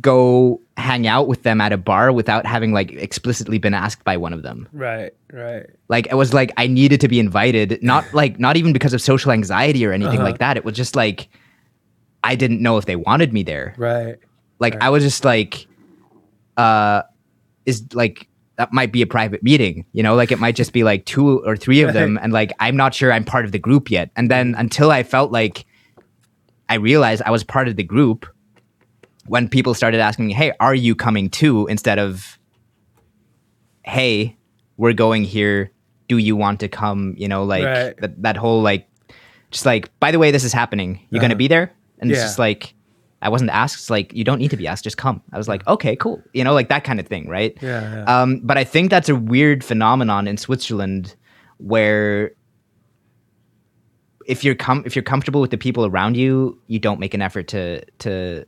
Speaker 3: go hang out with them at a bar without having like explicitly been asked by one of them
Speaker 1: Right. Right.
Speaker 3: like it was like i needed to be invited not (laughs) like not even because of social anxiety or anything
Speaker 1: Uh-huh.
Speaker 3: like that it was just like i didn't know if they wanted me there
Speaker 1: Right.
Speaker 3: like i was just like uh is like that might be a private meeting you know like it might just be like two or three of them and like i'm not sure i'm part of the group yet and then until i felt like i realized i was part of the group when people started asking me hey are you coming too? instead of hey we're going here. Do you want to come? You know like
Speaker 1: Right.
Speaker 3: that, that whole like just like by the way this is happening. You're gonna
Speaker 1: Uh-huh.
Speaker 3: be there? And it's just like i wasn't asked it's like you don't need to be asked. Just come. I was like okay cool. You know like that kind of thing right?
Speaker 1: Yeah. yeah.
Speaker 3: um, but I think that's a weird phenomenon in Switzerland where if you're com- if you're comfortable with the people around you, you don't make an effort to to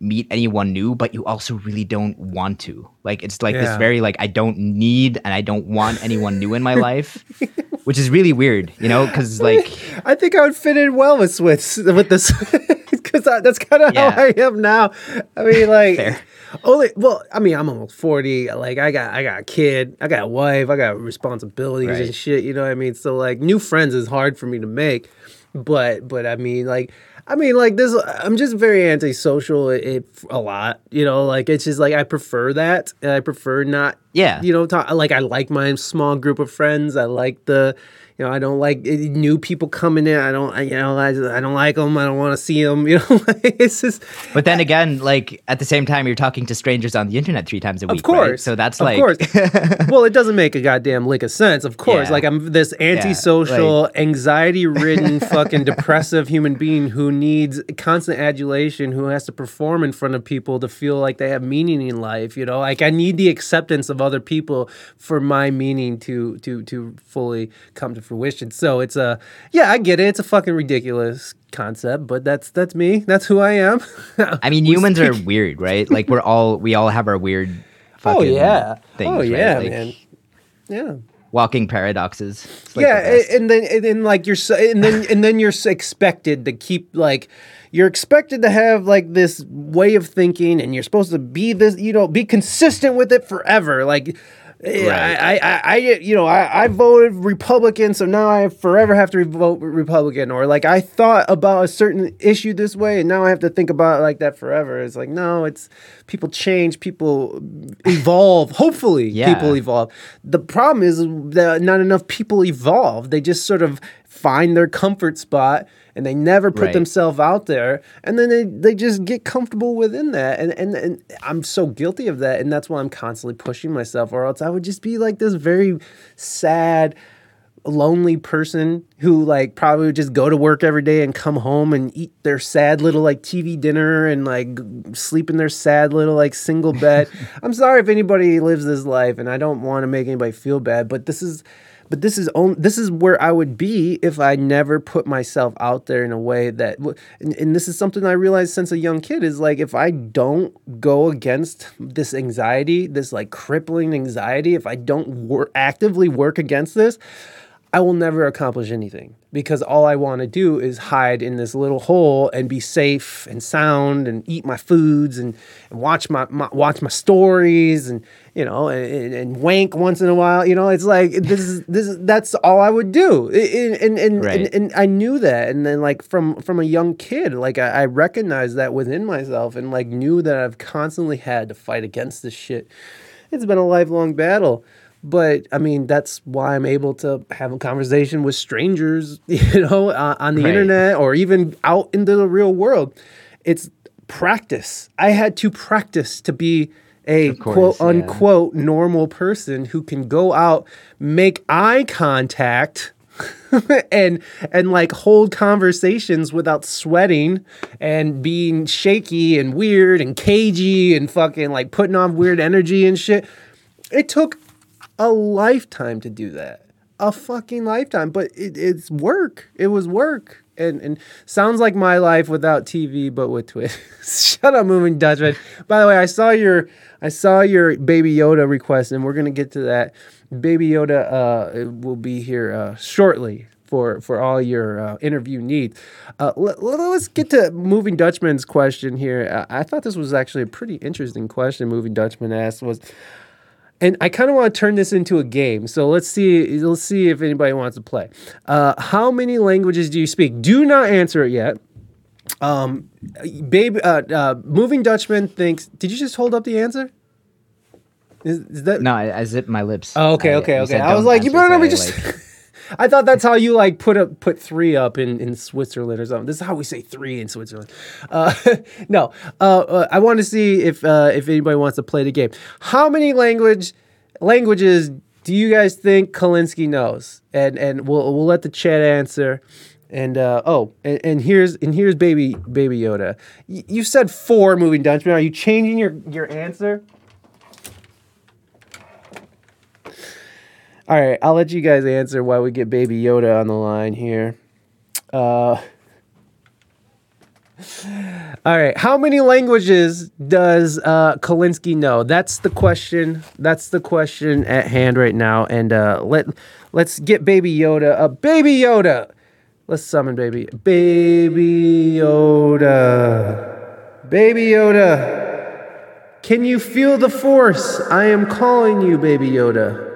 Speaker 3: meet anyone new, but you also really don't want to. Like it's like this very like I don't need and I don't want anyone new in my life, (laughs) which is really weird, you know, because like (laughs)
Speaker 1: I think I would fit in well with Swiss with this (laughs) because that's kind of
Speaker 3: Yeah.
Speaker 1: how I am now. I mean, like only well, I mean, I'm almost forty. Like I got, I got a kid, I got a wife, I got responsibilities and shit. You know what I mean? So like, new friends is hard for me to make. But but I mean, like. I mean, like this. I'm just very antisocial. It, it a lot, you know. Like it's just like I prefer that. And I prefer not
Speaker 3: Yeah.
Speaker 1: you know, talk, like I like my small group of friends. I like the, you know, I don't like eh, new people coming in. I don't, I, you know, I, I don't like them. I don't want to see them. (laughs) You know, it's just,
Speaker 3: But then again, like at the same time, you're talking to strangers on the internet three times a week.
Speaker 1: of course.
Speaker 3: right? So that's
Speaker 1: of
Speaker 3: like,
Speaker 1: course. (laughs) well, it doesn't make a goddamn lick of sense. Of course,
Speaker 3: Yeah.
Speaker 1: like I'm this antisocial, (laughs) anxiety-ridden, fucking depressive human being who needs constant adulation, who has to perform in front of people to feel like they have meaning in life. You know, like I need the acceptance of other people for my meaning to to to fully come to fruition. So it's a yeah, I get it. It's a fucking ridiculous concept, but that's that's me. That's who I am.
Speaker 3: I mean, (laughs) humans are weird, right? Like we're all we all have our weird. (laughs)
Speaker 1: oh yeah.
Speaker 3: Things,
Speaker 1: oh
Speaker 3: right?
Speaker 1: yeah,
Speaker 3: Like,
Speaker 1: man. Yeah.
Speaker 3: Walking paradoxes. Like
Speaker 1: yeah,
Speaker 3: the
Speaker 1: and then and then like you're so, and then and then you're expected to keep like you're expected to have like this way of thinking and you're supposed to be this you know be consistent with it forever like Yeah,
Speaker 3: Right.
Speaker 1: I, I, I, you know, I, I voted Republican, so now I forever have to vote Republican. Or like I thought about a certain issue this way, and now I have to think about it like that forever. It's like no, it's people change, people evolve. Hopefully,
Speaker 3: Yeah.
Speaker 1: people evolve. The problem is that not enough people evolve. They just sort of find their comfort spot and they never put
Speaker 3: Right.
Speaker 1: themselves out there and then they, they just get comfortable within that and, and and i'm so guilty of that and that's why i'm constantly pushing myself or else i would just be like this very sad lonely person who like probably would just go to work every day and come home and eat their sad little like TV dinner and like sleep in their sad little like single bed. (laughs) I'm sorry if anybody lives this life and I don't want to make anybody feel bad, but this is but this is on, this is where I would be if I never put myself out there in a way that and, and this is something I realized since a young kid is like if I don't go against this anxiety, this like crippling anxiety, if I don't wor- actively work against this, I will never accomplish anything because all I want to do is hide in this little hole and be safe and sound and eat my foods and, and watch my, my watch my stories and you know and, and wank once in a while. You know, it's like this is (laughs) this is that's all I would do. And and and,
Speaker 3: Right.
Speaker 1: and, and I knew that. And then like from from a young kid, like I, I recognized that within myself and like knew that I've constantly had to fight against this shit. It's been a lifelong battle but I mean that's why I'm able to have a conversation with strangers, (laughs) you know, uh, on the
Speaker 3: Right.
Speaker 1: internet or even out into the real world. It's practice. I had to practice to be a
Speaker 3: course,
Speaker 1: quote
Speaker 3: yeah.
Speaker 1: unquote normal person who can go out, make eye contact. (laughs) and and like hold conversations without sweating and being shaky and weird and cagey and fucking like putting on weird energy and shit. It took a lifetime to do that. A fucking lifetime. But it, it's work. It was work. And and sounds like my life without TV, but with Twitch. (laughs) Shut up, moving Dutchman. By the way, I saw your I saw your Baby Yoda request, and we're gonna get to that. Baby Yoda uh, will be here uh, shortly for for all your uh, interview needs. Uh, let, us get to moving Dutchman's question here. I, I thought this was actually a pretty interesting question. Moving Dutchman asked was, and I kind of want to turn this into a game. So let's see. Let's see if anybody wants to play. Uh, how many languages do you speak? Do not answer it yet. Um, babe, uh, uh, moving Dutchman thinks. Did you just hold up the answer? Is, is that
Speaker 3: No, I, I zipped my lips.
Speaker 1: Oh, okay,
Speaker 3: I-
Speaker 1: okay, okay. I was like, you better not be just.
Speaker 3: like-
Speaker 1: I thought that's how you like put up put three up in in Switzerland or something. This is how we say three in Switzerland. Uh, (laughs) no, uh, uh, I want to see if uh, if anybody wants to play the game. How many language languages do you guys think Colinski knows? And and we'll we'll let the chat answer. And uh, oh, and, and here's and here's baby baby Yoda. Y- you said four moving Dutchman. Are you changing your your answer? All right, I'll let you guys answer why we get Baby Yoda on the line here. Uh, all right, how many languages does uh, Colinski know? That's the question. That's the question at hand right now. And uh, let let's get Baby Yoda. Uh, Baby Yoda, let's summon Baby Baby Yoda. Baby Yoda, can you feel the force? I am calling you, Baby Yoda.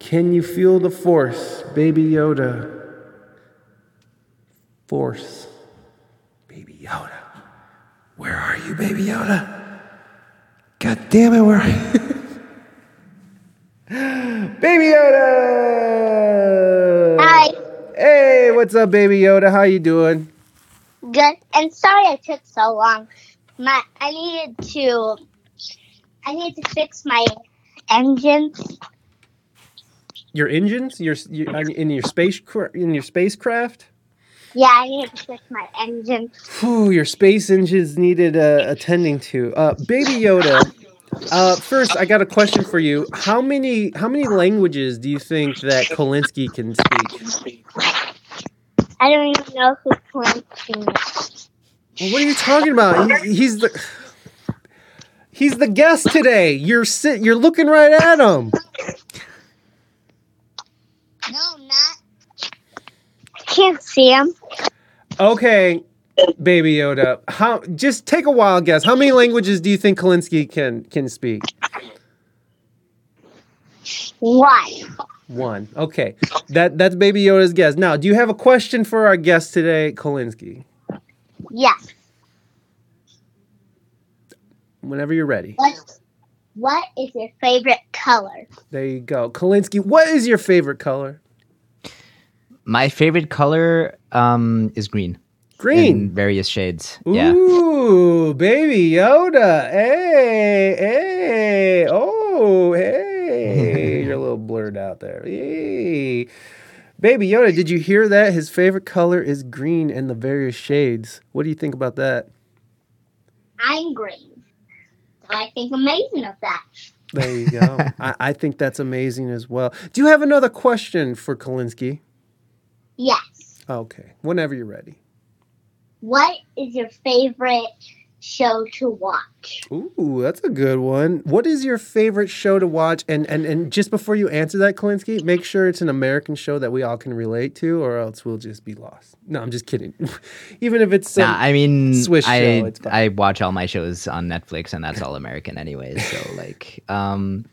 Speaker 1: Can you feel the force, Baby Yoda? Force. Baby Yoda. Where are you, Baby Yoda? God damn it, where are you? (laughs) Baby Yoda!
Speaker 4: Hi.
Speaker 1: Hey, what's up, Baby Yoda? How you doing?
Speaker 4: Good. And sorry I took so long. My I needed to I need to fix my engines.
Speaker 1: Your engines? Your, your in your space in your spacecraft?
Speaker 4: Yeah, I needed to fix my engines.
Speaker 1: Whew, your space engines needed uh, attending to. Uh, Baby Yoda. Uh, first, I got a question for you. How many how many languages do you think that Colinski can speak?
Speaker 4: I don't even know who Clancy is.
Speaker 1: Well, what are you talking about? He, he's the he's the guest today. You're sit. You're looking right at him.
Speaker 4: No, not. I can't see him.
Speaker 1: Okay, Baby Yoda. How? Just take a wild guess. How many languages do you think Colinski can can speak?
Speaker 4: One.
Speaker 1: One. Okay. That that's Baby Yoda's guess. Now, do you have a question for our guest today, Colinski?
Speaker 4: Yes.
Speaker 1: Whenever you're ready.
Speaker 4: What, what is your favorite color?
Speaker 1: There you go. Colinski, what is your favorite color?
Speaker 3: My favorite color um, is green.
Speaker 1: Green.
Speaker 3: In various shades. Yeah.
Speaker 1: Ooh, Baby Yoda. Hey, hey. Oh, hey. (laughs) You're a little blurred out there. Hey. Baby Yoda, did you hear that? His favorite color is green and the various shades. What do you think about that?
Speaker 4: I'm green. So I think amazing of that.
Speaker 1: There you go. (laughs) I, I think that's amazing as well. Do you have another question for Colinski?
Speaker 4: Yes.
Speaker 1: Okay, whenever you're ready.
Speaker 4: What is your favorite show to watch?
Speaker 1: Ooh, that's a good one. What is your favorite show to watch? And and and just before you answer that, Colinski, make sure it's an American show that we all can relate to, or else we'll just be lost. No, I'm just kidding. (laughs) Even if it's some,
Speaker 3: Nah, I mean,
Speaker 1: Swiss show,
Speaker 3: I
Speaker 1: it's.
Speaker 3: I watch all my shows on Netflix, and that's all American, anyways. So (laughs) like, um,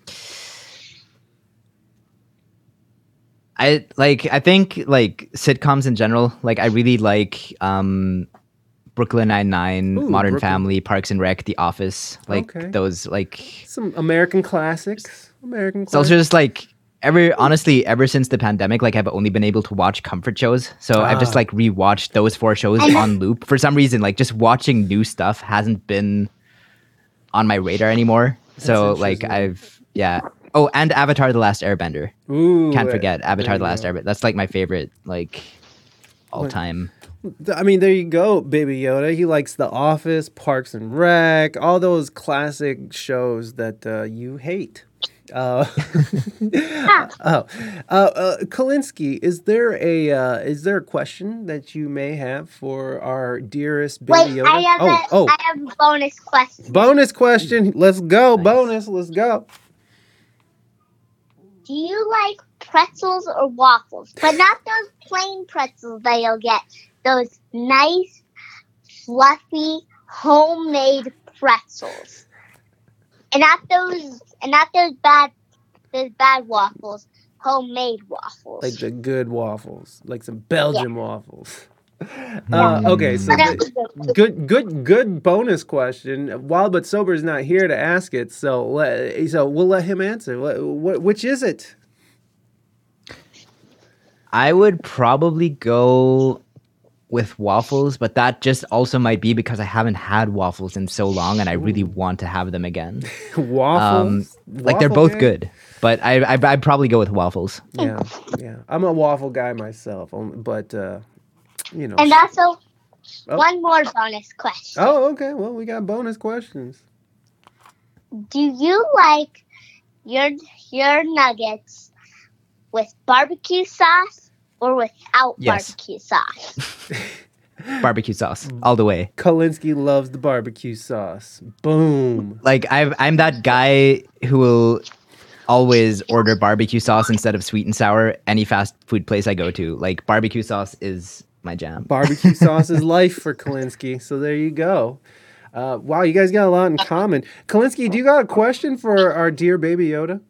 Speaker 3: I like. I think like sitcoms in general. Like, I really like um, Brooklyn Nine Nine, Modern
Speaker 1: Brooklyn.
Speaker 3: Family, Parks and Rec, The Office. Like
Speaker 1: Okay.
Speaker 3: those. Like
Speaker 1: some American classics. American
Speaker 3: it's also
Speaker 1: classics.
Speaker 3: just like. Ever honestly, ever since the pandemic, like I've only been able to watch comfort shows. So I've just
Speaker 1: Ah.
Speaker 3: like rewatched those four shows on loop. For some reason, like just watching new stuff hasn't been on my radar anymore. So like. I've yeah. Oh, and Avatar: The Last Airbender.
Speaker 1: Ooh,
Speaker 3: Can't forget Avatar: The Last. Airbender. That's like my favorite like all time.
Speaker 1: Th- I mean, there you go, Baby Yoda. He likes The Office, Parks and Rec, all those classic shows that uh, you hate. Uh, (laughs) (laughs) oh, uh, uh, Colinski, is there a uh, is there a question that you may have for our dearest Baby
Speaker 4: Wait,
Speaker 1: Yoda?
Speaker 4: I have
Speaker 1: oh,
Speaker 4: a
Speaker 1: oh,
Speaker 4: I have a bonus question.
Speaker 1: bonus question. Let's go,
Speaker 3: Nice.
Speaker 1: bonus. Let's go.
Speaker 4: Do you like pretzels or waffles? But not those plain pretzels that you'll get. Those nice, fluffy, homemade pretzels. And not those and not those bad those bad waffles. Homemade waffles.
Speaker 1: Like the good waffles, like some Belgian waffles. Uh, okay, so the-
Speaker 4: good.
Speaker 1: good good good bonus question wild but sober is not here to ask it so let, so we'll let him answer what, what, which is it
Speaker 3: I would probably go with waffles, but that just also might be because I haven't had waffles in so long, and I really want to have them again. (laughs) Um,
Speaker 1: waffles
Speaker 3: like they're both
Speaker 1: gang?
Speaker 3: good, but I, I I'd probably go with waffles.
Speaker 1: yeah yeah i'm a waffle guy myself but uh you know
Speaker 4: And also
Speaker 1: Oh.
Speaker 4: one more bonus question.
Speaker 1: oh okay well we got bonus questions
Speaker 4: Do you like your your nuggets with barbecue sauce or without
Speaker 3: Yes.
Speaker 4: barbecue sauce? (laughs)
Speaker 3: Barbecue sauce all the way.
Speaker 1: Colinski loves the barbecue sauce boom
Speaker 3: Like I I'm that guy who will always (laughs) order barbecue sauce instead of sweet and sour any fast food place I go to. Like barbecue sauce is my jam.
Speaker 1: barbecue (laughs) sauce is life for Colinski. So there you go. Uh, wow, you guys got a lot in common. Colinski, do you got a question for our dear baby Yoda?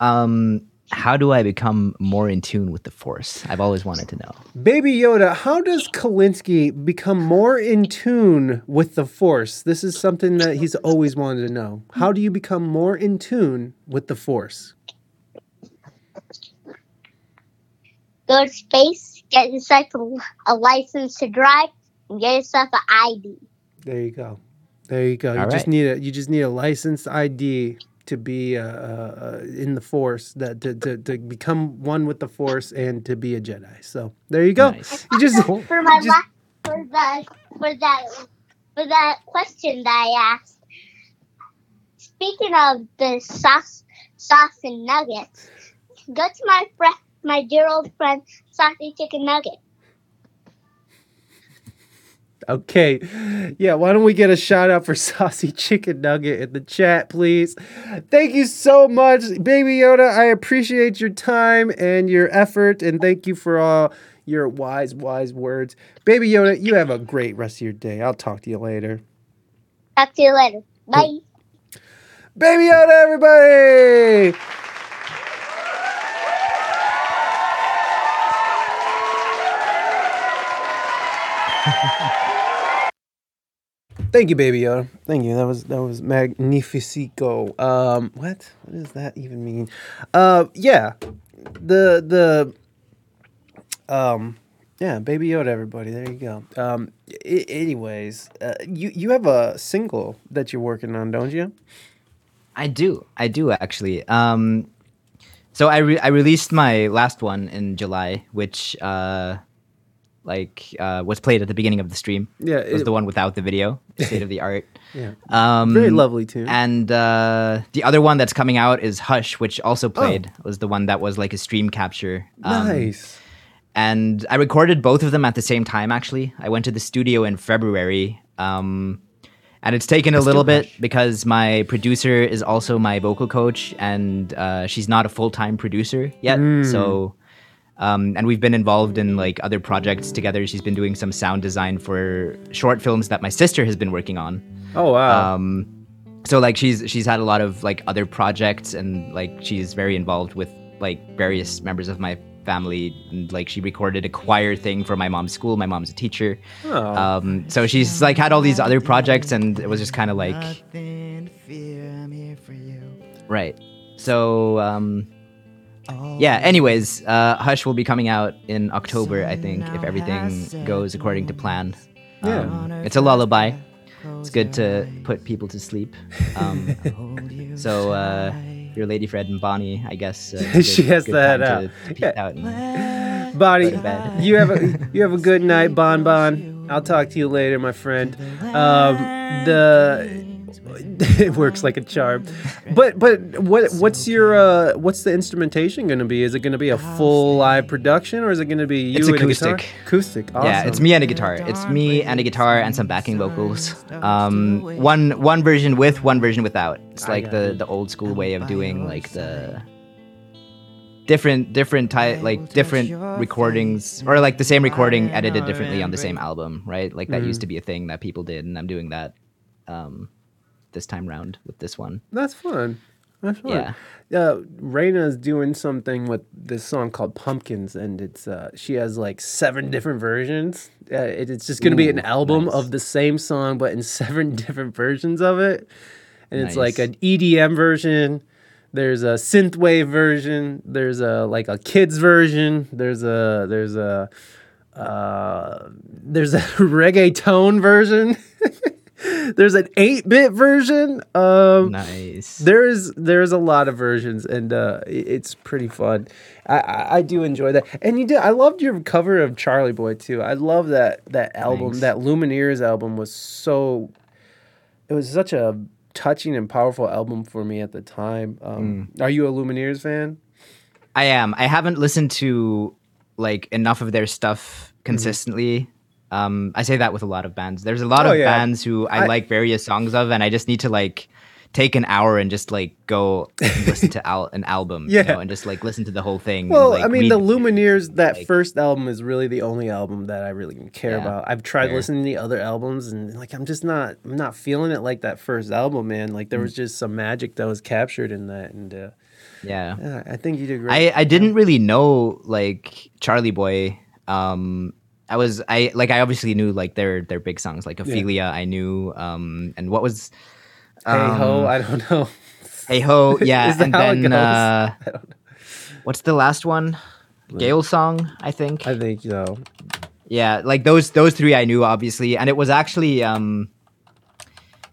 Speaker 3: Um how do I become more in tune with the force? I've always wanted to know.
Speaker 1: Baby Yoda, how does Colinski become more in tune with the Force? This is something that he's always wanted to know. How do you become more in tune with the Force?
Speaker 4: Go to space, get yourself a, a license to drive, and get yourself an ID.
Speaker 1: There you go. There you go. You
Speaker 3: All
Speaker 1: just need a you just need a licensed ID to be uh, uh, uh, in the Force, that to, to, to become one with the Force and to be a Jedi. So there you go.
Speaker 3: Nice.
Speaker 1: You just
Speaker 4: For (laughs) my
Speaker 1: just-
Speaker 4: la- for the for that for that question that I asked. Speaking of the sauce sauce and nuggets, go to my friend my dear old friend Saucy Chicken Nugget.
Speaker 1: Okay. Yeah, why don't we get a shout out for (laughs) Saucy Chicken Nugget in the chat, please? Thank you so much, Baby Yoda. I appreciate your time and your effort, and thank you for all your wise, wise words. Baby Yoda, you have a great rest of your day. I'll talk to you later.
Speaker 4: Talk to you later. Bye.
Speaker 1: Baby Yoda, everybody! Thank you, Baby Yoda. Thank you. That was that was magnifico. Um, what? What does that even mean? Uh, yeah, the the um, yeah, Baby Yoda. Everybody, there you go. Um, I- anyways, uh, you you have a single that you're working on, don't you?
Speaker 3: I do. I do actually. Um, so I re- I released my last one in July, which uh, like uh, was played at the beginning of the stream.
Speaker 1: Yeah,
Speaker 3: it was
Speaker 1: it-
Speaker 3: the one without the video, state of the (laughs) art.
Speaker 1: Yeah.
Speaker 3: Um,
Speaker 1: Very lovely tune.
Speaker 3: And uh, the other one that's coming out is Hush, which also
Speaker 1: Oh.
Speaker 3: played. Was the one that was like a stream capture. Um,
Speaker 1: nice.
Speaker 3: and I recorded both of them at the same time. Actually, I went to the studio in February, um, and it's taken a little bit because my producer is also my vocal coach, and uh, she's not a full time producer yet. So, um, and we've been involved in like other projects together. She's been doing some sound design for short films that my sister has been working on.
Speaker 1: Oh wow.
Speaker 3: Um, so like she's she's had a lot of like other projects and like she's very involved with like various members of my family and like she recorded a choir thing for my mom's school my mom's a teacher
Speaker 1: Oh.
Speaker 3: um so she's like had all these other projects and it was just kind of like
Speaker 5: Nothing to fear, I'm here for you.
Speaker 3: right so um yeah anyways uh hush will be coming out in october i think if everything goes according to plan
Speaker 1: Yeah.
Speaker 3: um, it's a lullaby it's good to put people to sleep (laughs) um So uh, your lady Fred and Bonnie, I guess. Uh, (laughs) it's a
Speaker 1: She has
Speaker 3: good
Speaker 1: that out.
Speaker 3: To, to
Speaker 1: Yeah.
Speaker 3: out and-
Speaker 1: Bonnie,
Speaker 3: Go to bed.
Speaker 1: you have a you have a good (laughs) night, Bon Bon. I'll talk to you later, my friend. Um, the (laughs) it works like a charm. But but what what's your uh what's the instrumentation going to be? Is it going to be a full live production or is it going to be you
Speaker 3: It's
Speaker 1: and a guitar?
Speaker 3: acoustic.
Speaker 1: Acoustic. Awesome.
Speaker 3: Yeah, it's me and a guitar. It's me and a guitar and some backing vocals. Um, one one version with, one version without. It's like the the old school way of doing like the different different type like different recordings or like the same recording edited differently on the same album, right? Like that used to be a thing that people did, and I'm doing that um, this time round with this one.
Speaker 1: That's fun. That's fun.
Speaker 3: Yeah.
Speaker 1: Uh, Reina's doing something with this song called Pumpkins, and it's uh, she has like seven different versions. Uh, it, it's just gonna be an album
Speaker 3: nice.
Speaker 1: of the same song, but in (laughs) seven different versions of it. And it's like an EDM version. There's a synthwave version. There's a like a kids version. There's a there's a uh, there's a (laughs) reggaeton version. (laughs) there's an 8-bit version. Um,
Speaker 3: Nice.
Speaker 1: there's there's a lot of versions and uh it's pretty fun I, I i do enjoy that and you did i loved your cover of charlie boy too i love that that album
Speaker 3: Thanks.
Speaker 1: that lumineers album was so it was such a touching and powerful album for me at the time um
Speaker 3: Mm.
Speaker 1: are you a lumineers fan
Speaker 3: I am. I haven't listened to like enough of their stuff consistently. Um, I say that with a lot of bands. There's a lot
Speaker 1: Oh,
Speaker 3: of
Speaker 1: yeah.
Speaker 3: bands who I,
Speaker 1: I-
Speaker 3: like various songs of, and I just need to like take an hour and just like go (laughs) listen to al- an album,
Speaker 1: Yeah.
Speaker 3: you know, and just like listen to the whole thing. and,
Speaker 1: well
Speaker 3: like,
Speaker 1: i mean the
Speaker 3: read-
Speaker 1: lumineers that
Speaker 3: like-
Speaker 1: first album is really the only album that i really care
Speaker 3: Yeah,
Speaker 1: about i've tried
Speaker 3: fair.
Speaker 1: listening to the other albums and like i'm just not i'm not feeling it like that first album man like there was just some magic that was captured in that and uh
Speaker 3: yeah.
Speaker 1: Yeah, I think you did great.
Speaker 3: I I didn't really know like Charlie Boy. Um, I was I like I obviously knew like their their big songs like Ophelia. I knew um and what was
Speaker 1: hey ho,
Speaker 3: um,
Speaker 1: I don't know.
Speaker 3: Hey ho, (laughs) yeah, and then uh,
Speaker 1: I don't know.
Speaker 3: what's the last one? Gale song, I think.
Speaker 1: I think so.
Speaker 3: yeah, like those those three I knew obviously, and it was actually um,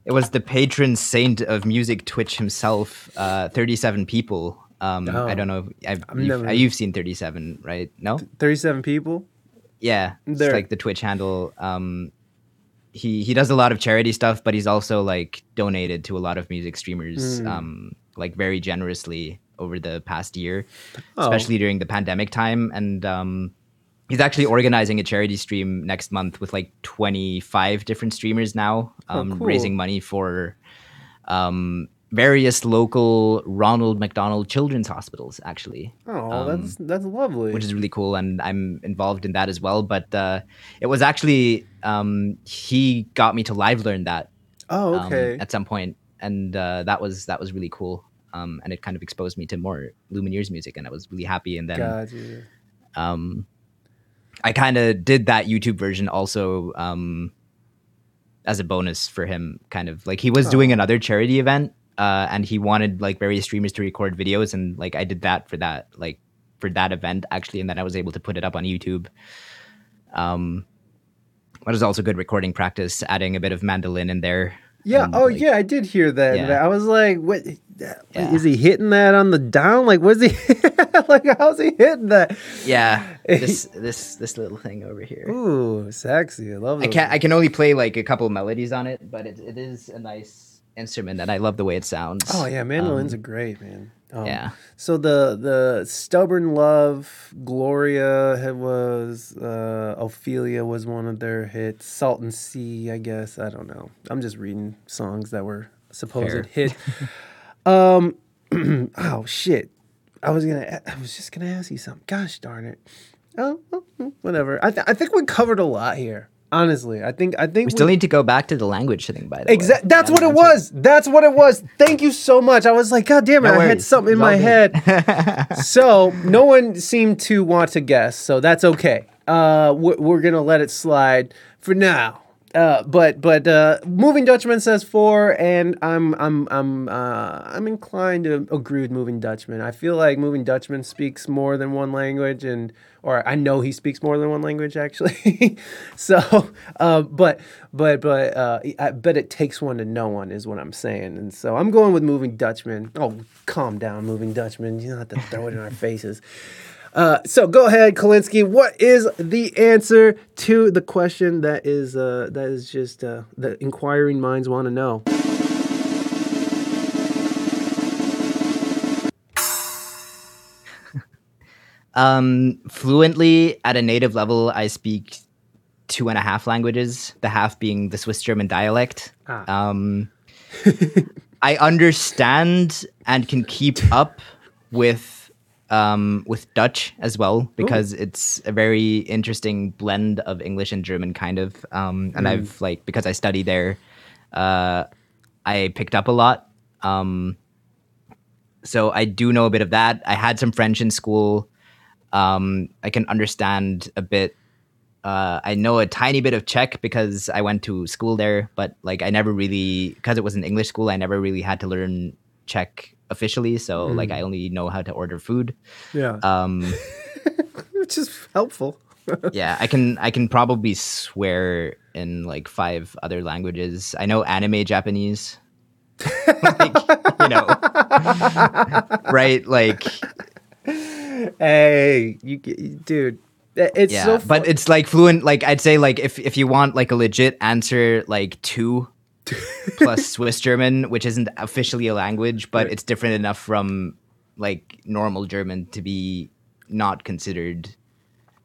Speaker 3: it was the patron saint of music Twitch himself, uh, thirty seven people. Um,
Speaker 1: Oh.
Speaker 3: I don't know. If, I've, you've,
Speaker 1: never-
Speaker 3: you've seen thirty seven, right? No.
Speaker 1: Thirty-seven people.
Speaker 3: Yeah, it's
Speaker 1: There-
Speaker 3: like the Twitch handle. Um, he he does a lot of charity stuff, but he's also like donated to a lot of music streamers,
Speaker 1: Hmm.
Speaker 3: um, like very generously over the past year,
Speaker 1: Oh.
Speaker 3: especially during the pandemic time. And um, he's actually organizing a charity stream next month with like twenty five different streamers now,
Speaker 1: Oh,
Speaker 3: um,
Speaker 1: cool.
Speaker 3: raising money for um, various local Ronald McDonald Children's Hospitals, actually
Speaker 1: Oh,
Speaker 3: Um,
Speaker 1: that's that's lovely.
Speaker 3: which is really cool and i'm involved in that as well but uh, it was actually um, he got me to live learn that
Speaker 1: oh,
Speaker 3: um,
Speaker 1: okay.
Speaker 3: at some point and uh, that was that was really cool. Um, and it kind of exposed me to more Lumineers music, and I was really happy. And then
Speaker 1: yeah.
Speaker 3: um, I kind of did that YouTube version also um, as a bonus for him. Kind of like he was doing another charity event, uh, and he wanted like various streamers to record videos, and like I did that for that like for that event actually, and then I was able to put it up on YouTube. Um, but it was also good recording practice, adding a bit of mandolin in there.
Speaker 1: Yeah.
Speaker 3: and,
Speaker 1: Oh,
Speaker 3: like,
Speaker 1: yeah. I did hear that.
Speaker 3: Yeah.
Speaker 1: I was like, "What?
Speaker 3: Yeah.
Speaker 1: Is he hitting that on the down? Like, was he? (laughs) like, how's he hitting that?
Speaker 3: Yeah, (laughs) this this this little thing over here.
Speaker 1: Ooh, sexy. I love.
Speaker 3: It.
Speaker 1: I
Speaker 3: can't. I can only play like a couple melodies on it, but it, it is a nice instrument, and I love the way it sounds.
Speaker 1: Oh yeah, mandolins
Speaker 3: Um,
Speaker 1: are great, man. Um,
Speaker 3: yeah.
Speaker 1: So the the stubborn love, Gloria was uh, Ophelia was one of their hits. Salt and Sea, I guess. I don't know. I'm just reading songs that were supposed
Speaker 3: Fair.
Speaker 1: hit. (laughs) um, (clears throat) oh shit. I was gonna. I was just gonna ask you something. Gosh darn it. Oh, mm, whatever. I th- I think we covered a lot here. Honestly, I think I think
Speaker 3: We still need to go back to the language thing, by the
Speaker 1: Exactly.
Speaker 3: way.
Speaker 1: That's
Speaker 3: Yeah,
Speaker 1: what it was. That's what it was. Thank you so much. I was like, God damn it!
Speaker 3: No
Speaker 1: I had something in my head. (laughs) so no one seemed to want to guess. So that's okay. Uh, we're, we're gonna let it slide for now. Uh, but but uh, moving Dutchman says four, and I'm I'm I'm uh, I'm inclined to agree with moving Dutchman. I feel like moving Dutchman speaks more than one language, and or I know he speaks more than one language actually. (laughs) so, uh, but but but uh, I bet it takes one to know one is what I'm saying, and so I'm going with moving Dutchman. Oh, calm down, moving Dutchman. You don't have to throw it in our faces. Uh, so go ahead, Colinski. What is the answer to the question that is uh, that is just uh, the inquiring minds want to know? (laughs)
Speaker 3: Um, fluently at a native level, I speak two and a half languages. The half being the Swiss German dialect.
Speaker 1: Ah.
Speaker 3: Um, (laughs) I understand and can keep up with um, with Dutch as well because it's a very interesting blend of English and German, kind of. Um, and I've like because I study there, uh, I picked up a lot. Um, so I do know a bit of that. I had some French in school. Um, I can understand a bit. Uh, I know a tiny bit of Czech because I went to school there, but like I never really because it was an English school. I never really had to learn Czech officially. So like I only know how to order food.
Speaker 1: Yeah,
Speaker 3: Um, (laughs)
Speaker 1: which is helpful. (laughs)
Speaker 3: yeah, I can I can probably swear in like five other languages. I know anime Japanese. (laughs) like, you know, right? Like
Speaker 1: Hey, you, dude, it's
Speaker 3: yeah,
Speaker 1: so.
Speaker 3: but it's like fluent. Like I'd say, like if if you want like a legit answer, like two plus (laughs) Swiss German, which isn't officially a language, but
Speaker 1: Right.
Speaker 3: it's different enough from like normal German to be not considered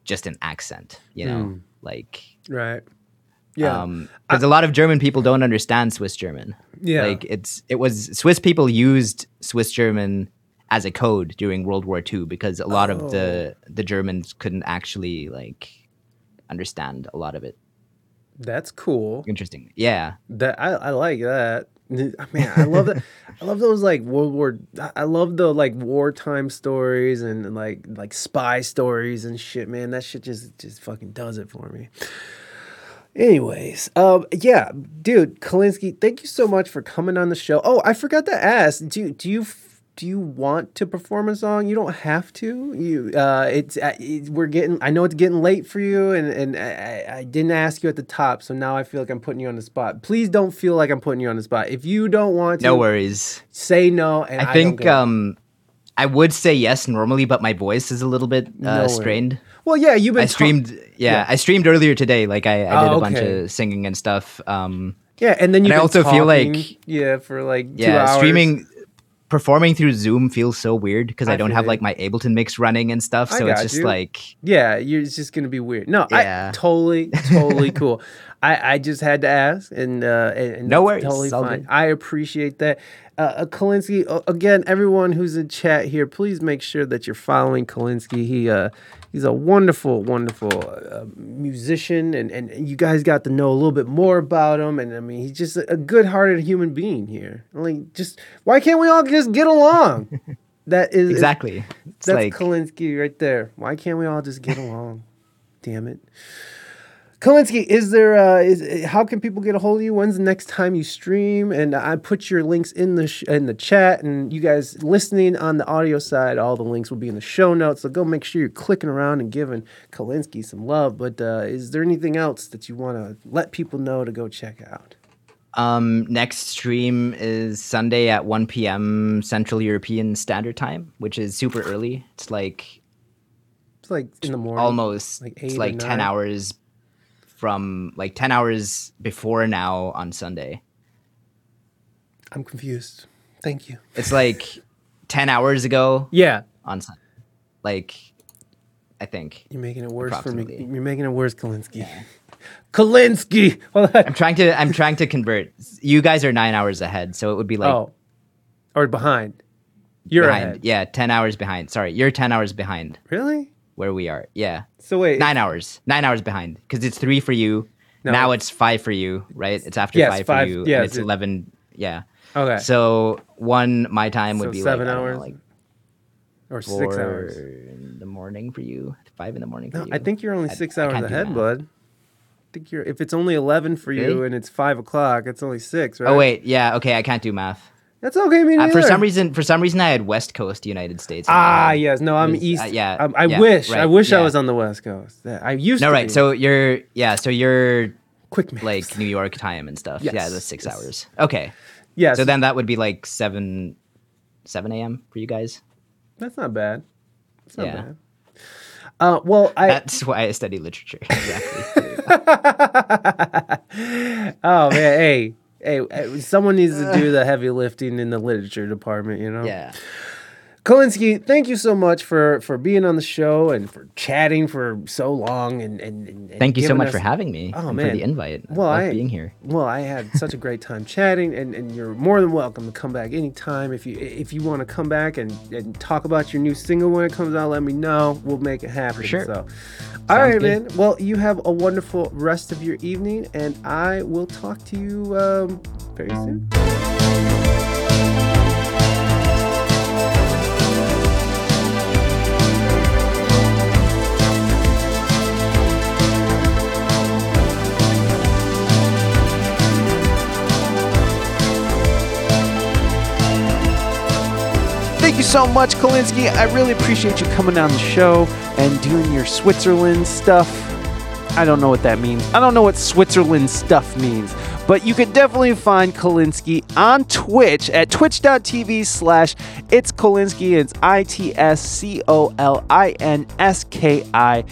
Speaker 3: just an accent. You know,
Speaker 1: Hmm.
Speaker 3: like
Speaker 1: right. Yeah,
Speaker 3: because a lot of German people don't understand Swiss German.
Speaker 1: Yeah.
Speaker 3: like it's it was Swiss people used Swiss German as a code during World War II because a lot of the
Speaker 1: Oh.
Speaker 3: the Germans couldn't actually like understand a lot of it.
Speaker 1: That's cool.
Speaker 3: Interesting, yeah,
Speaker 1: That I, I like that. Man, I love that. (laughs) I love those like World War. I- I love the like wartime stories and, like like spy stories and shit. Man, that shit just just fucking does it for me. Anyways, um, yeah, dude, Colinski, thank you so much for coming on the show. Oh, I forgot to ask. Do do you do you want to perform a song? You don't have to. You, uh, it's uh, we're getting. I know it's getting late for you, and and I, I- didn't ask you at the top, so now I feel like I'm putting you on the spot. Please don't feel like I'm putting you on the spot. If you don't want to,
Speaker 3: no worries.
Speaker 1: say no. And I,
Speaker 3: I think um, I would say yes normally, but my voice is a little bit uh,
Speaker 1: way.
Speaker 3: strained.
Speaker 1: Well, yeah, you've been
Speaker 3: I streamed, yeah,
Speaker 1: yeah.
Speaker 3: I streamed earlier today. Like I, I did
Speaker 1: Oh,
Speaker 3: a bunch of singing and stuff. Um,
Speaker 1: yeah, and then you
Speaker 3: I also feel like-
Speaker 1: yeah, for like
Speaker 3: yeah,
Speaker 1: hours.
Speaker 3: streaming, performing through Zoom feels so weird because I,
Speaker 1: I
Speaker 3: don't have
Speaker 1: you.
Speaker 3: like my Ableton mix running and stuff. So it's just
Speaker 1: you.
Speaker 3: like,
Speaker 1: Yeah, you're, it's just gonna be weird. No, I (laughs) totally, totally cool. I, I just had to ask, and uh, and,
Speaker 3: No worries,
Speaker 1: totally fine. I appreciate that. Uh, uh, Colinski, again, everyone who's in chat here, please make sure that you're following Colinski. He uh, he's a wonderful, wonderful uh, musician, and, and you guys got to know a little bit more about him. And I mean, he's just a, good-hearted human being here. Like, just why can't we all just get along? (laughs) That is
Speaker 3: Exactly.
Speaker 1: That's
Speaker 3: like
Speaker 1: Colinski right there. Why can't we all just get along? Damn it. Colinski, is there? Uh, is how can people get a hold of you? When's the next time you stream? And I put your links in the sh- in the chat, and you guys listening on the audio side, all the links will be in the show notes. So go make sure you're clicking around and giving Colinski some love. But uh, is there anything else that you want to let people know to go check out?
Speaker 3: um next stream is Sunday at 1 p.m. Central European Standard Time, which is super early. It's like
Speaker 1: It's like in the morning.
Speaker 3: almost
Speaker 1: like
Speaker 3: it's like 10 hours from like 10 hours before now on Sunday.
Speaker 1: I'm confused. Thank you.
Speaker 3: It's like 10 hours ago
Speaker 1: Yeah,
Speaker 3: on Sunday. Like I think.
Speaker 1: you're making it worse for me. You're making it worse, Colinski. Colinski. (laughs) Hold on.
Speaker 3: I'm trying to I'm trying to convert. You guys are 9 hours ahead, so it would be like
Speaker 1: oh, or behind. You're
Speaker 3: behind.
Speaker 1: ahead.
Speaker 3: Yeah, 10 hours behind. Sorry, you're 10 hours behind
Speaker 1: Really?
Speaker 3: Where we are. Yeah.
Speaker 1: So wait.
Speaker 3: 9 hours. 9 hours behind cuz it's 3 for you.
Speaker 1: No.
Speaker 3: Now it's 5 for you, right? It's after
Speaker 1: Yes,
Speaker 3: 5
Speaker 1: five-
Speaker 3: for you and it's
Speaker 1: it-
Speaker 3: 11 yeah.
Speaker 1: Okay.
Speaker 3: So one my time would
Speaker 1: So
Speaker 3: be
Speaker 1: seven
Speaker 3: like, I don't know,
Speaker 1: hours?
Speaker 3: like
Speaker 1: or six hours.
Speaker 3: in the morning for you, five in the morning for
Speaker 1: No,
Speaker 3: you.
Speaker 1: I think you're only six
Speaker 3: I
Speaker 1: hours
Speaker 3: can't
Speaker 1: ahead, bud. I think you're. If it's only eleven for you and it's five o'clock, it's only six, oh, right?
Speaker 3: Oh wait, yeah, okay, I can't do math.
Speaker 1: That's okay. Me
Speaker 3: Uh, for some reason, for some reason, I had West Coast United States.
Speaker 1: Ah,
Speaker 3: head.
Speaker 1: yes. No, I'm
Speaker 3: was- uh,
Speaker 1: east.
Speaker 3: yeah,
Speaker 1: I'm- I
Speaker 3: yeah,
Speaker 1: wish. I
Speaker 3: right,
Speaker 1: wish I was on the west coast. Yeah, I used
Speaker 3: No,
Speaker 1: to.
Speaker 3: right.
Speaker 1: be.
Speaker 3: So you're yeah. So you're
Speaker 1: quick maths.
Speaker 3: like New York time and stuff.
Speaker 1: Yes,
Speaker 3: Yeah, that's six
Speaker 1: yes.
Speaker 3: hours. Okay.
Speaker 1: yes.
Speaker 3: So then that would be like seven, seven a.m. for you guys.
Speaker 1: that's not bad. That's not
Speaker 3: Yeah.
Speaker 1: bad. Uh, well, I.
Speaker 3: That's why I study literature. Exactly. (laughs)
Speaker 1: oh man, hey, hey, someone needs to do the heavy lifting in the literature department. You know.
Speaker 3: yeah.
Speaker 1: Colinski, thank you so much for for being on the show and for chatting for so long and and, and
Speaker 3: Thank you so much
Speaker 1: us-
Speaker 3: for having me.
Speaker 1: Oh,
Speaker 3: and
Speaker 1: man.
Speaker 3: for the invite.
Speaker 1: Well, I-
Speaker 3: being here.
Speaker 1: Well, I had such a great time chatting, and, and you're more than welcome to come back anytime. If you if you want to come back and, and talk about your new single when it comes out, let me know. We'll make it happen.
Speaker 3: sure.
Speaker 1: So, all right,
Speaker 3: good.
Speaker 1: man. Well, you have a wonderful rest of your evening, and I will talk to you um, very soon.
Speaker 2: Thank you so much, Colinski. I really appreciate you coming on the show and doing your Switzerland stuff. I don't know what that means. I don't know what Switzerland stuff means. But you can definitely find Colinski on Twitch at twitch.tv slash it's Colinski. It's I T S C O L I N S K I.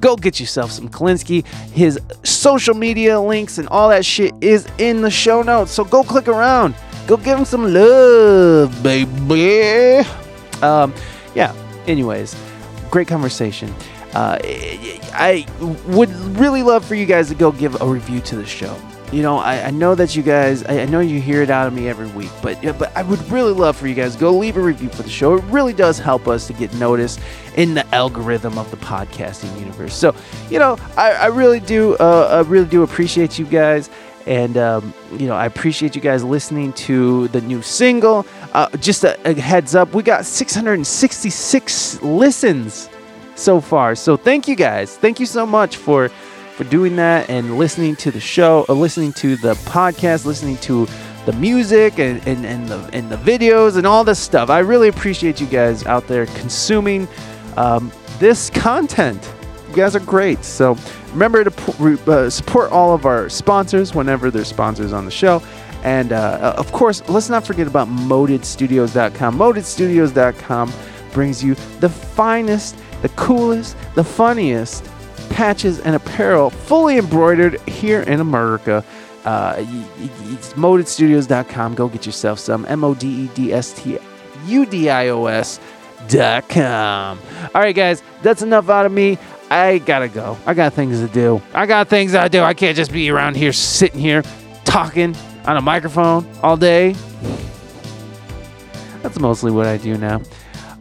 Speaker 2: Go get yourself some Colinski. His social media links and all that shit is in the show notes. So go click around. Go give him some love, baby. Um, yeah. Anyways, great conversation. Uh, I would really love for you guys to go give a review to the show. You know, I, I know that you guys, I, I know you hear it out of me every week, but yeah, but I would really love for you guys go leave a review for the show. It really does help us to get noticed in the algorithm of the podcasting universe. So, you know, I, I really do, uh, I really do appreciate you guys. And, um, you know, I appreciate you guys listening to the new single. Uh, just a, a heads up, we got 666 listens so far. So thank you guys. Thank you so much for for doing that and listening to the show, or listening to the podcast, listening to the music and, and, and the and the videos and all this stuff. I really appreciate you guys out there consuming um, this content. You guys are great. So remember to uh, support all of our sponsors whenever they're sponsors on the show. And uh, of course, let's not forget about modedstudios.com. Modedstudios.com brings you the finest, the coolest, the funniest patches and apparel fully embroidered here in America. Uh, it's modedstudios.com. Go get yourself some. M O D E D S T U D I O S dot com. All right, guys, that's enough out of me.
Speaker 1: I gotta go. I got things to do. I got things to do. I can't just be around here sitting here talking on a microphone all day. That's mostly what I do now.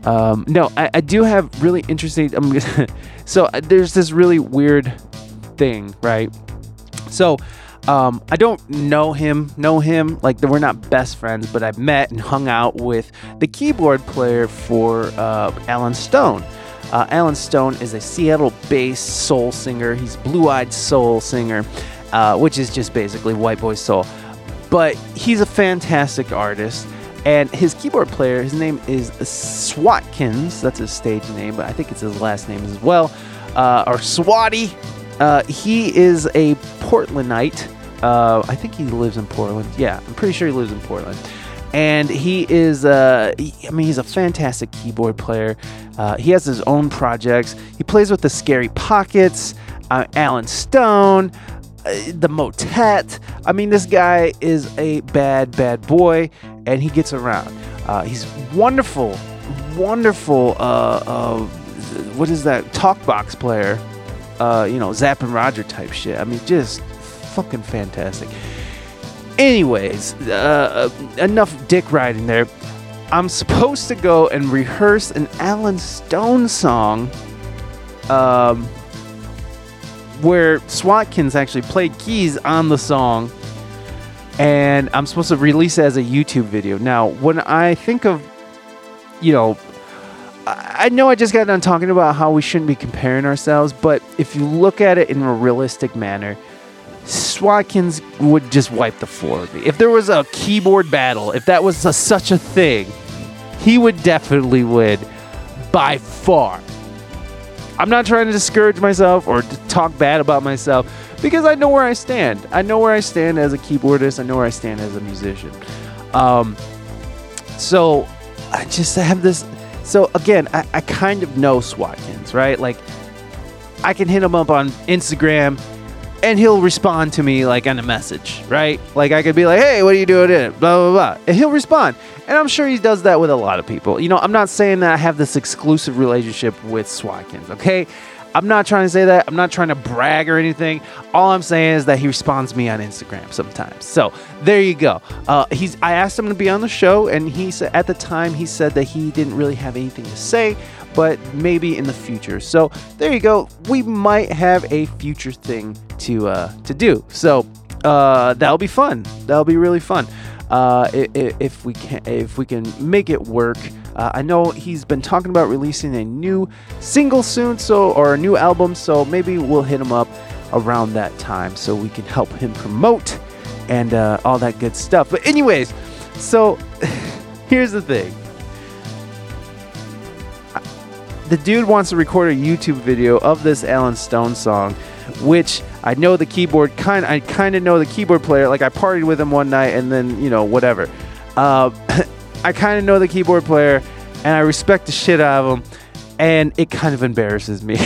Speaker 1: Um, no, I, I do have really interesting. (laughs) So uh, there's this really weird thing, right? So um, I don't know him, know him. Like we're not best friends, but I've met and hung out with the keyboard player for uh, Allen Stone. Uh, Allen Stone is a Seattle-based soul singer. He's blue-eyed soul singer, uh, which is just basically white boy soul. But he's a fantastic artist. And his keyboard player, his name is Swatkins. That's his stage name, but I think it's his last name as well. Uh, or Swatty. Uh, he is a Portlandite. Uh, I think he lives in Portland. Yeah, I'm pretty sure he lives in Portland. And he is, uh, he- I mean, he's a fantastic keyboard player. Uh, he has his own projects. He plays with the Scary Pockets, uh, Allen Stone, uh, the Motet. I mean, this guy is a bad, bad boy, and he gets around. Uh, he's wonderful, wonderful. Uh, uh, what is that? Talkbox player. Uh, you know, Zapp and Roger type shit. I mean, just fucking fantastic. Anyways, uh, enough dick riding there. I'm supposed to go and rehearse an Allen Stone song. Um, where Swatkins actually played keys on the song, and I'm supposed to release it as a YouTube video. Now, when I think of, you know, I know I just got done talking about how we shouldn't be comparing ourselves, but if you look at it in a realistic manner, Swatkins would just wipe the floor with me. If there was a keyboard battle, if that was a, such a thing, he would definitely win by far. I'm not trying to discourage myself or to talk bad about myself because I know where I stand. I know where I stand as a keyboardist. I know where I stand as a musician. Um, so I just have this. So again, I, I kind of know Swatkins, right? Like I can hit him up on Instagram and he'll respond to me like on a message, right? Like I could be like, "Hey, what are you doing?" In? Blah blah blah, and he'll respond. And I'm sure he does that with a lot of people. You know, I'm not saying that I have this exclusive relationship with Swatkins. Okay, I'm not trying to say that. I'm not trying to brag or anything. All I'm saying is that he responds me on Instagram sometimes. So there you go. Uh, he's. I asked him to be on the show, and he said at the time he said that he didn't really have anything to say but maybe in the future. So there you go. We might have a future thing to uh, to do. So uh, that'll be fun. That'll be really fun. Uh, if we can, if we can make it work. Uh, I know he's been talking about releasing a new single soon, so or a new album. So maybe we'll hit him up around that time so we can help him promote and uh, all that good stuff. But anyways, so (laughs) here's the thing. the dude wants to record a YouTube video of this Allen Stone song, which I know the keyboard kind. I kind of know the keyboard player. Like I partied with him one night, and then you know whatever. Uh, (laughs) I kind of know the keyboard player, and I respect the shit out of him, and it kind of embarrasses me. (laughs)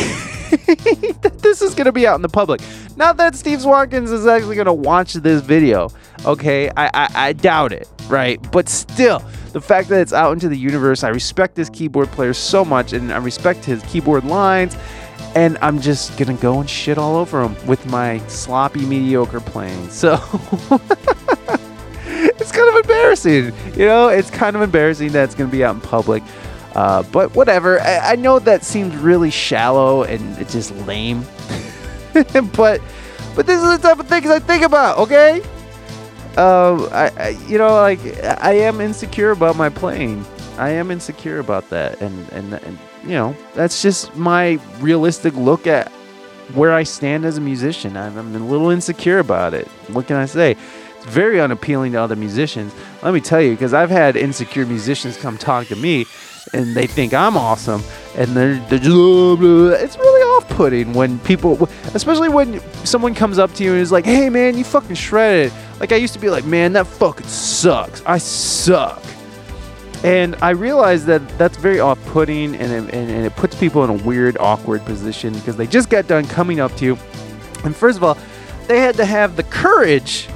Speaker 1: that this is gonna be out in the public. Not that Steve Watkins is actually gonna watch this video. Okay, I, I I doubt it, right? But still, the fact that it's out into the universe, I respect this keyboard player so much, and I respect his keyboard lines. And I'm just gonna go and shit all over him with my sloppy, mediocre playing. So (laughs) it's kind of embarrassing. You know, it's kind of embarrassing that it's to be out in public. Uh, but whatever. I, I know that seems really shallow and it's just lame. (laughs) but but this is the type of things I think about. Okay. Um, I, I you know like I am insecure about my playing. I am insecure about that, and and, and you know that's just my realistic look at where I stand as a musician. I'm, I'm a little insecure about it. What can I say? It's very unappealing to other musicians. Let me tell you, because I've had insecure musicians come talk to me, and they think I'm awesome, and they're, they're just, "Oh, blah." it's really off-putting when people, especially when someone comes up to you and is like, "Hey, man, you fucking shredded." Like I used to be like, "Man, that fucking sucks. I suck." And I realized that that's very off-putting, and it, and, and it puts people in a weird, awkward position because they just got done coming up to you, and first of all, they had to have the courage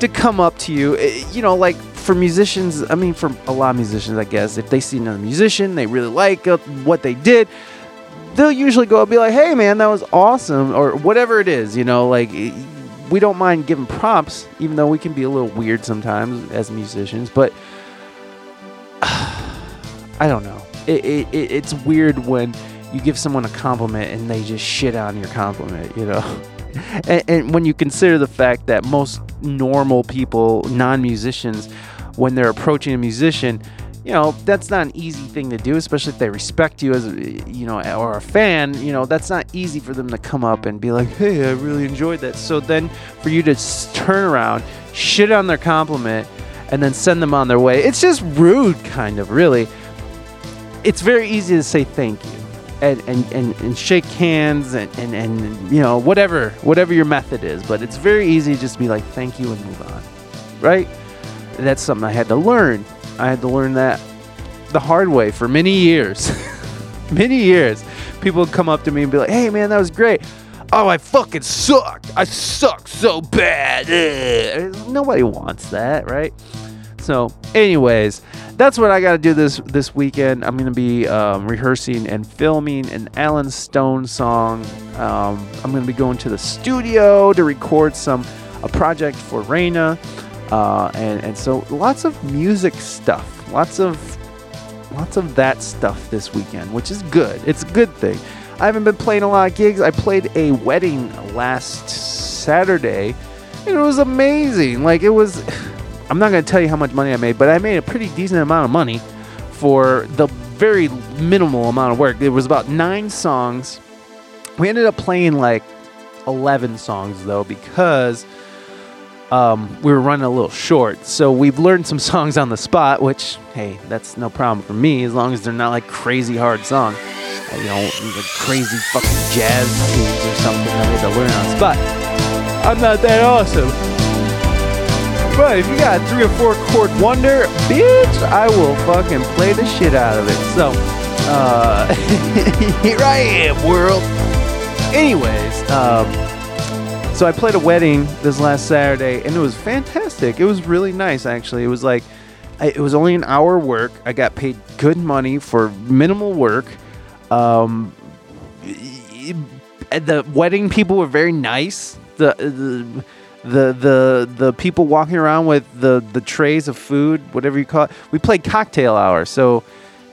Speaker 1: to come up to you. Eh, You know, like for musicians, I mean, for a lot of musicians, I guess, if they see another musician, they really like uh, what they did, they'll usually go and be like, "Hey, man, that was awesome," or whatever it is. You know, like we don't mind giving props, even though we can be a little weird sometimes as musicians. But I don't know. It, it, it, it's weird when you give someone a compliment and they just shit on your compliment. You know. (laughs) And, and when you consider the fact that most normal people, non-musicians, when they're approaching a musician, you know that's not an easy thing to do, especially if they respect you as you know or a fan. You know that's not easy for them to come up and be like, "Hey, I really enjoyed that." So then for you to turn around, shit on their compliment, and then send them on their way, it's just rude, kind of, really. It's very easy to say thank you. And, and, and, and shake hands and, and, and you know whatever whatever your method is but it's very easy to just be like thank you and move on right that's something I had to learn. I had to learn that the hard way for many years. (laughs) many years. People would come up to me and be like, hey, man, that was great. Oh, I fucking suck. I suck so bad. Ugh." Nobody wants that, right? So, anyways, that's what I got to do this this weekend. I'm to be um, rehearsing and filming an Allen Stone song. Um, I'm to be going to the studio to record some a project for Reina, uh, and and so lots of music stuff, lots of lots of that stuff this weekend, which is good. It's a good thing. I haven't been playing a lot of gigs. I played a wedding last Saturday, and it was amazing. Like it was. I'm not going to tell you how much money I made, but I made a pretty decent amount of money for the very minimal amount of work. It was about nine songs. We ended up playing like 11 songs though because um, we were running a little short. So we've learned some (laughs) songs on the spot, which hey, that's no problem for me as long as they're not like crazy hard songs. Uh, You know, like crazy fucking jazz tunes or something we had to learn on the spot. I'm not that awesome. But if you got a three or four chord wonder, bitch, I will fucking play the shit out of it. So, uh, (laughs) here I am, world. Anyways, um, so I played a wedding this last Saturday, and it was fantastic. It was really nice, actually. It was like, I, it was only an hour work. I got paid good money for minimal work. Um, the wedding people were very nice. The the the the, the people walking around with the the trays of food, whatever you call it. We played cocktail hour, so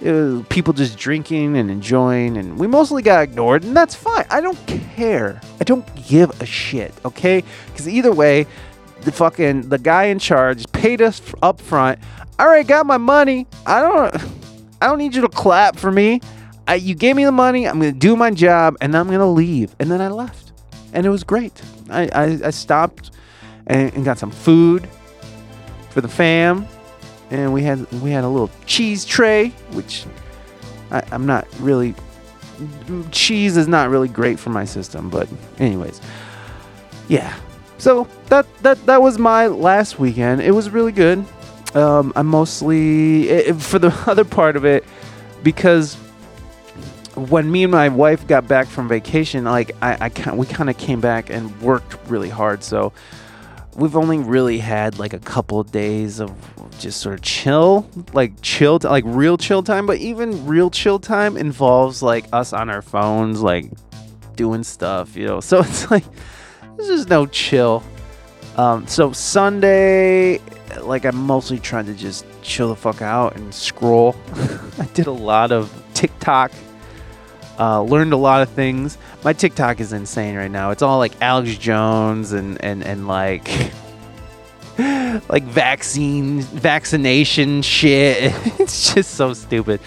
Speaker 1: uh, people just drinking and enjoying, and we mostly got ignored, and that's fine. I don't care. I don't give a shit. Okay, because either way, the fucking the guy in charge paid us up front. I already got my money. I don't. I don't need you to clap for me. I, you gave me the money. I'm gonna do my job, and I'm gonna leave. And then I left, and it was great. I I, I stopped and, and got some food for the fam, and we had we had a little cheese tray, which I, I'm not really. Cheese is not really great for my system, but anyways, yeah. So that that that was my last weekend. It was really good. Um, I'm mostly i- i- for the (laughs) other part of it because when me and my wife got back from vacation, like I, I we kind of came back and worked really hard. So we've only really had like a couple of days of just sort of chill, like chill, like real chill time. But even real chill time involves like us on our phones, like doing stuff, you know. (laughs) So it's like there's just no chill. Um, so Sunday, like I'm mostly trying to just chill the fuck out and scroll. (laughs) I did a lot of TikTok. Uh, learned a lot of things. My TikTok is insane right now. It's all like Alex Jones and and and like (laughs) like vaccine vaccination shit. (laughs) it's just so stupid.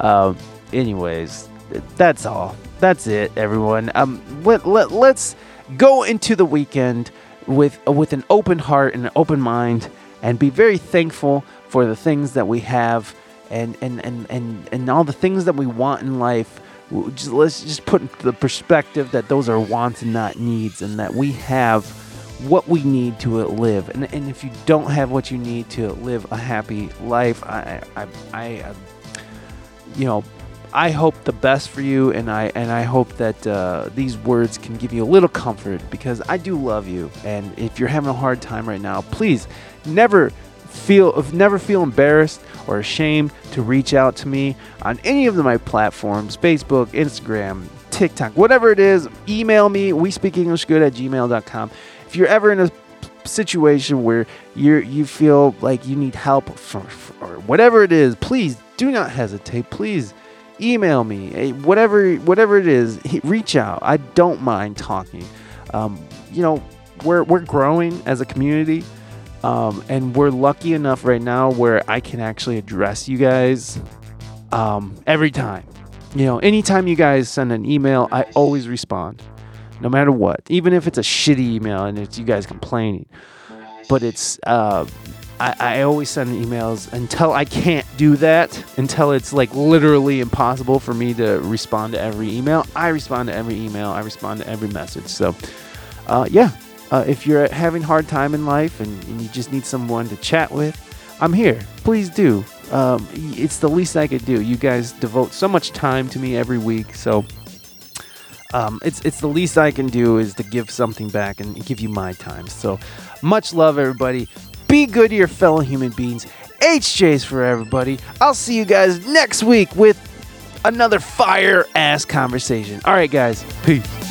Speaker 1: Um, anyways, that's all. That's it, everyone. Um, let, let let's go into the weekend with with an open heart and an open mind, and be very thankful for the things that we have, and and and and and all the things that we want in life. Let's just put the perspective that those are wants and not needs, and that we have what we need to live. And, and if you don't have what you need to live a happy life, I, I, I, you know, I hope the best for you, and I and I hope that uh, these words can give you a little comfort because I do love you. And if you're having a hard time right now, please never feel never feel embarrassed or ashamed to reach out to me on any of my platforms facebook instagram tiktok whatever it is email me we speak english good at gmail.com if you're ever in a situation where you you feel like you need help for, for- or whatever it is please do not hesitate. Please email me. Whatever whatever it is reach out. I don't mind talking. Um, you know we're we're growing as a community um, and we're lucky enough right now where i can actually address you guys um, every time. You know anytime you guys send an email i always respond no matter what. Even if it's a shitty email and it's you guys complaining. But it's uh, I, I always send emails until I can't do that, until it's like literally impossible for me to respond to every email. I respond to every email, I respond to every message. So, uh, yeah, uh, if you're having hard time in life and, and you just need someone to chat with, I'm here. Please do. Um, it's the least I could do. You guys devote so much time to me every week, so um, it's it's the least I can do is to give something back and give you my time. So much love, everybody. Be good to your fellow human beings. HJ's for everybody. I'll see you guys next week with another fire ass conversation. All right, guys. Peace.